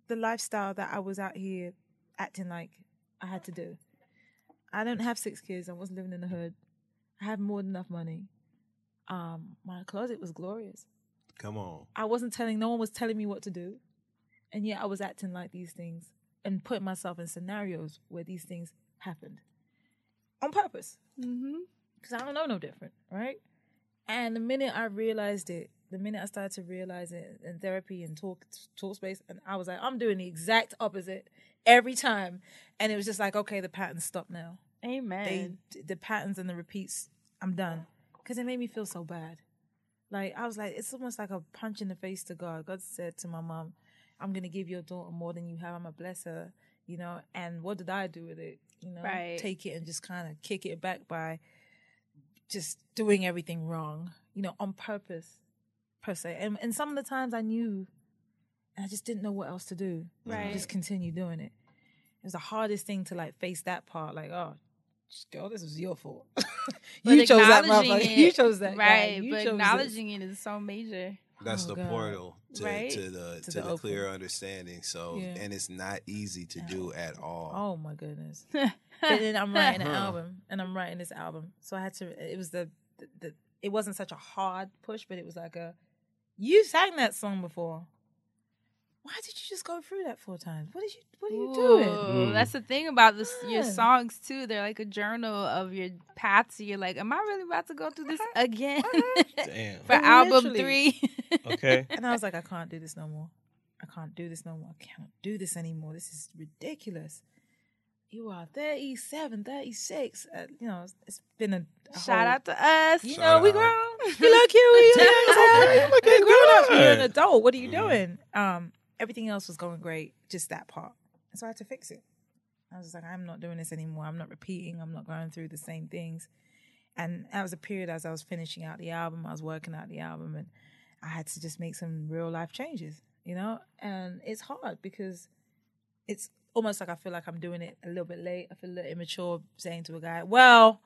the lifestyle that I was out here acting like I had to do. I don't have six kids. I wasn't living in the hood. I have more than enough money. Um, my closet was glorious. Come on. I wasn't telling, no one was telling me what to do. And yet I was acting like these things and putting myself in scenarios where these things happened on purpose Mm-hmm. because I don't know no different, right? And the minute I realized it, the minute I started to realize it in therapy and talk talk space, and I was like, I'm doing the exact opposite every time, and it was just like, okay, the patterns stop now. Amen. They, the patterns and the repeats, I'm done because it made me feel so bad. Like I was like, it's almost like a punch in the face to God. God said to my mom, "I'm gonna give your daughter more than you have. I'm gonna bless her." You know, and what did I do with it? You know, Right. take it and just kind of kick it back by just doing everything wrong. You know, on purpose, per se. And and some of the times I knew, and I just didn't know what else to do. Right. Just continue doing it. It was the hardest thing to like face that part. Like, oh, girl, this was your fault. <laughs> You chose that motherfucker. <laughs> it- You chose that guy. Right. You but acknowledging it is so major. That's Oh, the God. portal to, Right? to the to, To the the, clear understanding. So Yeah. and it's not easy to do at all. Oh my goodness. <laughs> and then I'm writing an album, and I'm writing this album, so I had to. It was the, the, the it wasn't such a hard push, but it was like a. You sang that song before. Why did you just go through that four times? What did you What are you doing? Ooh, That's mm. the thing about this, your songs too. They're like a journal of your path. So you're like, am I really about to go through this again Damn. <laughs> for oh, album three? <laughs> Okay. <laughs> And I was like, I can't do this no more. I can't do this no more. I can't do this anymore. This is ridiculous. You are 37, 36. Uh, you know, it's, it's been a, a Shout whole- out to us. You know, we out. grown. <laughs> You look cute. We young as hell. You looking grown up. You're an adult. What are you Mm-hmm. doing? Um, everything else was going great. Just that part. And so I had to fix it. I was just like, I'm not doing this anymore. I'm not repeating. I'm not going through the same things. And that was a period as I was finishing out the album. I was working out the album, and I had to just make some real life changes. You know, and it's hard because it's almost like I feel like I'm doing it a little bit late. I feel a little immature saying to a guy, "Well,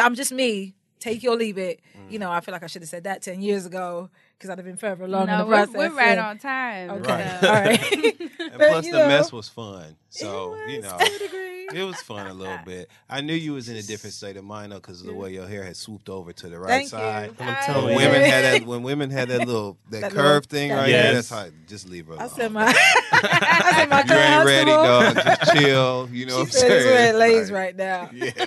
I'm just me. take it or leave it. Mm. You know, I feel like I should have said that ten years ago because I'd have been further along in no, the we're, process. we're right yeah. on time. Okay, Right. all right. <laughs> And But, plus, you the know, mess was fun. So it you know, to a degree. It was fun a little <laughs> bit. I knew you was in a different state of mind though, because of the mm. way your hair had swooped over to the right Thank side. you. I'm telling When you. women had that, <laughs> when women had that little <laughs> that, That curve little- thing that- right there, Yes. that's how. Just leave her alone. I said my, I said my you ain't ready, dog. Just chill. You know She what I'm said it's where it lays Like, right now. Yeah.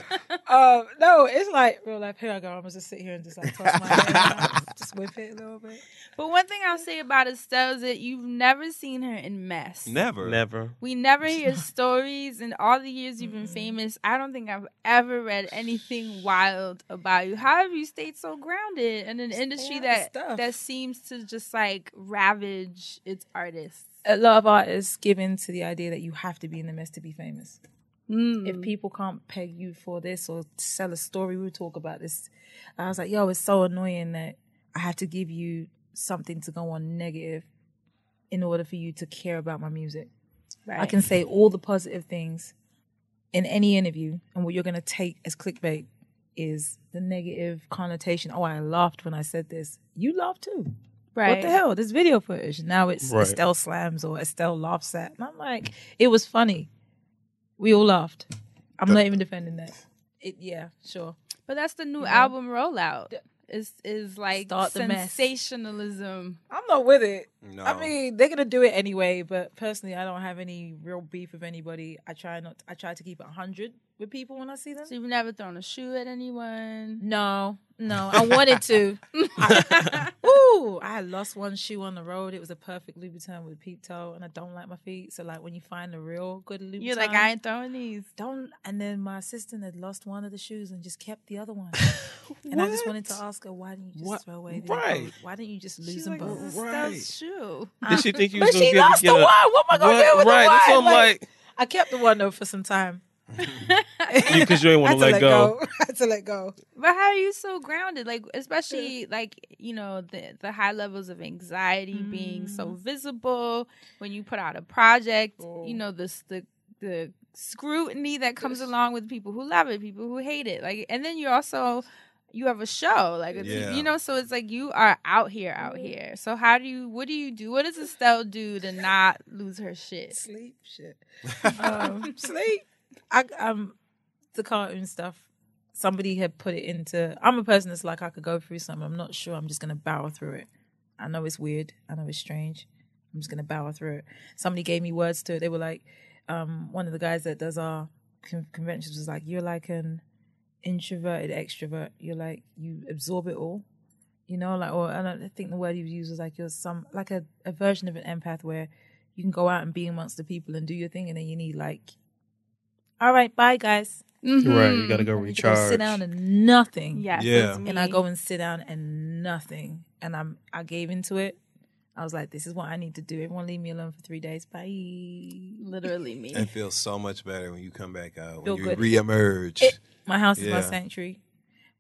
Um, no, it's like real life. Here I go. I'm gonna just sit here and just like toss my hair, <laughs> just whip it a little bit. But one thing I'll say about Estelle is that you've never seen her in mess. Never. Never. We never hear <laughs> stories in all the years you've been famous. I don't think I've ever read anything wild about you. How have you stayed so grounded in an Stay industry that stuff. that seems to just like ravage its artists? A lot of artists give in to the idea that you have to be in the mess to be famous. Mm. If people can't peg you for this or sell a story, we'll talk about this. I was like, yo, it's so annoying that I have to give you something to go on negative in order for you to care about my music. right. I can say all the positive things in any interview, and what you're going to take as clickbait is the negative connotation. Oh, I laughed when I said this. You laughed too. right. What the hell? This video footage. Now it's Right. Estelle slams or Estelle laughs at. And I'm like, it was funny. We all laughed. I'm not even defending that. It, yeah, sure. But that's the new know? album rollout. Is is like Start the mess. sensationalism. I'm not with it. No. I mean, they're gonna do it anyway. But personally, I don't have any real beef with anybody. I try not. I try to keep it hundred with people when I see them. So you've never thrown a shoe at anyone. No, no. <laughs> I wanted to. <laughs> I, ooh, I lost one shoe on the road. It was a perfect Louboutin with peep toe, and I don't like my feet. So like when you find a real good Louboutin, You're like, I ain't throwing these. don't. And then my assistant had lost one of the shoes and just kept the other one. <laughs> and I just wanted to ask her, why didn't you just What? throw away the Right. both? Why didn't you just lose She's them like, both? this is Right. Shoe. Did she think you But was gonna she get, lost get the a, one. What am I gonna What? do with right, the one? that's what I'm Like, like. I kept the one though for some time. Because you ain't I want to let go. <laughs> I had to let go. But how are you so grounded? Like, especially like you know the the high levels of anxiety being so visible when you put out a project. You know this the the scrutiny that comes along with people who love it, people who hate it. Like, and then you also you have a show, like it's, Yeah. you know, so it's like you are out here, out here. So how do you? What do you do? What does Estelle do to not lose her shit? Sleep, shit. <laughs> um, <laughs> sleep. I um the cartoon stuff. Somebody had put it into. I'm a person that's like I could go through something. I'm not sure. I'm just gonna barrel through it. I know it's weird. I know it's strange. I'm just gonna barrel through it. Somebody gave me words to it. They were like, um, one of the guys that does our con- conventions was like, "You're like an introverted extrovert. You're like you absorb it all." You know, like, or and I think the word you used was like you're some like a, a version of an empath where you can go out and be amongst the people and do your thing, and then you need like, all right, bye guys. Mm-hmm. Right, you gotta go And you go recharge. sit down and nothing. Yes, Yeah. And I go and sit down and nothing, and I'm I gave into it. I was like, this is what I need to do. Everyone leave me alone for three days. Bye. literally me. It feels so much better when you come back out, Feel when you good. reemerge. It- my house is my sanctuary.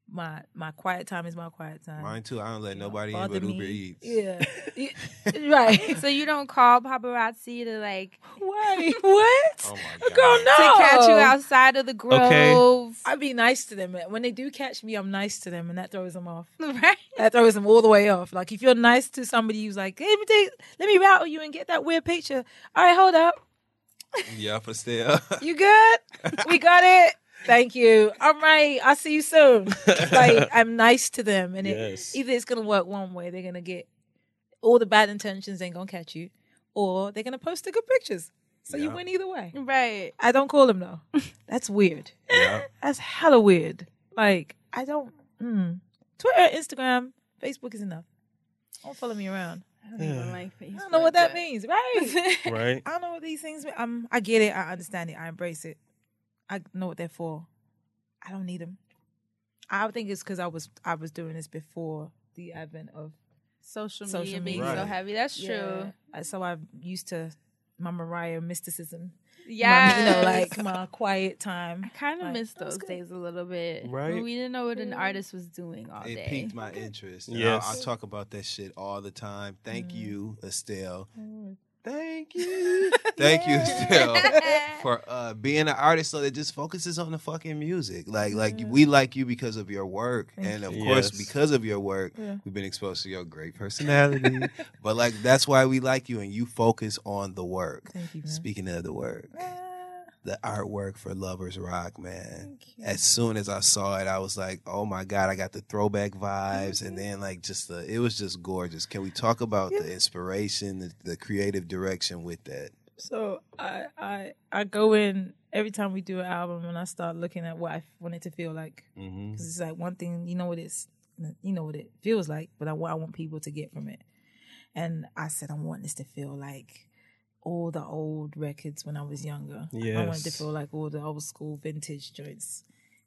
My my quiet time is my quiet time. Mine too. I don't let nobody in Bother but Uber me. Eats. Yeah. <laughs> Yeah. right. <laughs> So you don't call paparazzi to like Why? <laughs> What? Oh my god. Girl, no. to catch you outside of the grove. Okay. I'd be nice to them. When they do catch me, I'm nice to them, and that throws them off. Right? That throws them all the way off. Like if you're nice to somebody who's like, "Let me take, let me rattle you and get that weird picture." All right, hold up. Yeah, for still. You good? we got it. Thank you. All right. I'll see you soon. like <laughs> I'm nice to them, and Yes. it, either it's gonna work one way, they're gonna get all the bad intentions ain't gonna catch you, or they're gonna post the good pictures. So you win either way. Right. I don't call them though. <laughs> That's weird. yeah. That's hella weird. Like I don't. Mm. Twitter, Instagram, Facebook is enough. Don't follow me around. I don't even like I don't know what that but- means, right? Right? I don't know what these things mean. Um, I get it. I understand it. I embrace it. I know what they're for. I don't need them. I think it's because I was I was doing this before the advent of Social, Social media being media. so heavy. That's true. Yeah. Uh, So I'm used to my Mariah mysticism. Yeah. You know, like my quiet time. I kind of Like, miss those days a little bit. Right. We didn't know what an artist was doing all It day. piqued my interest. And Yes. I, I talk about that shit all the time. Thank Mm. you, Estelle. Thank you. <laughs> Thank you still <laughs> for uh, being an artist so that just focuses on the fucking music. Like like we like you because of your work. Thank and of you. course Yes. because of your work, Yeah. we've been exposed to your great personality. <laughs> but like that's why we like you and you focus on the work. Thank you, man. Speaking of the work, the artwork for Lovers Rock, man. As soon as I saw it, I was like, "Oh my god!" I got the throwback vibes, and then like just the, it was just gorgeous. Can we talk about the inspiration, the, the creative direction with that? So I I I go in every time we do an album and I start looking at what I want it to feel like Mm-hmm. because it's like one thing you know what it's you know what it feels like, but I, what I want people to get from it. And I said I want this to feel like all the old records when I was younger. I wanted to feel like all the old school vintage joints.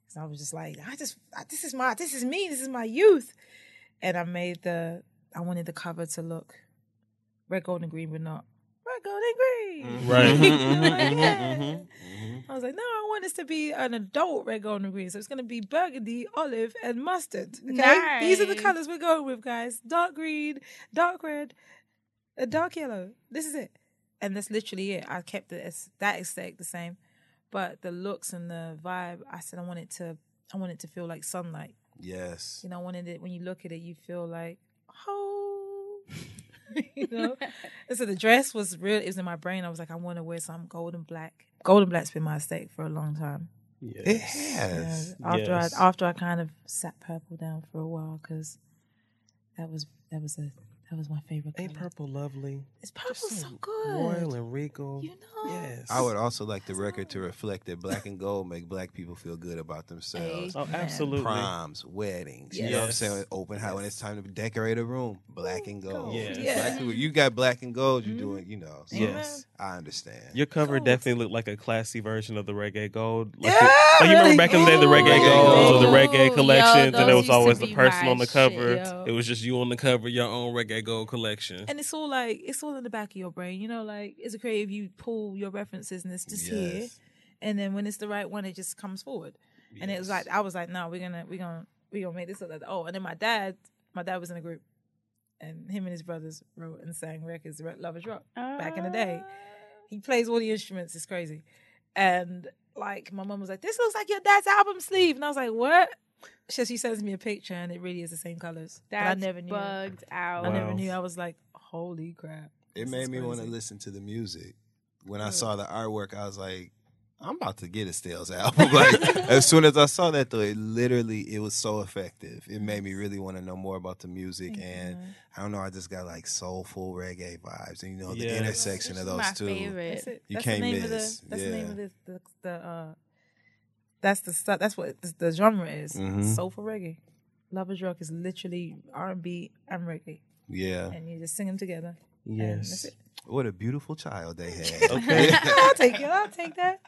So I was just like, I just I- this is my this is me, this is my youth. And I made the I wanted the cover to look red, gold, and green, but not red, gold, and green. Right. <laughs> You know, like, Mhm, yeah. mhm, I was like, no, I want this to be an adult red, gold, and green. So it's going to be burgundy, olive, and mustard. Okay, these are the colors we're going with, guys. Dark green, dark red, a dark yellow. This is it, and that's literally it. I kept it as that aesthetic the same, but the looks and the vibe. I said I want it to, I want it to feel like sunlight. Yes. You know, I wanted it when you look at it, you feel like, oh, <laughs> you know. and so the dress was real. It was in my brain. I was like, I want to wear some gold and black. Gold and black's been my aesthetic for a long time. Yes. It has. Yeah, after Yes. I after I kind of sat purple down for a while because that was that was a that was my favorite. Ain't color. purple lovely? It's purple Just so good. Royal and regal. You know. Yes. I would also like the record to reflect that black and gold make black people feel good about themselves. Oh, absolutely. Proms, weddings, you know what I'm saying? Open house when it's time to decorate a room, black and gold. Yes. Yeah. Black you got black and gold, you're Mhm. doing, you know. So Yes. I understand. Your cover Gold. definitely looked like a classy version of the reggae gold. Like, Yeah, the- oh, like you remember back in the day, the reggae Reggae gold, or the gold. reggae Yo, collections, and those it was always the person on the cover. shit. It was just you on the cover, your own reggae gold collection. And it's all like it's all in the back of your brain, you know. Like as a creative, you pull your references, and it's just here. And then when it's the right one, it just comes forward. And it was like I was like, no, we're gonna we're gonna we're gonna make this look like oh. And then my dad, my dad was in a group, and him and his brothers wrote and sang records, Lovers Rock. back in the day. Ah. He plays all the instruments. It's crazy. And like my mom was like, "This looks like your dad's album sleeve," and I was like, "What?" So she sends me a picture, and it really is the same colors. But That's I never knew. bugged out. I never knew. I was like, "Holy crap!" It made me want to listen to the music. When I saw the artwork, I was like, I'm about to get a Stills <laughs> album. like as soon as I saw that though, it literally it was so effective. It made me really want to know more about the music Thank and man. I don't know, I just got like soulful reggae vibes. And you know, the Yes. intersection This of those my two. favorite. That's. You that's can't the miss. the. That's the name Yeah. of the the, the uh. That's the stuff. That's what the, the genre is. Mhm. Soulful reggae. Lovers Rock is literally R and B and reggae, Yeah. and you just sing them together. and that's yes. it. What a beautiful child they had. Okay. <laughs> I'll take it. I'll take that.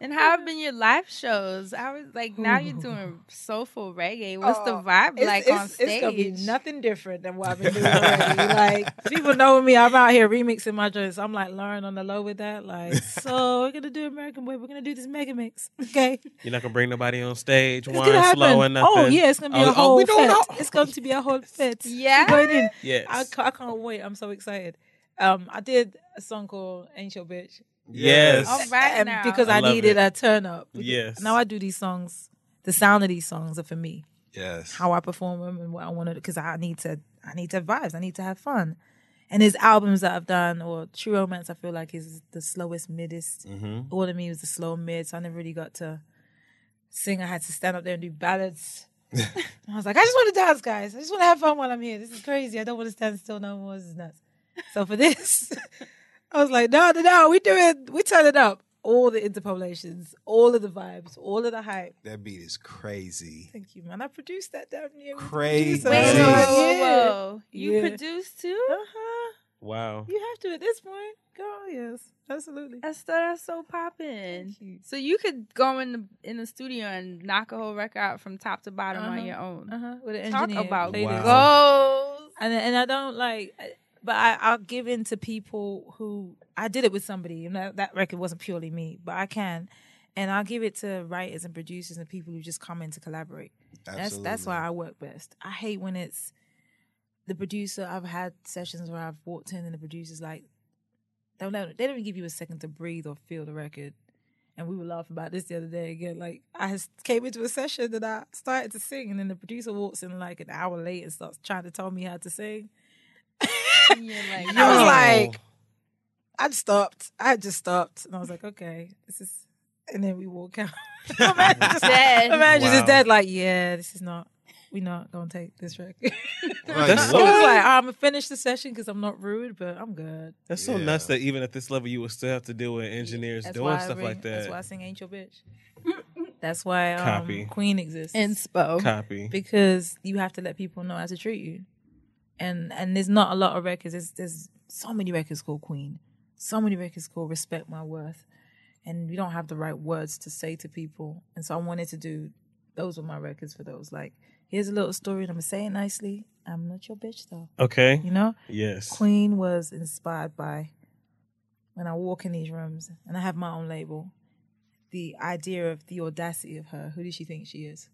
And how have been your live shows? I was like, now you're doing soulful reggae. What's the Oh, vibe like on stage? It's gonna be nothing different than what I've been doing <laughs> already. like people know me, I'm out here remixing my joints. I'm like Lauryn on the low with that. Like, so we're gonna do American Way. We're gonna do this mega mix. Okay, You're not gonna bring nobody on stage, it's wine gonna happen. slow and nothing. Oh yeah, it's gonna be Oh, a oh, whole we don't fete. know. It's going to be a whole fete. Yeah? Going in. Yes. I, I can't wait. I'm so excited. Um, I did a song called "Ain't Your Bitch." Yes. All right and now. because I I, needed it. a turn up. Because Yes. Now I do these songs. The sound of these songs are for me. yes. how I perform them and what I want to because I need to I need to have vibes. I need to have fun. And his albums that I've done or True Romance I feel like is the slowest midest. Mm-hmm. All of me was the slow mid, so I never really got to sing. I had to stand up there and do ballads. <laughs> I was like, I just want to dance, guys. I just want to have fun while I'm here. This is crazy. I don't want to stand still no more. This is nuts. So for this, <laughs> I was like, no, no, no. We do it. We turn it up. All the interpolations, all of the vibes, all of the hype. That beat is crazy. Thank you, man. I produced that damn near. Crazy. Wait, Jeez. whoa, whoa, Yeah. whoa. You Yeah. produced too? Uh-huh. Wow. You have to at this point. Girl, yes. Absolutely. That's that's so popping. Thank you. So you could go in the in the studio and knock a whole record out from top to bottom on Uh-huh. your own. Uh-huh. With an Talk engineer. about played it. Wow. goals. And and I don't like but I, I'll give in to people who I did it with somebody, You know, that record wasn't purely me, but I can. And I'll give it to writers and producers and people who just come in to collaborate. That's that's why I work best. I hate when it's the producer. I've had sessions where I've walked in and the producer's like, They don't, they don't even give you a second to breathe or feel the record. And we were laughing about this the other day again. Like I came into a session and I started to sing, and then the producer walks in like an hour late and starts trying to tell me how to sing. And like, I was like, I just stopped. I had just stopped, and I was like, okay, this is. And then we walk out. <laughs> <laughs> my manager just, Dead. my Wow. just dead. Like, yeah, this is not. We're not gonna take this record. <laughs> That's I was like, I'm gonna finish the session because I'm not rude, but I'm good. That's so Yeah. nuts that even at this level, you would still have to deal with engineers That's doing stuff ring- like that. That's why I sing "Ain't Your Bitch." That's why um, Copy. Queen exists. inspo. Copy. because you have to let people know how to treat you. And and there's not a lot of records. There's, there's so many records called Queen, so many records called Respect My Worth, and we don't have the right words to say to people. And so I wanted to do those were my records for those. Like, here's a little story, and I'm gonna say it nicely. I'm not your bitch though, Okay. you know. Yes. Queen was inspired by when I walk in these rooms and I have my own label, the idea of the audacity of her. Who does she think she is?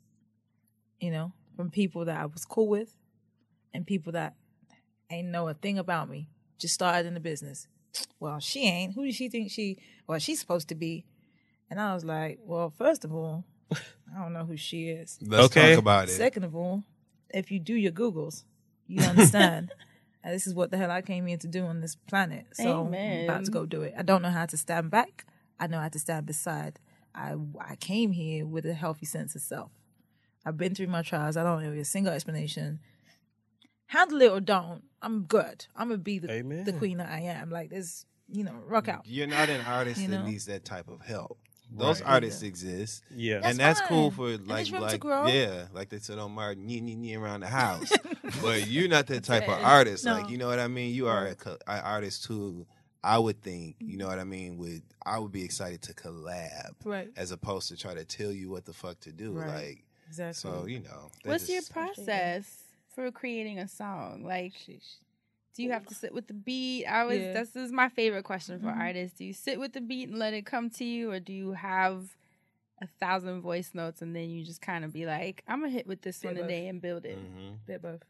You know, from people that I was cool with and people that ain't know a thing about me, just started in the business. Well, she ain't. Who does she think she, well, she's supposed to be? And I was like, well, first of all, <laughs> I don't know who she is. Let's Okay. talk about it. Second of all, if you do your Googles, you understand. <laughs> and this is what the hell I came here to do on this planet. So I'm about to go do it. I don't know how to stand back. I know how to stand beside. I I came here with a healthy sense of self. I've been through my trials. I don't know a single explanation. Handle it or don't. I'm good. I'm gonna be the Amen. the queen that I am. Like this, you know, rock out. You're not an artist You that needs that type of help. Those Right. artists exist. Yeah. That's and that's cool for like there's room to like yeah, like they said on Martin, knee knee knee around the house. <laughs> but you're not that type of artist. Like you know what I mean. You are a co- an artist who I would think you know mm-hmm. what I mean. Would I would be excited to collab Right. as opposed to try to tell you what the fuck to do. Right. Like Exactly. so, you know. they What's your just- process for creating a song? Like, Sheesh. do you have to sit with the beat? I always Yeah. this is my favorite question for Mhm. artists. Do you sit with the beat and let it come to you, or do you have a thousand voice notes and then you just kind of be like, I'm gonna hit with this Bit one both. today and build it? Mhm. bit both.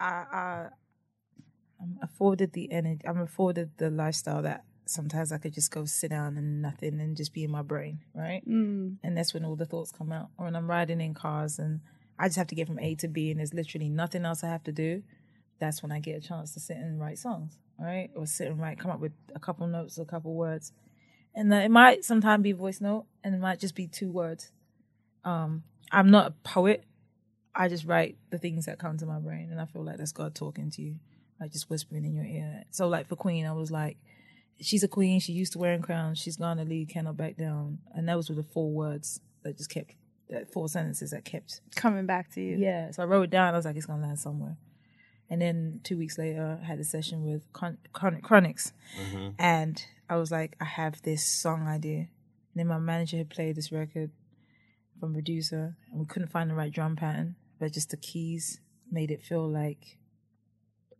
I I I'm afforded the energy. I'm afforded the lifestyle that sometimes I could just go sit down and nothing and just be in my brain, right? Mm. And that's when all the thoughts come out. Or when I'm riding in cars and I just have to get from A to B and there's literally nothing else I have to do. That's when I get a chance to sit and write songs, right? Or sit and write, come up with a couple notes, a couple words. And uh, it might sometimes be voice note and it might just be two words. Um, I'm not a poet. I just write the things that come to my brain, and I feel like that's God talking to you, like just whispering in your ear. So, like for Queen, I was like, she's a queen. She used to wearing crowns. She's gonna lead, cannot back down. And that was with the four words that just kept, that four sentences that kept. Coming back to you. Yeah. So I wrote it down. I was like, it's gonna land somewhere. And then two weeks later, I had a session with Chron- Chron- Chronixx, Mhm. and I was like, I have this song idea. And then my manager had played this record from producer, and we couldn't find the right drum pattern, but just the keys made it feel like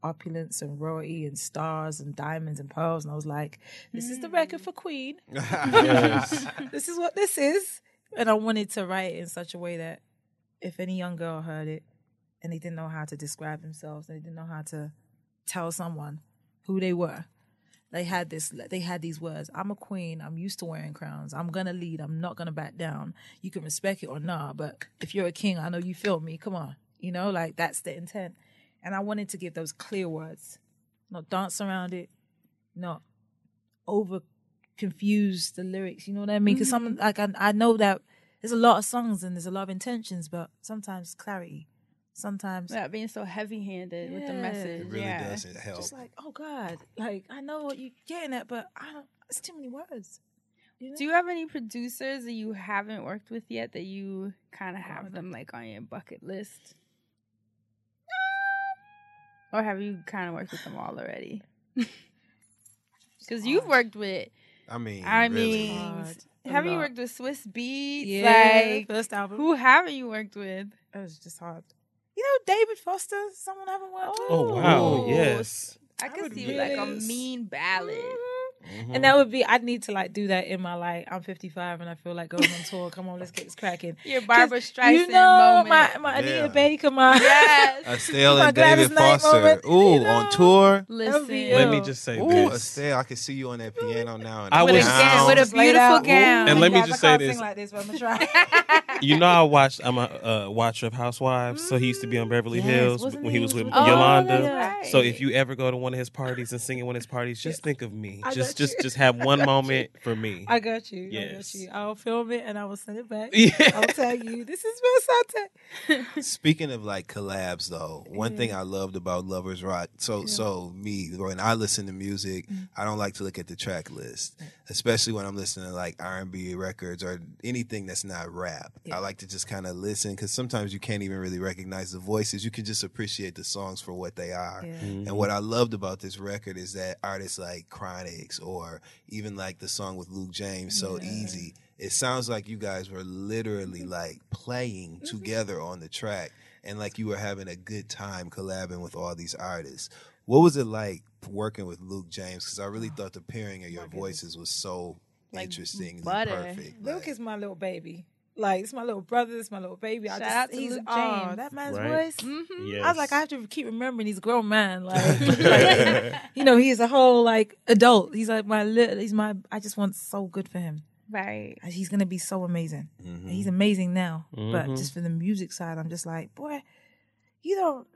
opulence and royalty and stars and diamonds and pearls. And I was like, this is the record for Queen. <laughs> <laughs> Yes. this is what this is. And I wanted to write it in such a way that if any young girl heard it and they didn't know how to describe themselves, they didn't know how to tell someone who they were, they had this they had these words i'm a queen. I'm used to wearing crowns. I'm gonna lead. I'm not gonna back down. You can respect it or not but if you're a king i know you feel me. Come on. You know like that's the intent. And i wanted to give those clear words. Not dance around it. Not over confuse the lyrics you know what i mean because some mm-hmm. like I, I know that there's a lot of songs and there's a lot of intentions but sometimes clarity sometimes Without being so heavy handed with the message. It really yeah. doesn't help. just like oh god like i know what you're getting at but i don't it's too many words you know? Do you have any producers that you haven't worked with yet that you kind of have them like on your bucket list? Um, or have you kind of worked with them all already? Because <laughs> you've worked with, I mean, I really. mean, Hard. Have you worked with Swizz Beatz? yeah Like, first album who haven't you worked with? it was just hard you know david foster someone I haven't worked oh, with Oh wow, Oh. yes. I I could would see like a mean ballad. Mm-hmm. Mhm. And that would be I'd need to like do that in my like I'm 55 and I feel like going on tour. Come on, let's get this cracking. <laughs> Your Barbra Streisand You know moment. my my Anita Yeah. Baker, my Yes. <laughs> Estelle My and David Foster. moment, Ooh, you know. on tour. Listen. Let me just say Ooh, this. Estelle, I can see you on that piano now. And I was- with a Just laid beautiful out. gown. And let me just say this. Sing like this, but I'm gonna try. You know, I watched. I'm a uh, watcher of Housewives, so he used to be on Beverly Yes, Hills wasn't when he? he was with Oh, Yolanda. right. So if you ever go to one of his parties and sing at one of his parties, just think of me. I Just, got just, just have one <laughs> moment for me. I got you. I got you. I'll film it and I will send it back. <laughs> Yeah. I'll tell you. This is Miss Sante. <laughs> Speaking of like collabs, though, one thing I loved about Lovers Rock. So, so me when I listen to music, Mm. I don't like to look at the track list, especially when I'm listening to like R and B records or anything that's not rap. I like to just kind of listen because sometimes you can't even really recognize the voices. You can just appreciate the songs for what they are. Yeah. And what I loved about this record is that artists like Chronixx or even like the song with Luke James, So Easy, it sounds like you guys were literally mm-hmm. like playing mm-hmm. together on the track and like you were having a good time collabing with all these artists. What was it like working with Luke James? Because I really oh, thought the pairing of your voices was so Like interesting, and butter. perfect. Luke Like, is my little baby. Like it's my little brother. It's my little baby. I just, out to he's, Luke oh, that man's Right. voice. Mhm. Yes. I was like, I have to keep remembering he's a grown man. Like, like, <laughs> <laughs> you know, he's a whole like adult. He's like my little. He's my. I just want so good for him. Right. He's gonna be so amazing. mhm. He's amazing now, but Mhm. just for the music side, I'm just like, boy, you don't.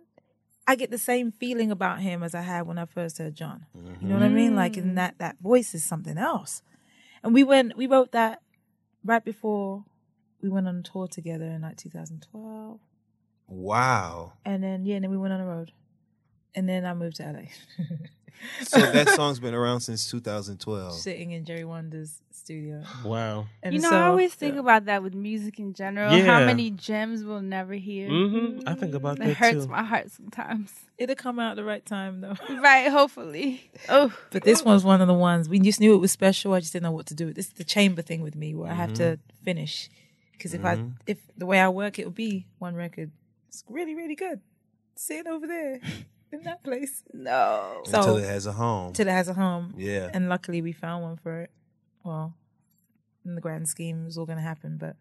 I get the same feeling about him as I had when I first heard John. You know what I mean? Like, in that that voice is something else. And we went, we wrote that right before we went on tour together in like 2012, wow. and then yeah, and then we went on the road, and then I moved to LA, So <laughs> that song's been around since 2012. sitting in Jerry Wonda's studio. wow. And you know, so, I always think yeah. about that with music in general. How many gems we'll never hear. hmm I think about It that It hurts too. my heart sometimes. it'll come out at the right time though. <laughs> right, hopefully. Oh, But this one's one of the ones we just knew it was special. I just didn't know what to do. With it. This is the chamber thing with me, where I have to finish. Because if I if the way I work, it will be one record. It's really really good. Sitting over there <laughs> in that place. no. So Until it has a home. till it has a home. yeah. And luckily we found one for it. Well, in the grand scheme, it was all gonna happen. But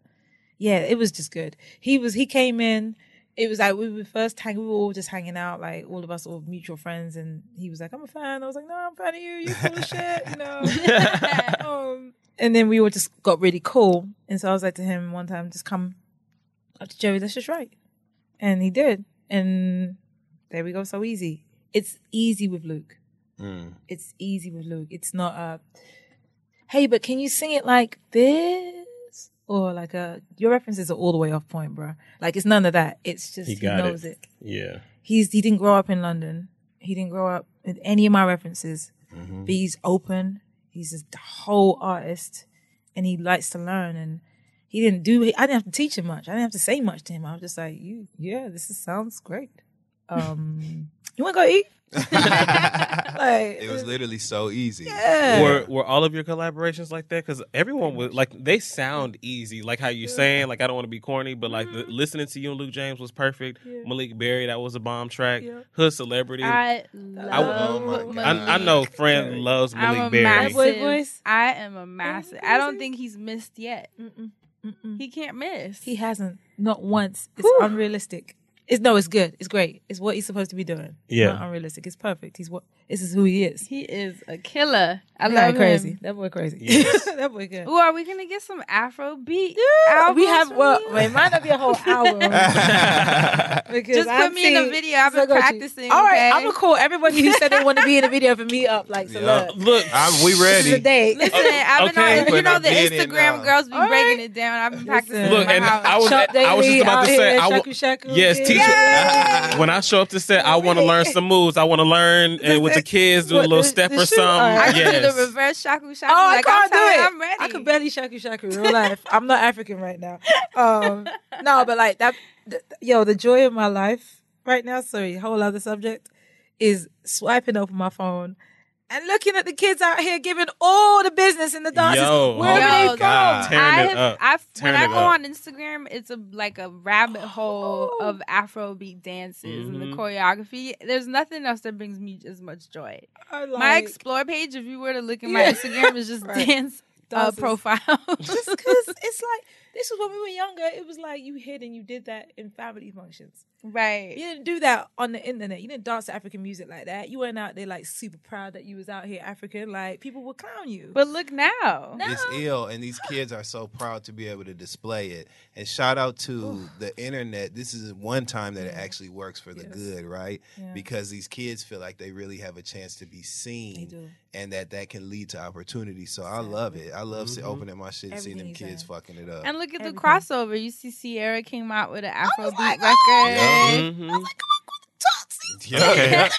yeah, it was just good. He was he came in. It was like we were first hang. We were all just hanging out, like all of us, all mutual friends. And he was like, "I'm a fan." I was like, "No, I'm a fan of you. You cool as shit," you know. <laughs> <laughs> um, and then we all just got really cool. And so I was like to him one time, "Just come up to Joey. Let's just write." And he did. And there we go. So easy. It's easy with Luke Mm. it's easy with Luke. It's not a hey, but can you sing it like this? Or like a your references are all the way off point, bro. Like it's none of that. It's just He he, got it. knows it. Yeah. He's he didn't grow up in London. He didn't grow up with any of my references. Mm-hmm. But he's open. He's a whole artist, and he likes to learn. And he didn't do. I didn't have to teach him much. I didn't have to say much to him. I was just like, you, yeah, this is, sounds great. Um, <laughs> you want to go eat? <laughs> like It was literally so easy. Yeah. Were were all of your collaborations like that? Because everyone was like they sound easy, like how you're saying. Like I don't want to be corny, but like the, mm-hmm. listening to you and Luke James was perfect. Maleek Berry, that was a bomb track. Yeah. Hood Celebrityy. I, I love Oh my I, Maleek. know friend loves I'm Maleek a Berry. massive. Boy voice? I am a massive. I don't think he's missed yet. Mm-mm, mm-mm. He can't miss. He hasn't, not once. It's unrealistic. It's no, it's good. It's great. It's what he's supposed to be doing. Yeah. not unrealistic. It's perfect. He's what. This is who he is. He is a killer. I That love guy crazy. him. That boy crazy. Yes. <laughs> that boy good. Ooh, are we gonna get some Afro beat? Yeah, we have well, you? well, it might not be a whole <laughs> album. <laughs> because Just I've put me in the video. I've been got you. practicing, All right, okay? I'm gonna call everybody who said they want to be in the video for me up. Like, so Yeah. look, Look, I'm, we this is a ready. date. Listen, I've been okay. on. You know the Instagram girls be All breaking right. it down. I've been Listen. practicing. in Look, my and house. I was Shop I was just about to say here, I w- shaku shaku, yes, yeah. when I show up to set, I want to learn some moves. I want to learn and with the kids do a little step or shoe? something. All right. I can do the reverse shaku shaku. Oh, I can't I'm do telling it. I'm ready. I could barely shaku shaku in real life. I'm not African right now. Um, <laughs> no, but like that, th- yo, the joy of my life right now. Sorry, whole other subject is swiping open my phone and looking at the kids out here giving all the business in the dances. Yo, wherever oh they my from. Tearing I it have, up. I've, when Tearing I go up. on Instagram, it's a like a rabbit hole of Afrobeat dances and Mhm. the choreography. There's nothing else that brings me as much joy. I my explore page, if you were to look at my Yeah. Instagram, is just <laughs> Right. dance uh, profile. <laughs> just because <laughs> it's like this was when we were younger. It was like you hid and you did that in family functions. Right. You didn't do that on the internet. You didn't dance to African music like that. You weren't out there like super proud that you was out here African. Like people would clown you. But look now. It's ill, and these kids are so proud to be able to display it. And shout out to the internet. This is one time that it actually works for the Yes. good, right? Yeah. Because these kids feel like they really have a chance to be seen, do. and that that can lead to opportunity. So I love it. I love Mm-hmm. see, opening my shit and seeing them kids he's fucking it up. And look at the crossover. You see, Sierra came out with an Afrobeat like, record. Oh, Mhm. I was like, yeah. Okay. <laughs>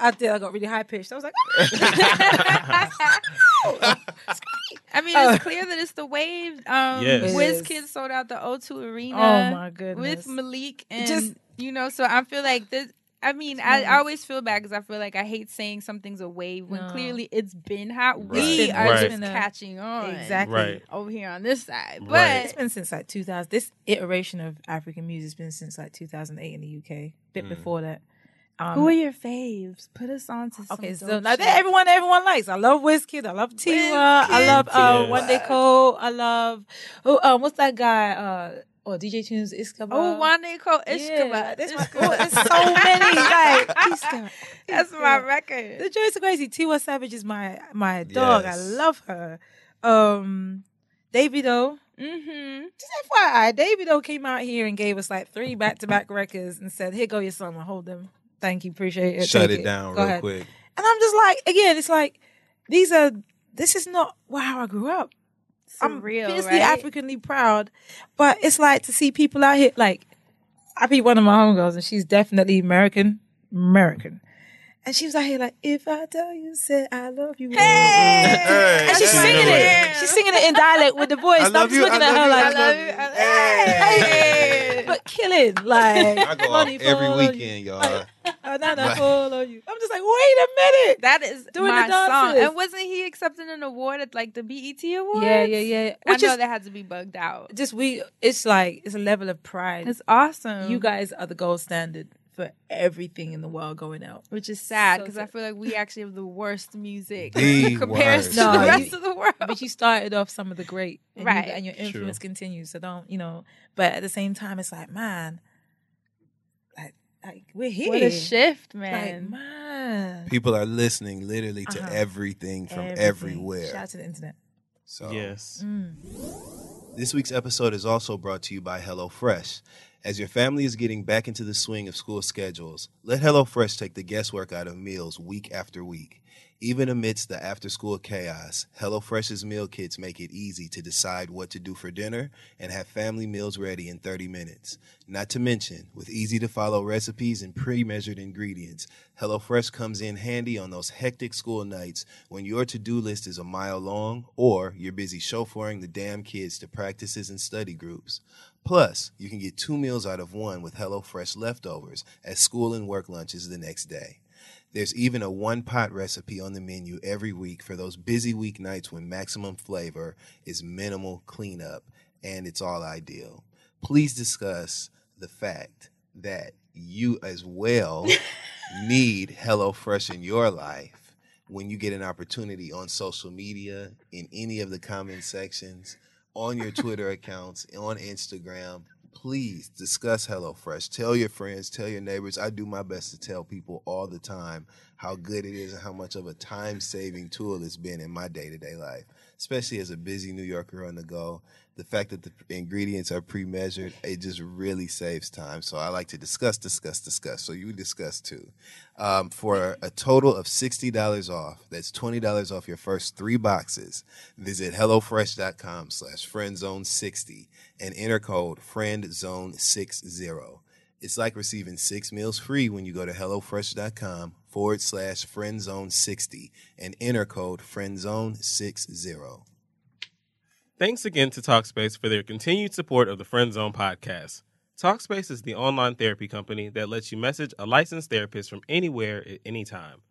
I did. I got really high pitched. I was like, <laughs> <laughs> I mean, Oh. it's clear that it's the wave. Um, Yes. Wiz It Kid is. sold out the O2 Arena. oh my goodness. with Maleek and Just- you know, so I feel like this. I mean, I, I always feel bad because I feel like I hate saying something's a wave when No. clearly it's been hot. Right. We It's are Right. just been catching on exactly. Right. over here on this side. But Right. It's been since like 2000. This iteration of African music has been since like 2008 in the UK. bit Mm. before that. Um, who are your faves? Put us on to some Okay, so dope now that everyone everyone likes. I love Wizkid. I love Tiwa. I love uh, Wande Coal. I love oh um, what's that guy? Uh, oh DJ Tunez Iskaba. Oh, Wande Ko Yeah, Iskaba. <laughs> <laughs> that's my, Iskaba. oh, there's so many. Like Iskaba. That's my record. The Joyce are crazy. Tiwa Savage is my my dog. I love her. Um, Davido. Mm-hmm. Just FYI, Davido came out here and gave us like three back to back records and said, "Here go your summer. Hold them. Thank you, appreciate it. Shut Take it down Go real ahead." quick. And I'm just like, again, it's like these are. This is not how I grew up. I'm Surreal, fiercely right? Africanly proud, but it's like to see people out here. Like, I beat one of my homegirls, and she's definitely American, American. And she was out here like, if I tell you, say I love you. Hey, and she's I singing it. She's singing it in dialect with the voice. I I'm love just you, looking I at her love like, you, I love you. Hey. but killing like I go off money every fall on you. weekend, y'all. Banana oh, Like- fall on you. I'm just like, wait a minute. That is Doing my the song. And wasn't he accepting an award at like the BET Awards? Yeah, yeah, yeah. I Which know is that had to be bugged out. just we. It's like it's a level of pride. It's awesome. you guys are the gold standard for everything in the world going out. which is sad So because I feel like we <laughs> actually have the worst music The <laughs> in worst. to No, the you- rest of the world. But you started off some of the great, and you- Right. and your True. influence continues. So don't you know? But at the same time, it's like, man, like, like we're here. what a shift, Like, man. man. People are listening literally to Uh-huh. everything from Everything. everywhere. Shout out to the internet. So Yes. This week's episode is also brought to you by HelloFresh. As your family is getting back into the swing of school schedules, let HelloFresh take the guesswork out of meals week after week. Even amidst the after school chaos, HelloFresh's meal kits make it easy to decide what to do for dinner and have family meals ready in 30 minutes. Not to mention, with easy to follow recipes and pre measured ingredients, HelloFresh comes in handy on those hectic school nights when your to do list is a mile long or you're busy chauffeuring the damn kids to practices and study groups. Plus, you can get two meals out of one with HelloFresh leftovers as school and work lunches the next day. There's even a one pot recipe on the menu every week for those busy weeknights when maximum flavor is minimal cleanup and it's all ideal. Please discuss the fact that you as well <laughs> need HelloFresh in your life when you get an opportunity on social media, in any of the comment sections, on your Twitter accounts, on Instagram. Please discuss HelloFresh. Tell your friends, tell your neighbors. I do my best to tell people all the time how good it is and how much of a time saving tool it's been in my day to day life, especially as a busy New Yorker on the go. The fact that the ingredients are pre measured, it just really saves time. So I like to discuss, discuss, discuss. So you discuss too. Um, for a total of $60 off, that's $20 off your first three boxes, visit HelloFresh.com slash FriendZone60 and enter code FriendZone60. It's like receiving six meals free when you go to HelloFresh.com forward slash FriendZone60 and enter code FriendZone60. Thanks again to Talkspace for their continued support of the Friend Zone podcast. Talkspace is the online therapy company that lets you message a licensed therapist from anywhere at any time.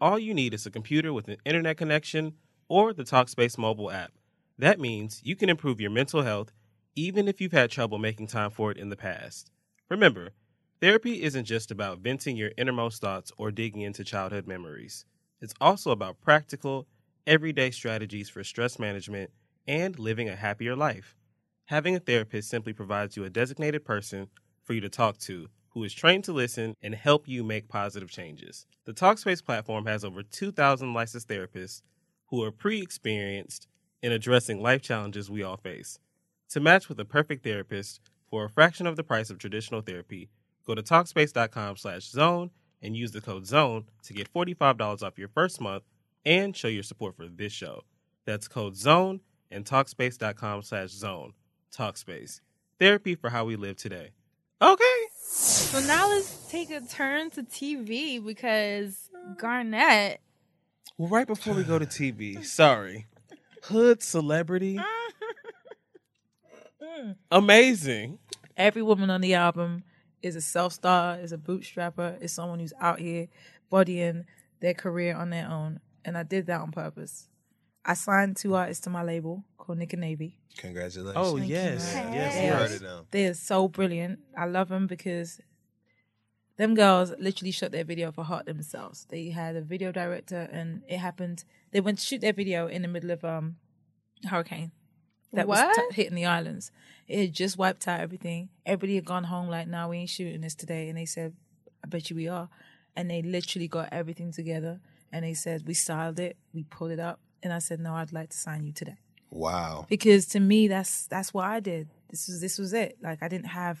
All you need is a computer with an internet connection or the Talkspace mobile app. That means you can improve your mental health even if you've had trouble making time for it in the past. Remember, therapy isn't just about venting your innermost thoughts or digging into childhood memories. It's also about practical, everyday strategies for stress management and living a happier life. Having a therapist simply provides you a designated person for you to talk to who is trained to listen and help you make positive changes. The Talkspace platform has over 2,000 licensed therapists who are pre experienced in addressing life challenges we all face. To match with the perfect therapist for a fraction of the price of traditional therapy, go to Talkspace.com slash zone and use the code ZONE to get $45 off your first month and show your support for this show. That's code ZONE and Talkspace.com slash zone. Talkspace. Therapy for how we live today. Okay. So now let's take a turn to TV because Garnet. Well, right before we go to TV, sorry. Hood Celebrityy. <laughs> Amazing. Every woman on the album is a self star, is a bootstrapper, is someone who's out here bodying their career on their own. And I did that on purpose. I signed two artists to my label called Nick and Navy. Congratulations. Oh, Thank you, yes. man. Yes, We Yes. heard it now. They are so brilliant. I love them because them girls literally shot their video for heart themselves. They had a video director, and it happened. They went to shoot their video in the middle of um hurricane that was t- hitting the islands. It had just wiped out everything. Everybody had gone home like, "Now we ain't shooting this today," and they said, "I bet you we are." And they literally got everything together, and they said, "We styled it, we pulled it up," and I said, "No, I'd like to sign you today." Wow. because to me that's that's what I did. This was this was it. Like I didn't have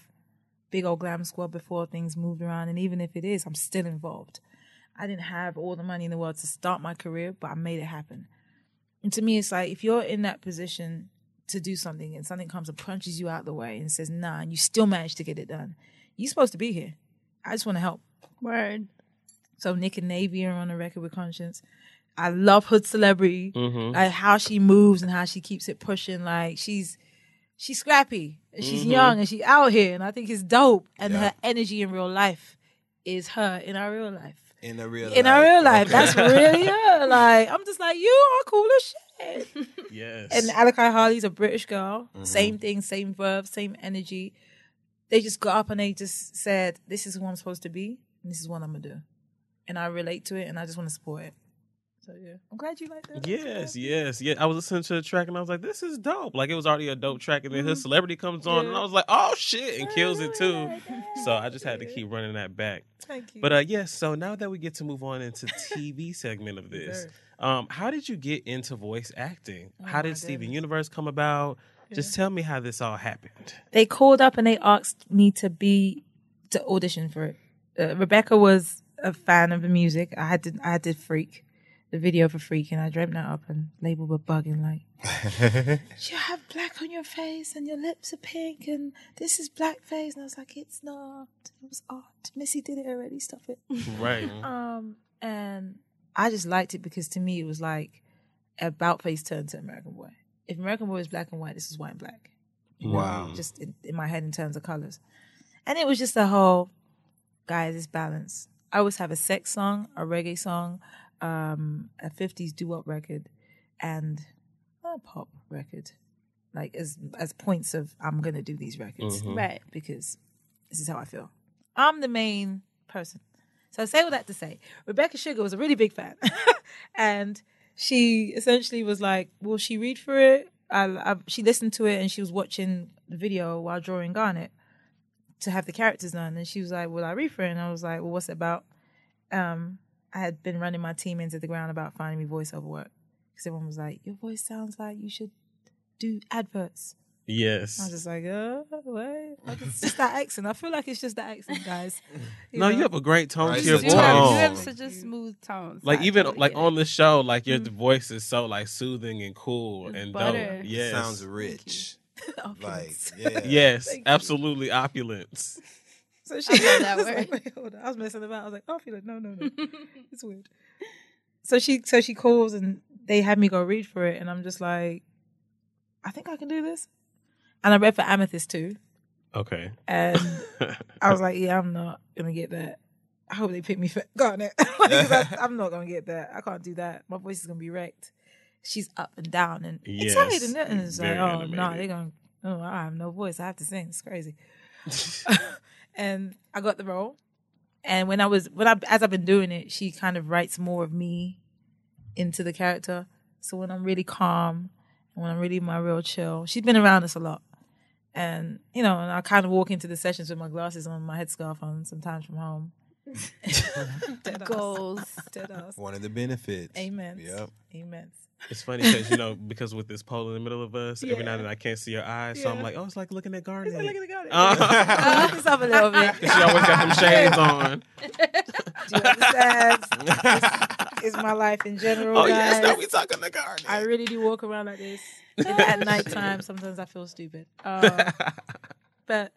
big old glam squad before things moved around, and even if it is, I'm still involved. I didn't have all the money in the world to start my career, but I made it happen. And to me, it's like if you're in that position to do something and something comes and punches you out the way and says nah, and you still manage to get it done, you're supposed to be here. I just want to help. Word. So Nick and Navy are on the record with Conscience. I love Hood Celebrityy. Mhm. Like how she moves and how she keeps it pushing. Like she's she's scrappy. and She's Mhm. young and she's out here. And I think it's dope. And Yeah. her energy in real life is her in our real life. In the real In life. our real life. Okay. That's really <laughs> her. Like I'm just like, you are cool as shit. <laughs> Yes. And Alicai Harley's a British girl. Mm-hmm. Same thing, same verb, same energy. They just got up and they just said, This is who I'm supposed to be, and this is what I'm gonna do. And I relate to it and I just want to support it. So yeah. I'm glad you like that. Yes, yes, yeah. I was listening to the track and I was like, "This is dope!" Like it was already a dope track, and then his celebrity comes on, and I was like, "Oh shit!" and kills it too. So I just had to keep running that back. Thank you. But uh, yes. So now that we get to move on into <laughs> TV segment of this, um, how did you get into voice acting? Oh how did Steven goodness. Universe come about? Just tell me how this all happened. they called up and they asked me to be to audition for it. Uh, Rebecca was a fan of the music. I had to I did Freak, the video for Freak, and I dreamt that up and label were bugging like, <laughs> you have black on your face and your lips are pink and this is blackface, and I was like, it's not. It was art. Missy did it already. Stop it. Right. <laughs> Um, and I just liked it because to me it was like about face turned to American Boy. If American Boy is black and white, this is white and black. Wow. Just in, in my head in terms of colors. And it was just a whole, guys, it's balance. I always have a sex song, a reggae song, um, a 50s doo-wop record, and a pop record. Like as as points of I'm gonna do these records Mhm. Right. because this is how I feel. I'm the main person. So I say all that to say, Rebecca Sugar was a really big fan, <laughs> and she essentially was like, "Will she read for it?" I, I, she listened to it and she was watching the video while drawing Garnet to have the characters done, and she was like, "Will I read for it?" And I was like, "Well, what's it about?" Um, I had been running my team into the ground about finding me voiceover work because everyone was like, "Your voice sounds like you should do adverts." Yes. I was just like, oh, what? Like, it's just that accent. I feel like it's just that accent, guys. <laughs> No, you have a great tone Right, to your so You have, you have such a smooth tone. so like even like get it. on the show, like your Mm. voice is so like soothing and cool It's and butter. dope. Yes. Sounds rich. <laughs> Like, <laughs> yeah. Yes, Thank you. absolutely opulence. So she I <laughs> that I was like, wait, hold on. I was messing about. I was like, oh, I feel like, no, no, no. <laughs> it's weird. So she, so she calls and they had me go read for it, and I'm just like, I think I can do this. And I read for Amethyst too, Okay. and I was like, yeah, I'm not gonna get that. I hope they pick me for Garnet. Because I, I'm not gonna get that. I can't do that. My voice is gonna be wrecked. She's up and down and Yes. excited and, and it's like, Very oh no, animated. they're gonna. Oh, I have no voice. I have to sing. It's crazy. <laughs> and I got the role. And when I was when I as I've been doing it, she kind of writes more of me into the character. So when I'm really calm and when I'm really my real chill, she's been around us a lot. And you know, and I kind of walk into the sessions with my glasses on, my headscarf on, sometimes from home. <laughs> Dead. Goals. Dead. One of the benefits. Amen. Yep. Amen. It's funny because you know because with this pole in the middle of us, every now Yeah. and then I can't see your eyes, so I'm like, oh, it's like looking at Garnet. Look at the garden. Uh, <laughs> I look this up a little bit. <laughs> she always got them shades on. Do you understand? it's, it's my life in general, Oh guys. yes, now we talking to Garnet. I really do walk around like this at nighttime. Sometimes I feel stupid. Um, but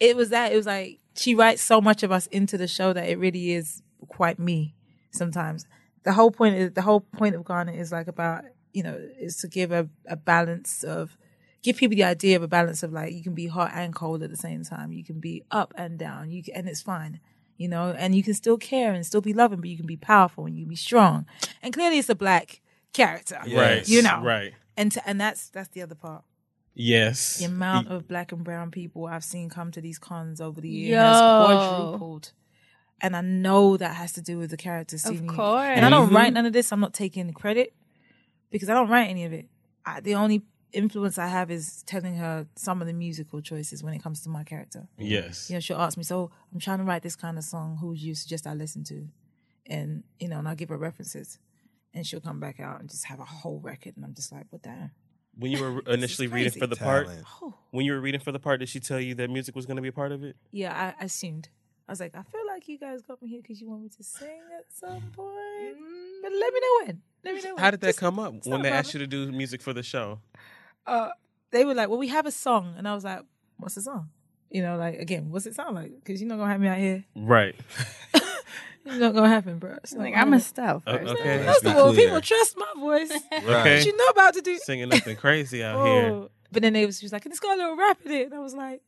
it was that. It was like she writes so much of us into the show that it really is quite me. Sometimes the whole point is the whole point of Garnet is like about you know is to give a, a balance of give people the idea of a balance of like you can be hot and cold at the same time. You can be up and down. You can, and it's fine. You know, and you can still care and still be loving, but you can be powerful and you can be strong. And clearly, it's a black character, Right. You know, Right. and to, and that's that's the other part. Yes. The amount of black and brown people I've seen come to these cons over the years Yo. has quadrupled. And I know that has to do with the character seeing. course. And I don't Mhm. write none of this. I'm not taking the credit because I don't write any of it. I, the only influence I have is telling her some of the musical choices when it comes to my character. Yes. You know, she'll ask me, so I'm trying to write this kind of song. Who would you suggest I listen to? And, you know, and I'll give her references. And she'll come back out and just have a whole record. And I'm just like, what damn? When you were <laughs> initially reading for the part, Talent. Oh. when you were reading for the part, did she tell you that music was going to be a part of it? Yeah, I, I assumed. I was like, I feel like you guys got me here because you want me to sing at some point. But let me know when. Let me know when. How did that Just- come up when not they asked you to do music for the show? Uh, they were like, well, we have a song. And I was like, what's the song? You know, like, again, what's it sound like? Because you're not going to have me out here. Right. <laughs> It's not going to happen, bro. It's Like I'm a happen. stout O- first. okay. First of all, people trust my voice. <laughs> Okay. What you know about to do? Singing nothing crazy out oh, here. Oh. But then they was, she was like, and it's got a little rap in it. And I was like,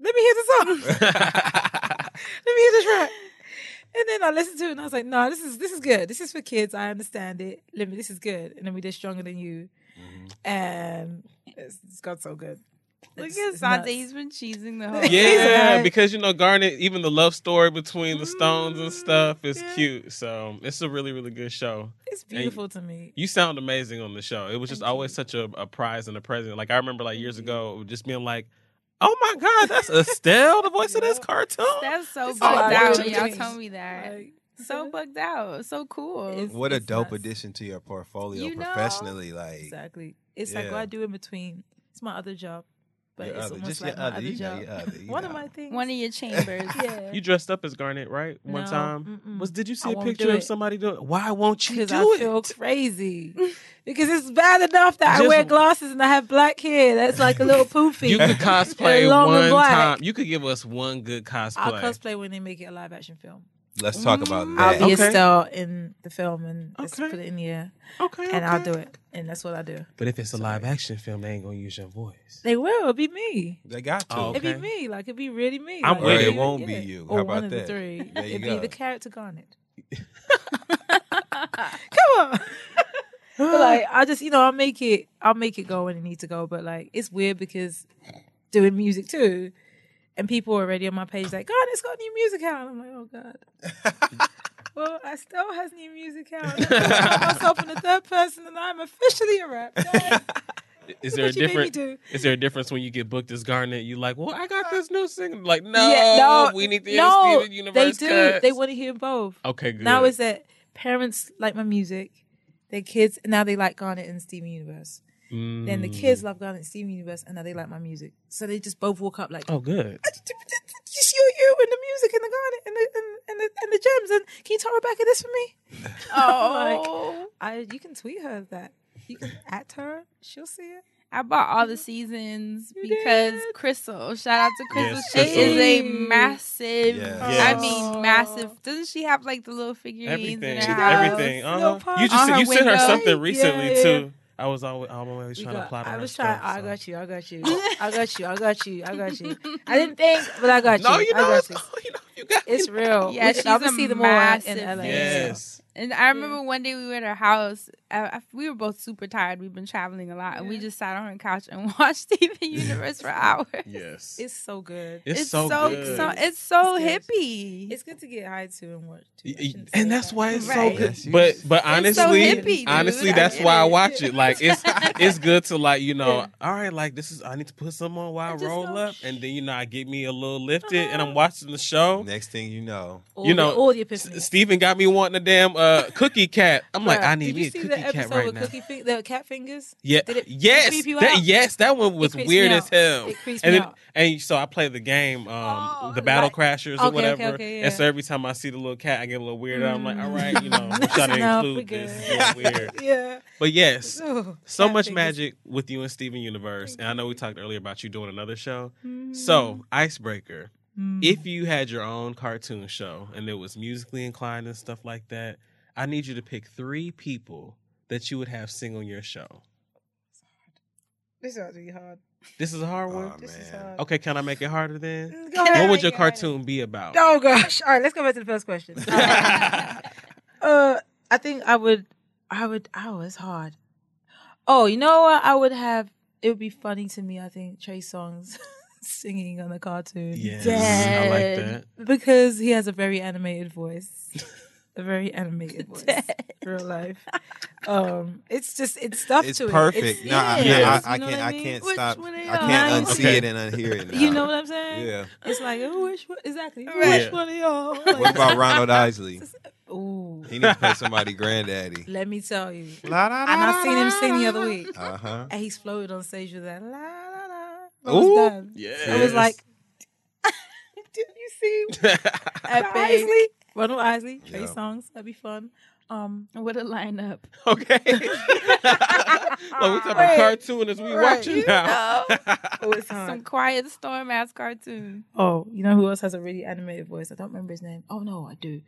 let me hear the song. <laughs> <laughs> let me hear this rap. And then I listened to it and I was like, no, this is this is good. This is for kids. I understand it. Let me this is good. And then we did Stronger Than You. Mm-hmm. And it's, it's got so good. Look at it's Sante. He's been cheesing the <laughs> whole. Yeah, Right. because you know Garnet, even the love story between the Stones and mm-hmm. stuff is yeah. cute. So it's a really, really good show. It's beautiful to me. You sound amazing on the show. It was just always such a, a prize and a present. Like I remember, like years ago, just being like, "Oh my God, that's Estelle, the voice of this cartoon." That's so It's bugged out. when Y'all you told me that. Like, so uh-huh. bugged out. So cool. It's- What a dope nuts. addition to your portfolio You know. professionally. Like Exactly. It's like what I do in between. It's my other job. But Your it's other- almost just like your my other, other you know, job. your other, you One of my things. One of your <laughs> chambers. yeah. You dressed up as Garnet, right? One No, time. mm-mm. Was did you see I a picture of somebody doing? it? Why won't you because do I it? feel crazy. <laughs> because it's bad enough that I wear glasses and I have black hair. That's like a little poofy. You could <laughs> cosplay And long and one time. You could give us one good cosplay. I'll cosplay when they make it a live action film. Let's talk about mm, I'll that. be Okay. Estelle in the film and let's Okay. put it in the air. okay, And I'll do it. And that's what I do. But if it's a live action film, they ain't gonna use your voice. They will. It'll be me. They got to. Oh, It'd be me. Like it'd be really me. I'm like, with it. it won't be yeah. you. Or How one about of that? the three. <laughs> There you It'd go. be the character Garnet. <laughs> Come on. <laughs> like I just you know I'll make it I'll make it go when it needs to go. But like it's weird because doing music too, and people are already on my page like, God, it's got new music out. And I'm like, oh God. <laughs> well, Estelle has new music out. I put myself in the third person, and I'm officially a rap. God, Is look there a what you made me different? do. Is there a difference when you get booked as Garnet? You like, well, I got this new single. Like, no, Yeah, no, we need to no, the Steven Universe They do. cuts. They want to hear both. Okay, good. Now is that parents like my music, their kids now they like Garnet and Steven Universe. Then the Mm. kids love Garnet and Steven Universe, and now they like my music. So they just both walk up like, Oh, good. "It's you, you, and the music, and the Garnet, and the and, and the and the gems, and can you tell Rebecca this for me?" <laughs> Oh, <laughs> I you can tweet her that. You can at her. She'll see it. I bought all the seasons You because did? Crystal. Shout out to Crystal. Yes, she is a massive. Yes. I mean, massive. Doesn't she have like the little figurines Everything, in her does. house? everything. Uh-huh. You just On her you sent her something recently Yeah, yeah. too. I was always, I'm always trying got- to plot I was stuff. trying. I so. got you. I got you. <laughs> I got you. I got you. I got you. I didn't <laughs> think, but I got you. No, you I know, got it's, you. <laughs> you know, you got It's real. Yeah, We- she's I would a see them more in LA. Yes. And I remember one day we were at her house. I, I- we were both super tired. We've been traveling a lot, and we just sat on her couch and <laughs> watched Steven Universe for <laughs> hours. Yes. It's so good. It's, so, good. so- it's so It's good. hippie. It's good to get high too and watch. too. Y- I and that's that. why it's so good. Yes, you- But but so honestly, hippie, honestly, that's get why I watch it. Like it's <laughs> it's good to like you know. All right, like this is I need to put some on while I roll go, up, and then you know I get me a little lifted, and I'm uh-huh. watching the show. Next thing you know, All you the- know, all the epiphany. S- Steven got me wanting a damn uh, cookie cat. I'm like, I need did me a see cookie the cat episode right with now. Cookie fin- the cat fingers? Yeah, Did it yes, creep you that, yes, that one was creeps weird me as out. hell. It creeps and me then, out. and so I play the game, um, Oh, the Battle like- Crashers okay, or okay, whatever. okay, And so every time I see the little cat, I get a little weird. I'm like, all right, you know, I'm trying to enough, include we this. good. Yeah, weird. <laughs> Yeah. But yes, Ooh, so cat much fingers. magic with you and Steven Universe. And I know we talked earlier about you doing another show. Mm-hmm. So, Icebreaker, if you had your own cartoon show and it was musically inclined and stuff like that, I need you to pick three people that you would have sing on your show. This is really hard. This is a hard one. oh This is hard. Okay, can I make it harder then? Go What ahead. would your cartoon be about? Oh gosh! All right, let's go back to the first question. <laughs> uh, I think I would, I would. Oh, it's hard. Oh, you know what? I would have. It would be funny to me. I think Trey Songz <laughs> singing on a cartoon. Yes, I like that. because he has a very animated voice. <laughs> A very animated <laughs> voice, real life. Um, it's just it's stuff it's to perfect. it. It's, no, I, yeah. I, I You know can't. what I, mean? can't Which stop. I can't unsee okay. it and unhear it. Now. You know what I'm saying? Yeah. It's like, oh, which one, exactly. Right. Which one of y'all? <laughs> What about Ronald Isley? Ooh, He needs to play somebody granddaddy. let me tell you. La, la, And I seen him sing the other week. Uh huh. And he's floated on stage with that la la la. I Ooh. was done. Yes. I was like, <laughs> did you see <laughs> Epic. Isley? Ronald Isley, Trey Yeah. Songz. That'd be fun. Um, What a lineup. okay. <laughs> like, what type of Wait. cartoon is we Right. watching now? oh, it's Some quiet storm ass cartoon. Oh, you know who else has a really animated voice? I don't remember his name. Oh no, I do.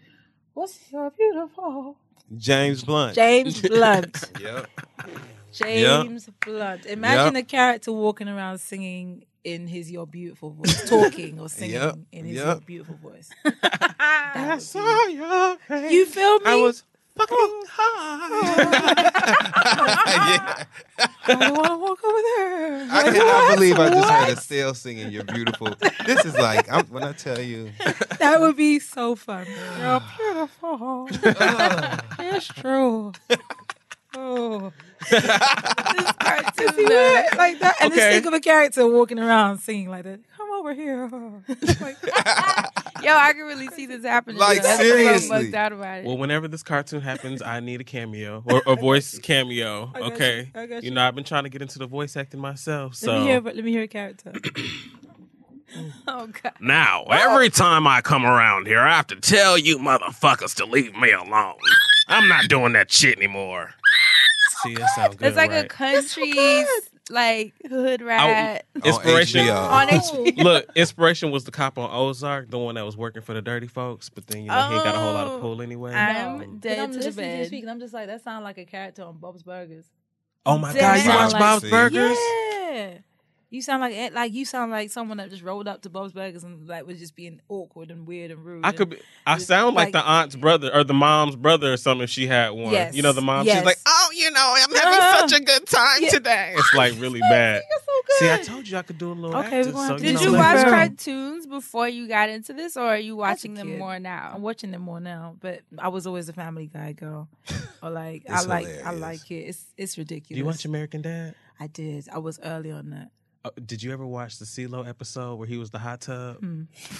What's your beautiful James Blunt. James Blunt? Yep. James Blunt. Imagine a character walking around singing in his "Your Beautiful" voice, <laughs> talking or singing Yep, in his yep. "Your Beautiful" voice. <laughs> I saw your face. you feel me? I was fucking high. <laughs> yeah. I don't want to walk over there. I cannot believe I just heard Estelle singing "You're Beautiful." This is like I'm, when I tell you. That would be so fun. You're <sighs> beautiful. it's true. Oh, This cartoon. <laughs> see like that, and Okay. just think of a character walking around singing like that. Come over here. <laughs> Like, <laughs> Yo, I can really see this happening. Like, That's what's seriously. So bugged out about it. Well, whenever this cartoon happens, I need a cameo or a voice cameo. I Okay, you. You you. know I've been trying to get into the voice acting myself. let me So hear. Let me hear a character. <clears throat> oh god. now, every time I come around here, I have to tell you motherfuckers to leave me alone. I'm not doing that shit anymore. See, that sounds good. It's like right? a country, like hood rat. Inspiration. On HBO. <laughs> On H- Look, inspiration was the cop on Ozark, the one that was working for the dirty folks, but then you know he ain't got a whole lot of Oh. pull anyway. I'm No. 'Cause dead I'm to the listening to bed. speak, and I'm just like that. Sounds like a character on Bob's Burgers. oh my Damn. god, you watch Like- Bob's See? Burgers? Yeah. You sound like eh, like you sound like someone that just rolled up to Bob's Burgers and like was just being awkward and weird and rude. I could be. I Just sound like, like- the aunt's brother or the mom's brother or something. If she had one, Yes, you know, the mom. yes. She's like, "Oh, you know, I'm having Uh, such a good time yeah. today." It's like really <laughs> bad. You're so See, I told you I could do a little. Okay, acting, we're gonna so, have to Did know, you watch cartoons before you got into this, or are you watching them more now? I'm watching them more now, but I was always a Family Guy girl. <laughs> Or like I It's like I like it. It's it's ridiculous. Do you watch American Dad? I did. I was early on that. Uh, did you ever watch the CeeLo episode where he was the hot tub?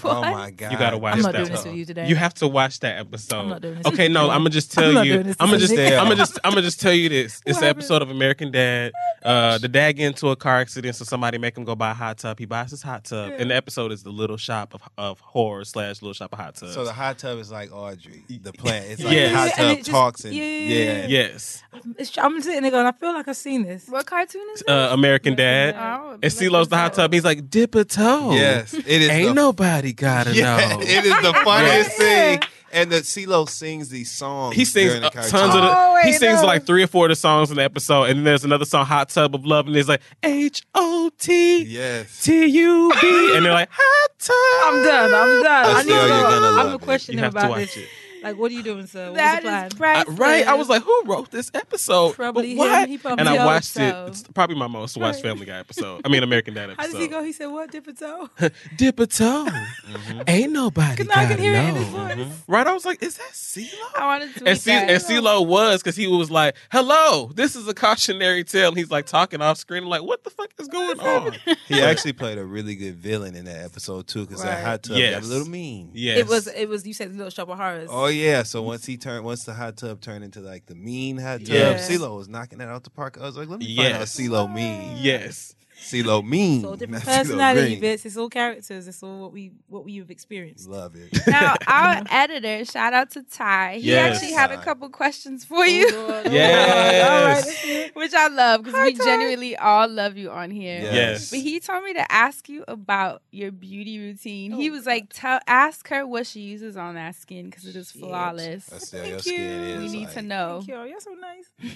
Oh my god! You gotta watch I'm not that. doing this with you today. You have to watch that episode. I'm not doing this Okay, no. <laughs> I'm gonna just tell I'm you. this I'm gonna just. I'm gonna just, I'm gonna just tell you this. It's What the episode of American Dad. Uh, the dad get into a car accident, so somebody make him go buy a hot tub. He buys his hot tub, and the episode is the Little Shop of, of Horror slash Little Shop of Hot Tubs. So the hot tub is like Audrey, the plant. It's like Yeah. the hot And tub it just- talks and yeah, yeah. yeah, yeah. yes, It's, I'm sitting there going. I feel like I've seen this. What cartoon is uh, American Dad. Oh, And CeeLo's the hot tub. He's like, dip a toe. Yes, it is. Ain't the, nobody gotta Yeah, know. <laughs> it is the funniest Yeah. thing. And the CeeLo sings these songs. He sings the uh, tons of the. Oh, he sings no. like three or four of the songs in the episode, and then there's another song, "Hot Tub of Love," and it's like H O T Yes. T U B, and they're like hot time. I'm done. I'm done. I I need feel to you're know. gonna I'm love gonna question him about this. it. Like, what are you doing, sir? What's the That plan? is I, right? I was like, who wrote this episode? Probably But him. He probably and I watched so. it. It's probably my most watched Right. Family Guy episode. I mean, American Dad episode. <laughs> How episode. does he go? He said, "What dip a toe?" <laughs> Dip a toe. <laughs> Mm-hmm. Ain't nobody. Cause I can gotta hear it in his voice. Right? I was like, is that CeeLo? I wanted to And, C- and CeeLo was because he was like, "Hello, this is a cautionary tale." And he's like talking off screen, like, "What the fuck is going on?" He actually played a really good villain in that episode too, because that Right. hot tub Yes. got a little mean. Yes, It was. It was. You said Little Shop of Horrors. Oh yeah. So once he turned, once the hot tub turned into like the mean hot tub, Yes. CeeLo was knocking that out the park. I was like, let me find out Yes. CeeLo mean. Yes. CeeLo mean. So different not personality green. bits. It's all characters. It's all what we what we've experienced. Love it. Now, our <laughs> <laughs> <laughs> editor, shout out to Ty. He Yes. actually had a couple questions for you, Yes. which I love because we Ty. genuinely all love you on here. Yes. But he told me to ask you about your beauty routine. he Oh, was like, "Tell, ask her what she uses on that skin because it is flawless. I see how your Thank skin you. is. We need like, to know." Thank you. You're so nice.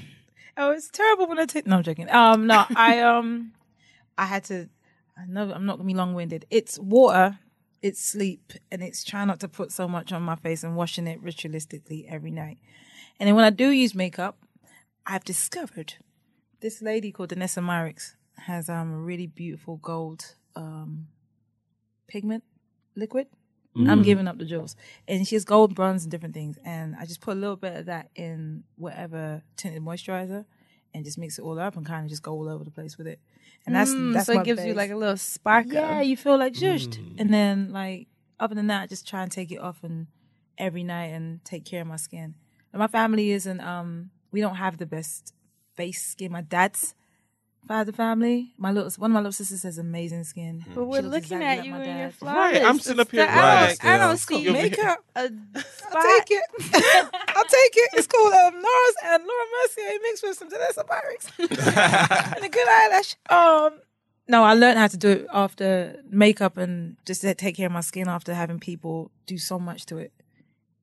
oh, it's terrible when I take. No, I'm joking. Um, no, I um, I had to. I know I'm not gonna be long winded. It's water, it's sleep, and it's trying not to put so much on my face and washing it ritualistically every night. And then when I do use makeup, I've discovered this lady called Danessa Myricks has um a really beautiful gold um pigment liquid. I'm giving up the jewels. And she has gold bronze and different things. And I just put a little bit of that in whatever tinted moisturizer and just mix it all up and kind of just go all over the place with it. And that's Mm, that's so my it gives you like a little sparkle. Yeah, you feel like zhuzhed. And then like other than that, I just try and take it off and every night and take care of my skin. And my family isn't um we don't have the best face skin. My dad's side of the family, my little one of my little sisters has amazing skin. But we're looking exactly at like you my and your dad. flawless. Right, I'm sitting up here- I don't, Right, I don't still. see You'll be- makeup. A <laughs> I'll take it. <laughs> I'll take it. It's called um, Laura's and Laura Mercier mixed with some Danessa Myricks <laughs> and a good eyelash. Um, no, I learned how to do it after makeup and just take care of my skin after having people do so much to it.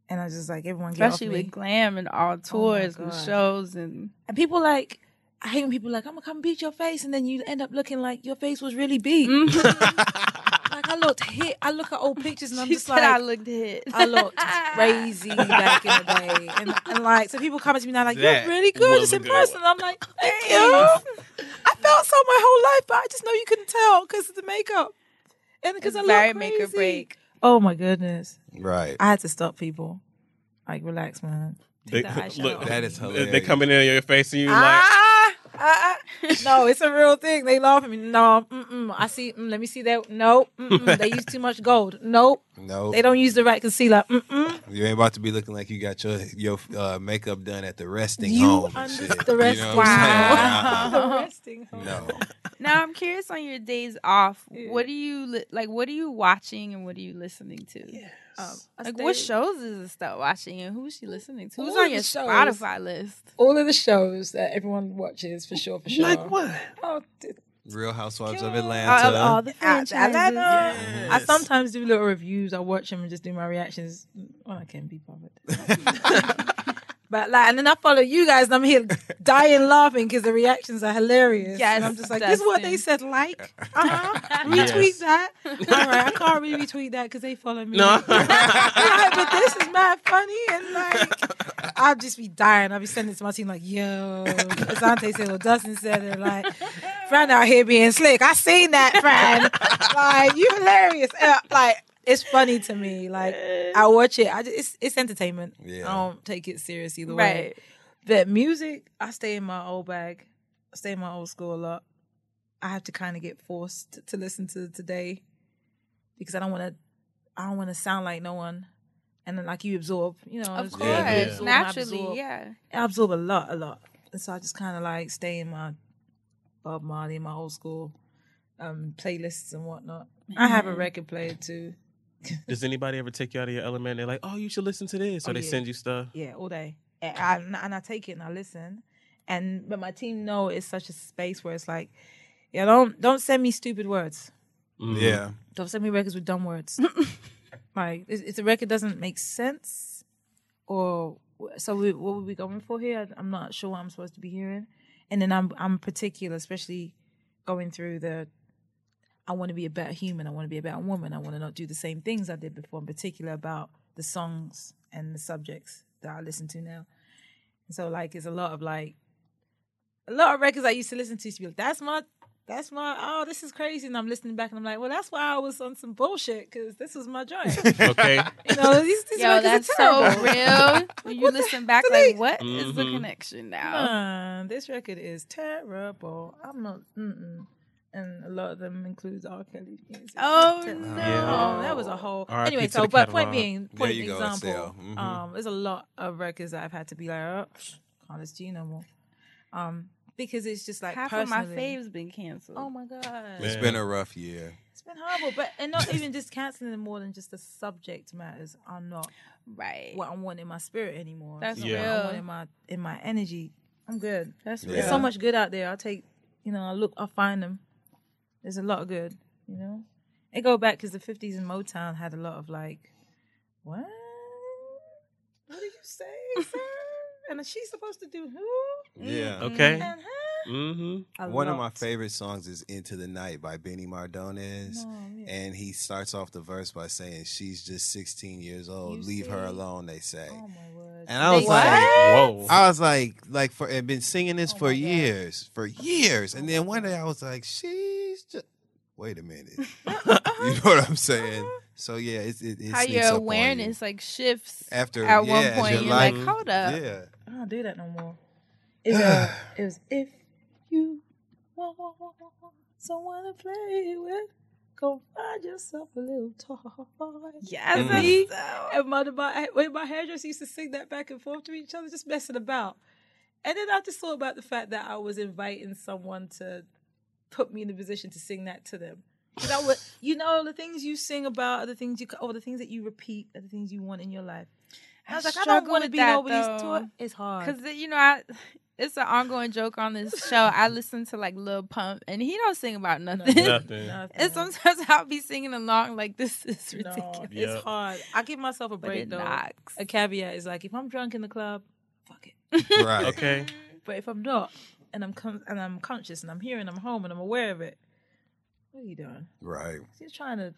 And I was just like, everyone get Especially off me. with glam and all tours and shows and and people like, I hate when people are like, I'm gonna come beat your face, and then you end up looking like your face was really beat. <laughs> like I looked hit. I look at old pictures and I'm she just said like, I looked hit. I looked crazy <laughs> back in the day. And, and like, so people come to me now, like, That you're really good was just a in person. I'm like, thank <laughs> you. I felt so my whole life, but I just know you couldn't tell because of the makeup. And because It's I very look make or crazy. break. Oh my goodness. Right. I had to stop people. Like, relax, man. They, Take the eyeshadow look, off. That is hilarious. they hilarious. coming in your face and you like, Ah, no, it's a real thing. They laugh at me. No, mm-mm. I see. Mm, let me see that. No, mm-mm. they use too much gold. Nope. No, They don't use the right concealer. Mm-mm. You ain't about to be looking like you got your your uh, makeup done at the resting You home. and under shit. the resting You know what home. saying? <laughs> <laughs> the resting home. No. Now I'm curious on your days off. What do you li- like? What are you watching and what are you listening to? Um, Like what shows is this stuff watching and who's she listening to? Who's All on of your the shows. Spotify list? all of the shows that everyone watches for sure, for sure. like what? Oh, d- Real Housewives of all, Atlanta. all the Atlanta. franchises. I sometimes do little reviews. I watch them and just do my reactions when I can't be bothered. <laughs> but like, and then I follow you guys, and I'm here <laughs> dying laughing because the reactions are hilarious. Yes, and I'm just like, this is what they said. Like, uh-huh. <laughs> Yes. retweet that. All right, I <laughs> can't really retweet that because they follow me. No. like, but this is mad funny and like I'll just be dying. I'll be sending it to my team like, yo, Asante said or Dustin said it like Fran out here being slick. I seen that, Fran. like, you hilarious. Uh, like it's funny to me. <laughs> Like I watch it. I just, it's it's entertainment. Yeah. I don't take it serious either way. Right. But music, I stay in my old bag. I stay in my old school a lot. I have to kind of get forced to listen to today because I don't want to. I don't want to sound like no one. And then like you absorb, you know, Of course, Yeah, yeah. absorb and I naturally, absorb. yeah. I absorb a lot, a lot. And so I just kind of like stay in my Bob Marley, my old school um, playlists and whatnot. I have a record player too. <laughs> Does anybody ever take you out of your element? They're like, oh, you should listen to this, or Oh, they yeah. send you stuff. Yeah, all day. And I, and I take it and I listen. And but my team know it's such a space where it's like, yeah, don't don't send me stupid words. Mhm. Yeah. Don't send me records with dumb words. <laughs> like if, if the record doesn't make sense, or so we, what were we going for here? I'm not sure what I'm supposed to be hearing. And then I'm I'm particular, especially going through the. I want to be a better human. I want to be a better woman. I want to not do the same things I did before, in particular about the songs and the subjects that I listen to now. And so, like, it's a lot of like, a lot of records I used to listen to used to be like, that's my, that's my, oh, this is crazy. And I'm listening back and I'm like, well, that's why I was on some bullshit because this was my joint. <laughs> Okay. <laughs> you know, these, these Yo, records that's are so real. <laughs> When you listen back, like, what is the Mhm. connection now? Nah, this record is terrible. I'm not. Mm-mm. And a lot of them includes R. Kelly's music. Oh, no. Yeah. that was a whole. R.I.P. Anyway, so but point catalog. being, There point you go, example. Estelle. Mhm. Um, there's a lot of records that I've had to be like, oh, psh, can't listen to you no more. Um, because it's just like Half of my personally- faves been canceled. Oh my god, It's Man. been a rough year. it's been horrible. But and not even just canceling them more than just the subject matters are not right. what I want in my spirit anymore. That's It's not Yeah. what I real. want in my in my energy. I'm good. That's Yeah. real. There's so much good out there. I'll take, you know, I'll look, I'll find them. There's a lot of good, you know. It go back because the 50s in Motown had a lot of like, what? What did you say, <laughs> sir? and she's supposed to do who? Yeah. Okay. And her? Mm-hmm. A One of my favorite songs is "Into the Night" by Benny Mardones, No, yeah. and he starts off the verse by saying, "She's just 16 years old. You Leave her alone." They say, Oh my word. and I was They- like, Whoa. I was like, like for I've been singing this Oh for my God. years, for years, and then one day I was like, she's just. Wait a minute, <laughs> <laughs> you know what I'm saying? So yeah, it's it, it How your up on you. awareness like shifts after at yeah, one as point. your You're life- like, hold up. Yeah, I don't do that no more. <sighs> It's uh, it was if you want, want, want, want, want someone to play with, go find yourself a little toy. Yes, Mhm. Me that's so- and my, my when my hairdresser used to sing that back and forth to each other, just messing about. And then I just thought about the fact that I was inviting someone to put me in the position to sing that to them. You know what? You know the things you sing about are the things you or the things that you repeat are the things you want in your life. I was like, I don't struggle want to be that, nobody's though. toy. It's hard. Cause you know, I it's an ongoing joke on this <laughs> show. I listen to like Lil Pump, and he don't sing about nothing. Nothing. <laughs> and sometimes I'll be singing along like this <laughs> is ridiculous. Yeah. it's hard. I give myself a But break it though. knocks. A caveat is like if I'm drunk in the club, fuck it. right. Okay. But if I'm not, and I'm con- and I'm conscious and I'm here and I'm home and I'm aware of it, what are you doing? Right. You're trying to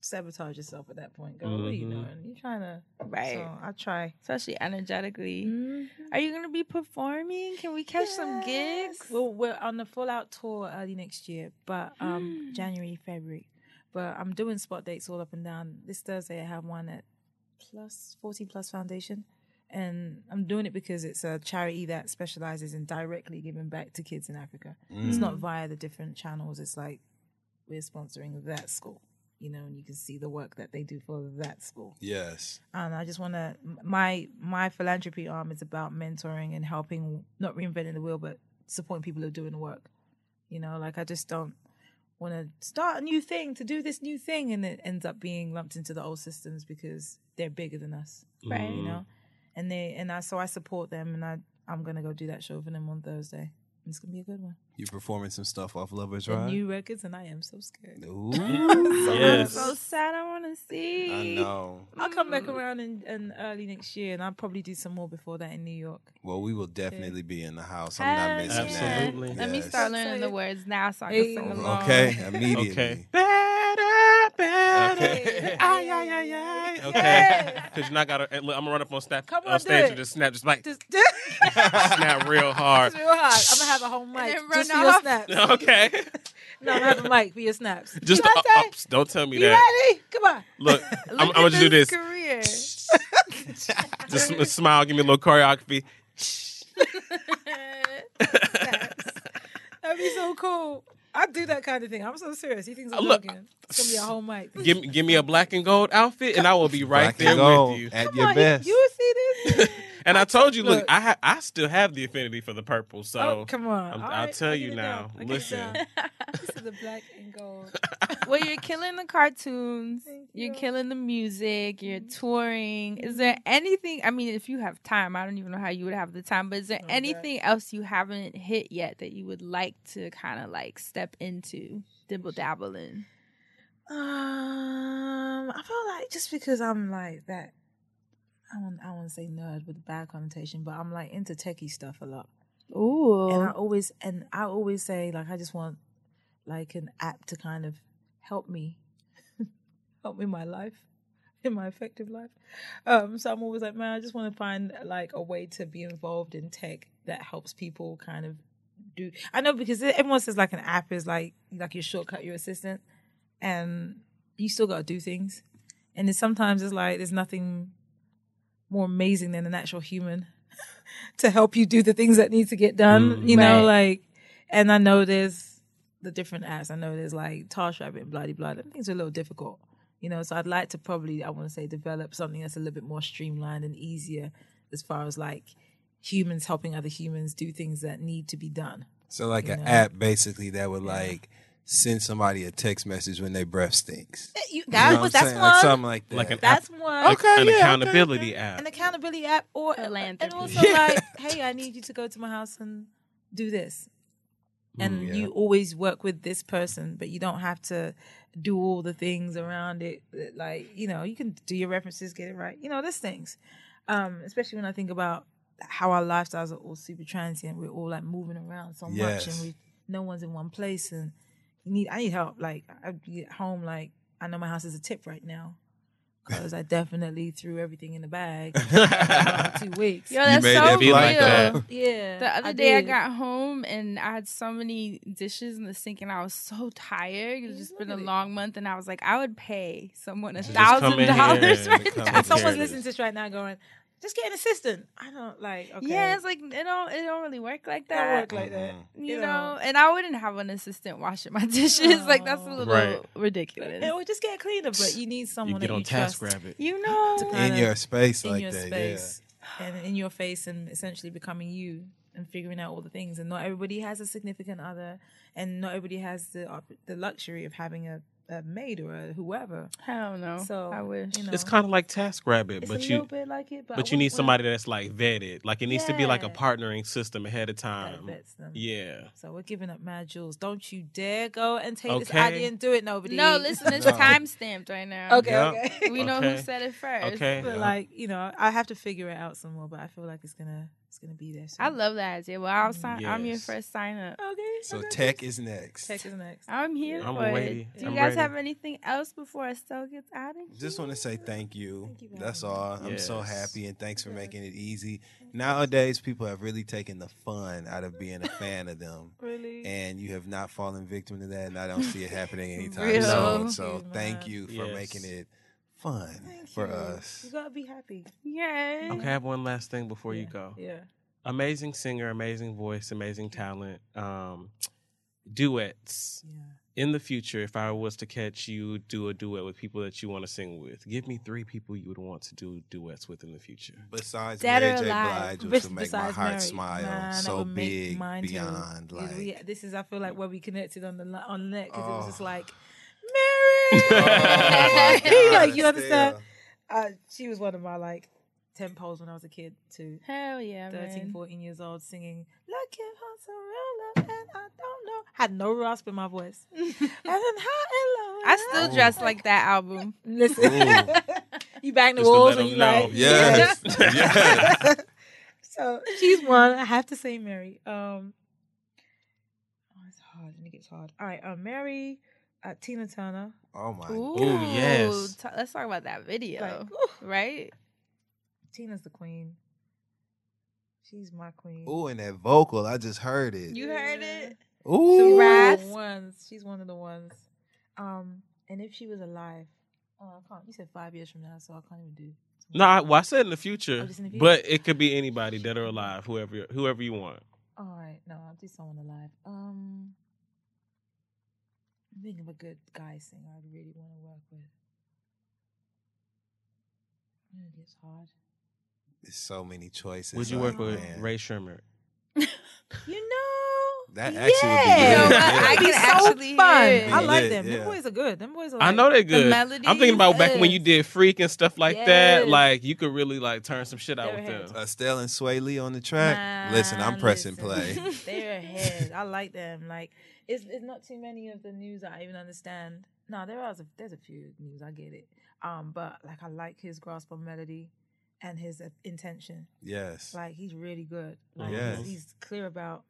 sabotage yourself at that point. Girl, what are you Mhm. doing? You're trying to. Right. So I try. Especially energetically. Mm-hmm. Are you gonna be performing? Can we catch some gigs? Well, we're on the full out tour early next year, but um January, February. But I'm doing spot dates all up and down. This Thursday I have one at Plus 40 Plus Foundation. And I'm doing it because it's a charity that specializes in directly giving back to kids in Africa. It's not mm. via the different channels. It's like we're sponsoring that school, you know, and you can see the work that they do for that school Yes. and I just want to my my philanthropy arm is about mentoring and helping not reinventing the wheel but supporting people who are doing the work you know like I just don't want to start a new thing to do this new thing and it ends up being lumped into the old systems because they're bigger than us Right. you mm. know and they and I so I support them and I I'm gonna go do that show for them on Thursday it's gonna be a good one You're performing some stuff off Lovers The Ride? new records and I am so scared Ooh. <laughs> I'm so sad. I want to see. I know. I'll come back mm. around in, in early next year and I'll probably do some more before that in New York Well, we will definitely be in the house. I'm not Hell missing yeah. that. Absolutely. Let me start learning the words now so I can Hey. sing along. Okay, immediately. Okay. Better, better. Okay. Ay, ay, ay, ay. Okay. Because <laughs> you're not gotta. eh, Look, I'm gonna run up on, snap, Come on, on do stage it. and just snap, just like Just <laughs> snap real hard. It's real hard. I'm gonna have a whole mic then run just for your off. snaps. <laughs> Okay. No, I'm gonna have a mic for your snaps. Just you uh, know uh, don't tell me you that. ready? Come on. Look, I'm, I'm gonna do this. Career. Just sm- smile, give me a little choreography. That'd be so cool. I do that kind of thing. I'm so serious. He thinks I'm Uh, look, joking. It's gonna be a whole mic. Give me, give me a black and gold outfit, and I will be right Black there and gold with you. at Come your on, best. You, you see this? <laughs> And I told you, look, Look. I ha- I still have the affinity for the purple. So oh, come on. I'm, I'll right, tell you now. down. I get it Listen. <laughs> this is the black and gold. <laughs> well, you're killing the cartoons. Thank You're you. killing the music. You're touring. Is there anything? I mean, if you have time, I don't even know how you would have the time. But is there Oh, anything else you haven't hit yet that you would like to kind of like step into, dibble dabble in? Um, I feel like just because I'm like that, I want I want to say nerd with a bad connotation, but I'm like into techie stuff a lot. Ooh. and I always and I always say like I just want like an app to kind of help me, <laughs> help me in my life, <laughs> in my effective life. Um, so I'm always like, man, I just want to find like a way to be involved in tech that helps people kind of do. I know because everyone says like an app is like like your shortcut, your assistant, and you still got to do things. And it's sometimes it's like there's nothing more amazing than an actual human <laughs> to help you do the things that need to get done. Mm. you know, Right. like, and I know there's the different apps. I know there's like TaskRabbit and bloody blah. Things are a little difficult, you know. So I'd like to probably, I want to say, develop something that's a little bit more streamlined and easier as far as like humans helping other humans do things that need to be done. So like an know? app basically that would like send somebody a text message when their breath stinks. You, You know what was that's saying? one. Like something like that. Like an that's app, one. like Okay, an yeah, accountability okay. app. an accountability app or a land. and Philanthropy. also like <laughs> hey i need you to go to my house and do this and Mm, yeah. you always work with this person but you don't have to do all the things around it like you know you can do your references get it right you know there's things um especially when i think about how our lifestyles are all super transient we're all like moving around so much and we no one's in one place and you need i need help like i'd be at home like i know my house is a tip right now because i definitely threw everything in the bag <laughs> for two weeks Yo, that's made so that Be real. like that. yeah The other day I got home and I had so many dishes in the sink and I was so tired. It's just Look been a at it. long month and I was like, I would pay someone a thousand dollars and right now. someone's listening to this right now going just get an assistant i don't like okay Yeah, it's like it don't it don't really work like that. don't work like that Mm-hmm. you you know, know. and I wouldn't have an assistant washing my <laughs> dishes. like that's a No. little Right. ridiculous. or just get a cleaner but you need someone You someone get that on you task trust rabbit. You know, in kinda- your space in like your that. space and in your face and essentially becoming you and figuring out all the things and not everybody has a significant other and not everybody has the the luxury of having a, a maid or a whoever hell no. so I wish. you know It's kind of like Task Rabbit, it's but a you little bit like it but, but you need somebody that's like vetted. Like it needs to be like a partnering system ahead of that time. vets them. Yeah. So we're giving up mad jewels. Don't you dare go and take this Okay. idea and do it, nobody. No, listen, it's No. time stamped right now. okay, Yeah. okay. We know Okay. who said it first. Okay. But Yeah. like you know, I have to figure it out some more. But I feel like it's gonna it's gonna be there. Soon. I love that idea. Well, I'll sign. I'm your Yes. first sign up. Okay. So okay. tech is next. Tech is next. I'm here I'm for ready. it. Do you I'm guys ready. have anything else before Estelle gets out of here? Just want to say thank you. Thank you for That's having all. I'm so happy and thanks for making it easy. Nowadays, people have really taken the fun out of being a <laughs> fan of them. Really. And you have not fallen victim to that, and I don't see it happening <laughs> anytime Real. soon. Thank So thank you for Yes. making it fun Thank for you. us. You gotta be happy. Yay. Okay, I have one last thing before you go. Yeah. Amazing singer, amazing voice, amazing talent. Um, duets. Yeah. In the future, if I was to catch you do a duet with people that you want to sing with, give me three people you would want to do duets with in the future. Besides Dead Mary or J. Blige, which Bes- will make my heart Mary, smile man, that so big mine too. beyond like. we- this is I feel like where we connected on the on the net because it was just like Mary. my <laughs> like you understand? Estelle. Uh, she was one of my like tempos when I was a kid too. Hell yeah, 13, man. 14 years old singing Look at what's a real love and I don't know. Had no rasp in my voice. <laughs> and then high and low. I still Ooh. dress like that album. <laughs> listen. Ooh. you bang the Just walls and you know. like Yes. yes. so she's one. I have to say Mary. Um, oh, it's hard and it gets hard. All right, uh, Mary, uh, Tina Turner. Oh my. Ooh, Ooh, yes. t- let's talk about that video, Like, <laughs> right? Tina's the queen. She's my queen. Ooh, and that vocal, I just heard it. You heard it? Ooh. the rasp. ones. She's one of the ones. Um, and if she was alive, oh, I can't. You said five years from now, so I can't even do. No, I, well, I said in the future, Oh, in the future. but it could be anybody, dead or alive, whoever whoever you want. All right, no, I'll do someone alive. Um, I'm thinking of a good guy singer I'd really want to work with. It gets hard. There's so many choices. Would you oh, work with man. Rae Sremmurd? <laughs> You know, That actually yeah. would be good. You? Yeah. I It'd be can so actually fun. hear it. I like Yeah, them. yeah. Them boys are good. Them boys are. I know they're good. melodies, I'm thinking about back when you did Freak and stuff like that. Like you could really like turn some shit out They're with ahead. them. Estelle and Swae Lee on the track. listen, I'm Man, pressing play. <laughs> They're ahead. I like them. Like it's it's not too many of the news I even understand. No, there are a, there's a few news I get it. Um, but like I like his grasp on melody and his uh, intention. Yes. Like he's really good. Like Yes. he's, he's clear about.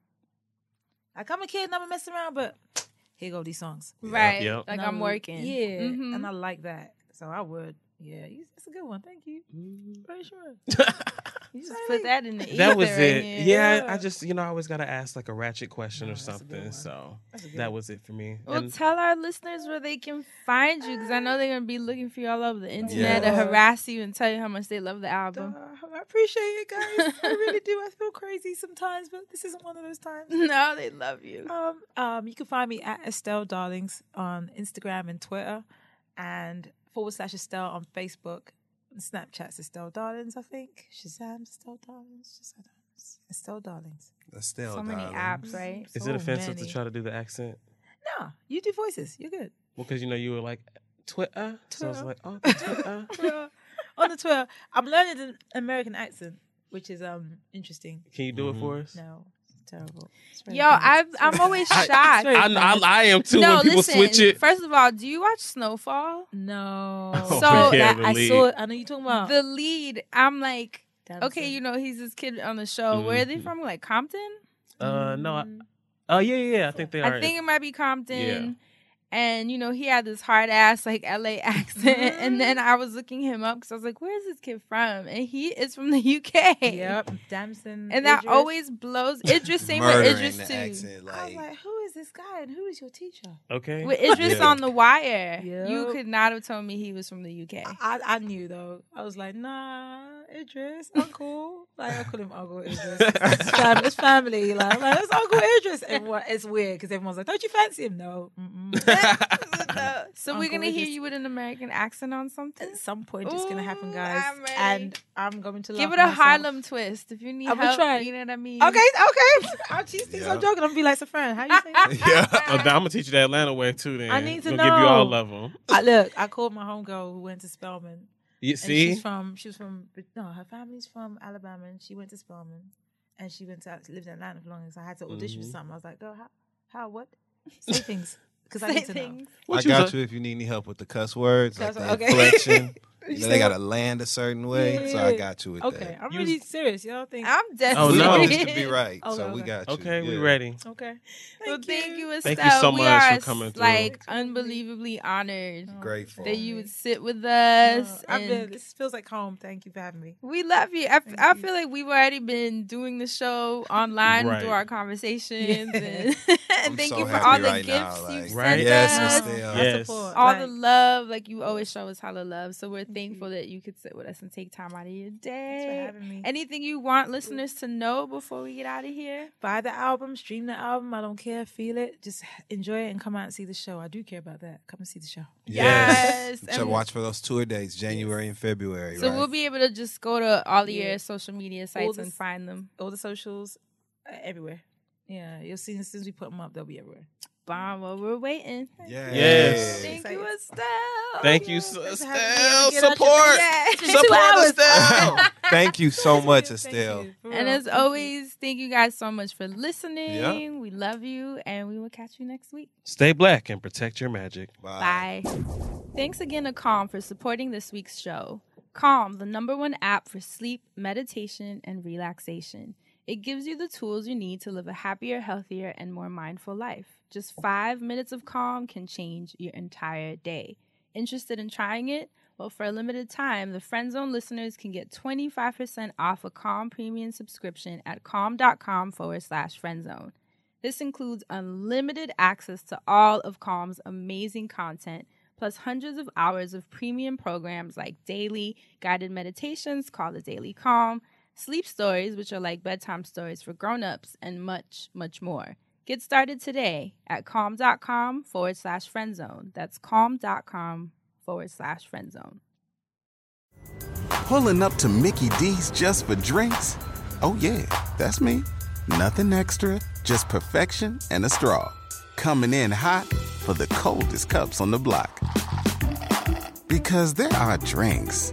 Like I'm a kid and I'm a mess around, but <tsk> here go these songs. Right. Yep. Like And I I'm working. Yeah, Mhm. and I like that. So I would. Yeah, you- that's a good one. Thank you. Mm-hmm. Very sure. <laughs> You just put that in the ether that was it. Yeah, Yeah. I just you know I always gotta ask like a ratchet question No, or that's a good something. So That's a good that was it for me. Well, And- tell our listeners where they can find you because I know they're gonna be looking for you all over the internet to harass you and tell you how much they love the album. Uh, I appreciate it, guys. I really <laughs> do. I feel crazy sometimes, but this isn't one of those times. <laughs> no, they love you. Um, um, you can find me at Estelle Darlings on Instagram and Twitter, and forward slash Estelle on Facebook. And Snapchat's Estelle Darlings, I think. Shazam, Estelle Darlings. Shazam, Estelle Darlings. Estelle, so many darling. apps, right? is so it offensive many. to try to do the accent? No, you do voices. You're good. Well, because you know you were like Twitter, so I was Twitter. like, oh, the Twitter. <laughs> Twitter. on the Twitter. I'm learning an American accent, which is um interesting. Can you do it for us? No, it's terrible. It's Yo. I've, I'm always bad. shocked. very I, I, I am too no, when people listen. switch it. First of all, do you watch Snowfall? No. <laughs> Oh, So- yeah, that, I saw it. I know you're talking about. The lead, I'm like, Damn okay, son. you know, he's this kid on the show. Where are they Mhm. from? Like Compton? Uh, no, I, oh yeah, yeah, yeah. I think they are. I think it might be Compton. Yeah. And you know he had this hard ass like LA <laughs> accent, and then Mm-hmm. I was looking him up because I was like, "Where's this kid from?" And he is from the UK. Yep, Damson. And that Idris. always blows. <laughs> Idris, same with Murdering Idris the too. accent, I was like, like, who is this guy and who is your teacher? okay. With Idris Yeah. on the wire, you could not have told me he was from the UK. I, I knew though. I was like, nah, Idris, Uncle. Like I call him Uncle Idris. It's, fam- it's family. Like, I'm like that's Uncle Idris. Everyone, it's weird because everyone's like, don't you fancy him? No. So <laughs> we're gonna hear Idris. you with an American accent on something. At some point, it's gonna happen, guys. I'm ready. and I'm going to Give it a myself. Harlem twist if you need I will help. try. You know what I mean? Okay, okay. I'll cheese things. Yeah. I'm joking. I'm gonna be like, friend. How you saying? yeah. Oh, I'm gonna teach you the Atlanta way too. Then I need to Gonna give you all know. of them. I, look, I called my homegirl who went to Spelman. You see, she's from she was from no, her family's from Alabama and she went to Spelman and she went to lived in Atlanta for long so I had to audition Mhm. for something. I was like, girl, how how what? Say things. Because I Say need to know. things. What I you got was- you if you need any help with the cuss words, Cuss- like the okay. inflection. <laughs> You you know, they gotta land a certain way, so I got you with Okay, that. I'm You really was- serious. Y'all think I'm <laughs> Oh, definitely. Oh, we no. want this to be right, Okay, so we okay. got you. okay, we Yeah. ready. Okay. Well, Thank thank you, Estelle. Thank you so we much are for coming through. like unbelievably honored oh, Grateful. that you would sit with us. I've and been, this feels like home. Thank you for having me. we love you. I, f- Thank I you. feel like we've already been doing the show online Right. through our conversations. Yeah. And, <laughs> <laughs> and thank so you for all the right now, gifts like- you've Right. sent Yes, us. Estelle. I Yes. support, all the love, like you always show us hella love. So we're thankful that you could sit with us and take time out of your Thanks for day. having me. Anything you want listeners to know before we get out of here? Buy the album, stream the album. I don't care, feel it. Just enjoy it and come out and see the show. I do care about that. Come and see the show. Yes. So watch for those tour dates, January and February. So right? we'll be able to just go to all of Yeah. your social media sites the and find them. All the socials, uh, everywhere. Yeah, you'll see as soon as we put them up, they'll be everywhere. Bomb. Well, we're waiting. Yes. Yes. Thank you, Excited. Estelle. Thank you, Thanks Estelle. having me. Get out your Support. Yeah. It's been two Support. <laughs> Estelle. Thank you so much, Estelle. And as always, thank you guys so much for listening. Yeah. We love you, and we will catch you next week. Stay black and protect your magic. Bye. Thanks again to Calm for supporting this week's show. Calm, the number one app for sleep, meditation, and relaxation. It gives you the tools you need to live a happier, healthier, and more mindful life. Just five minutes of calm can change your entire day. Interested in trying it? Well, for a limited time, the Friend Zone listeners can get 25% off a Calm premium subscription at calm.com forward slash friendzone. This includes unlimited access to all of Calm's amazing content, plus hundreds of hours of premium programs like daily guided meditations called the Daily Calm, sleep stories, which are like bedtime stories for grown-ups, and much, much more. Get started today at calm.com forward slash friendzone. That's calm.com forward slash friendzone. Pulling up to Mickey D's just for drinks? Oh, yeah, that's me. Nothing extra, just perfection and a straw. Coming in hot for the coldest cups on the block. Because there are drinks,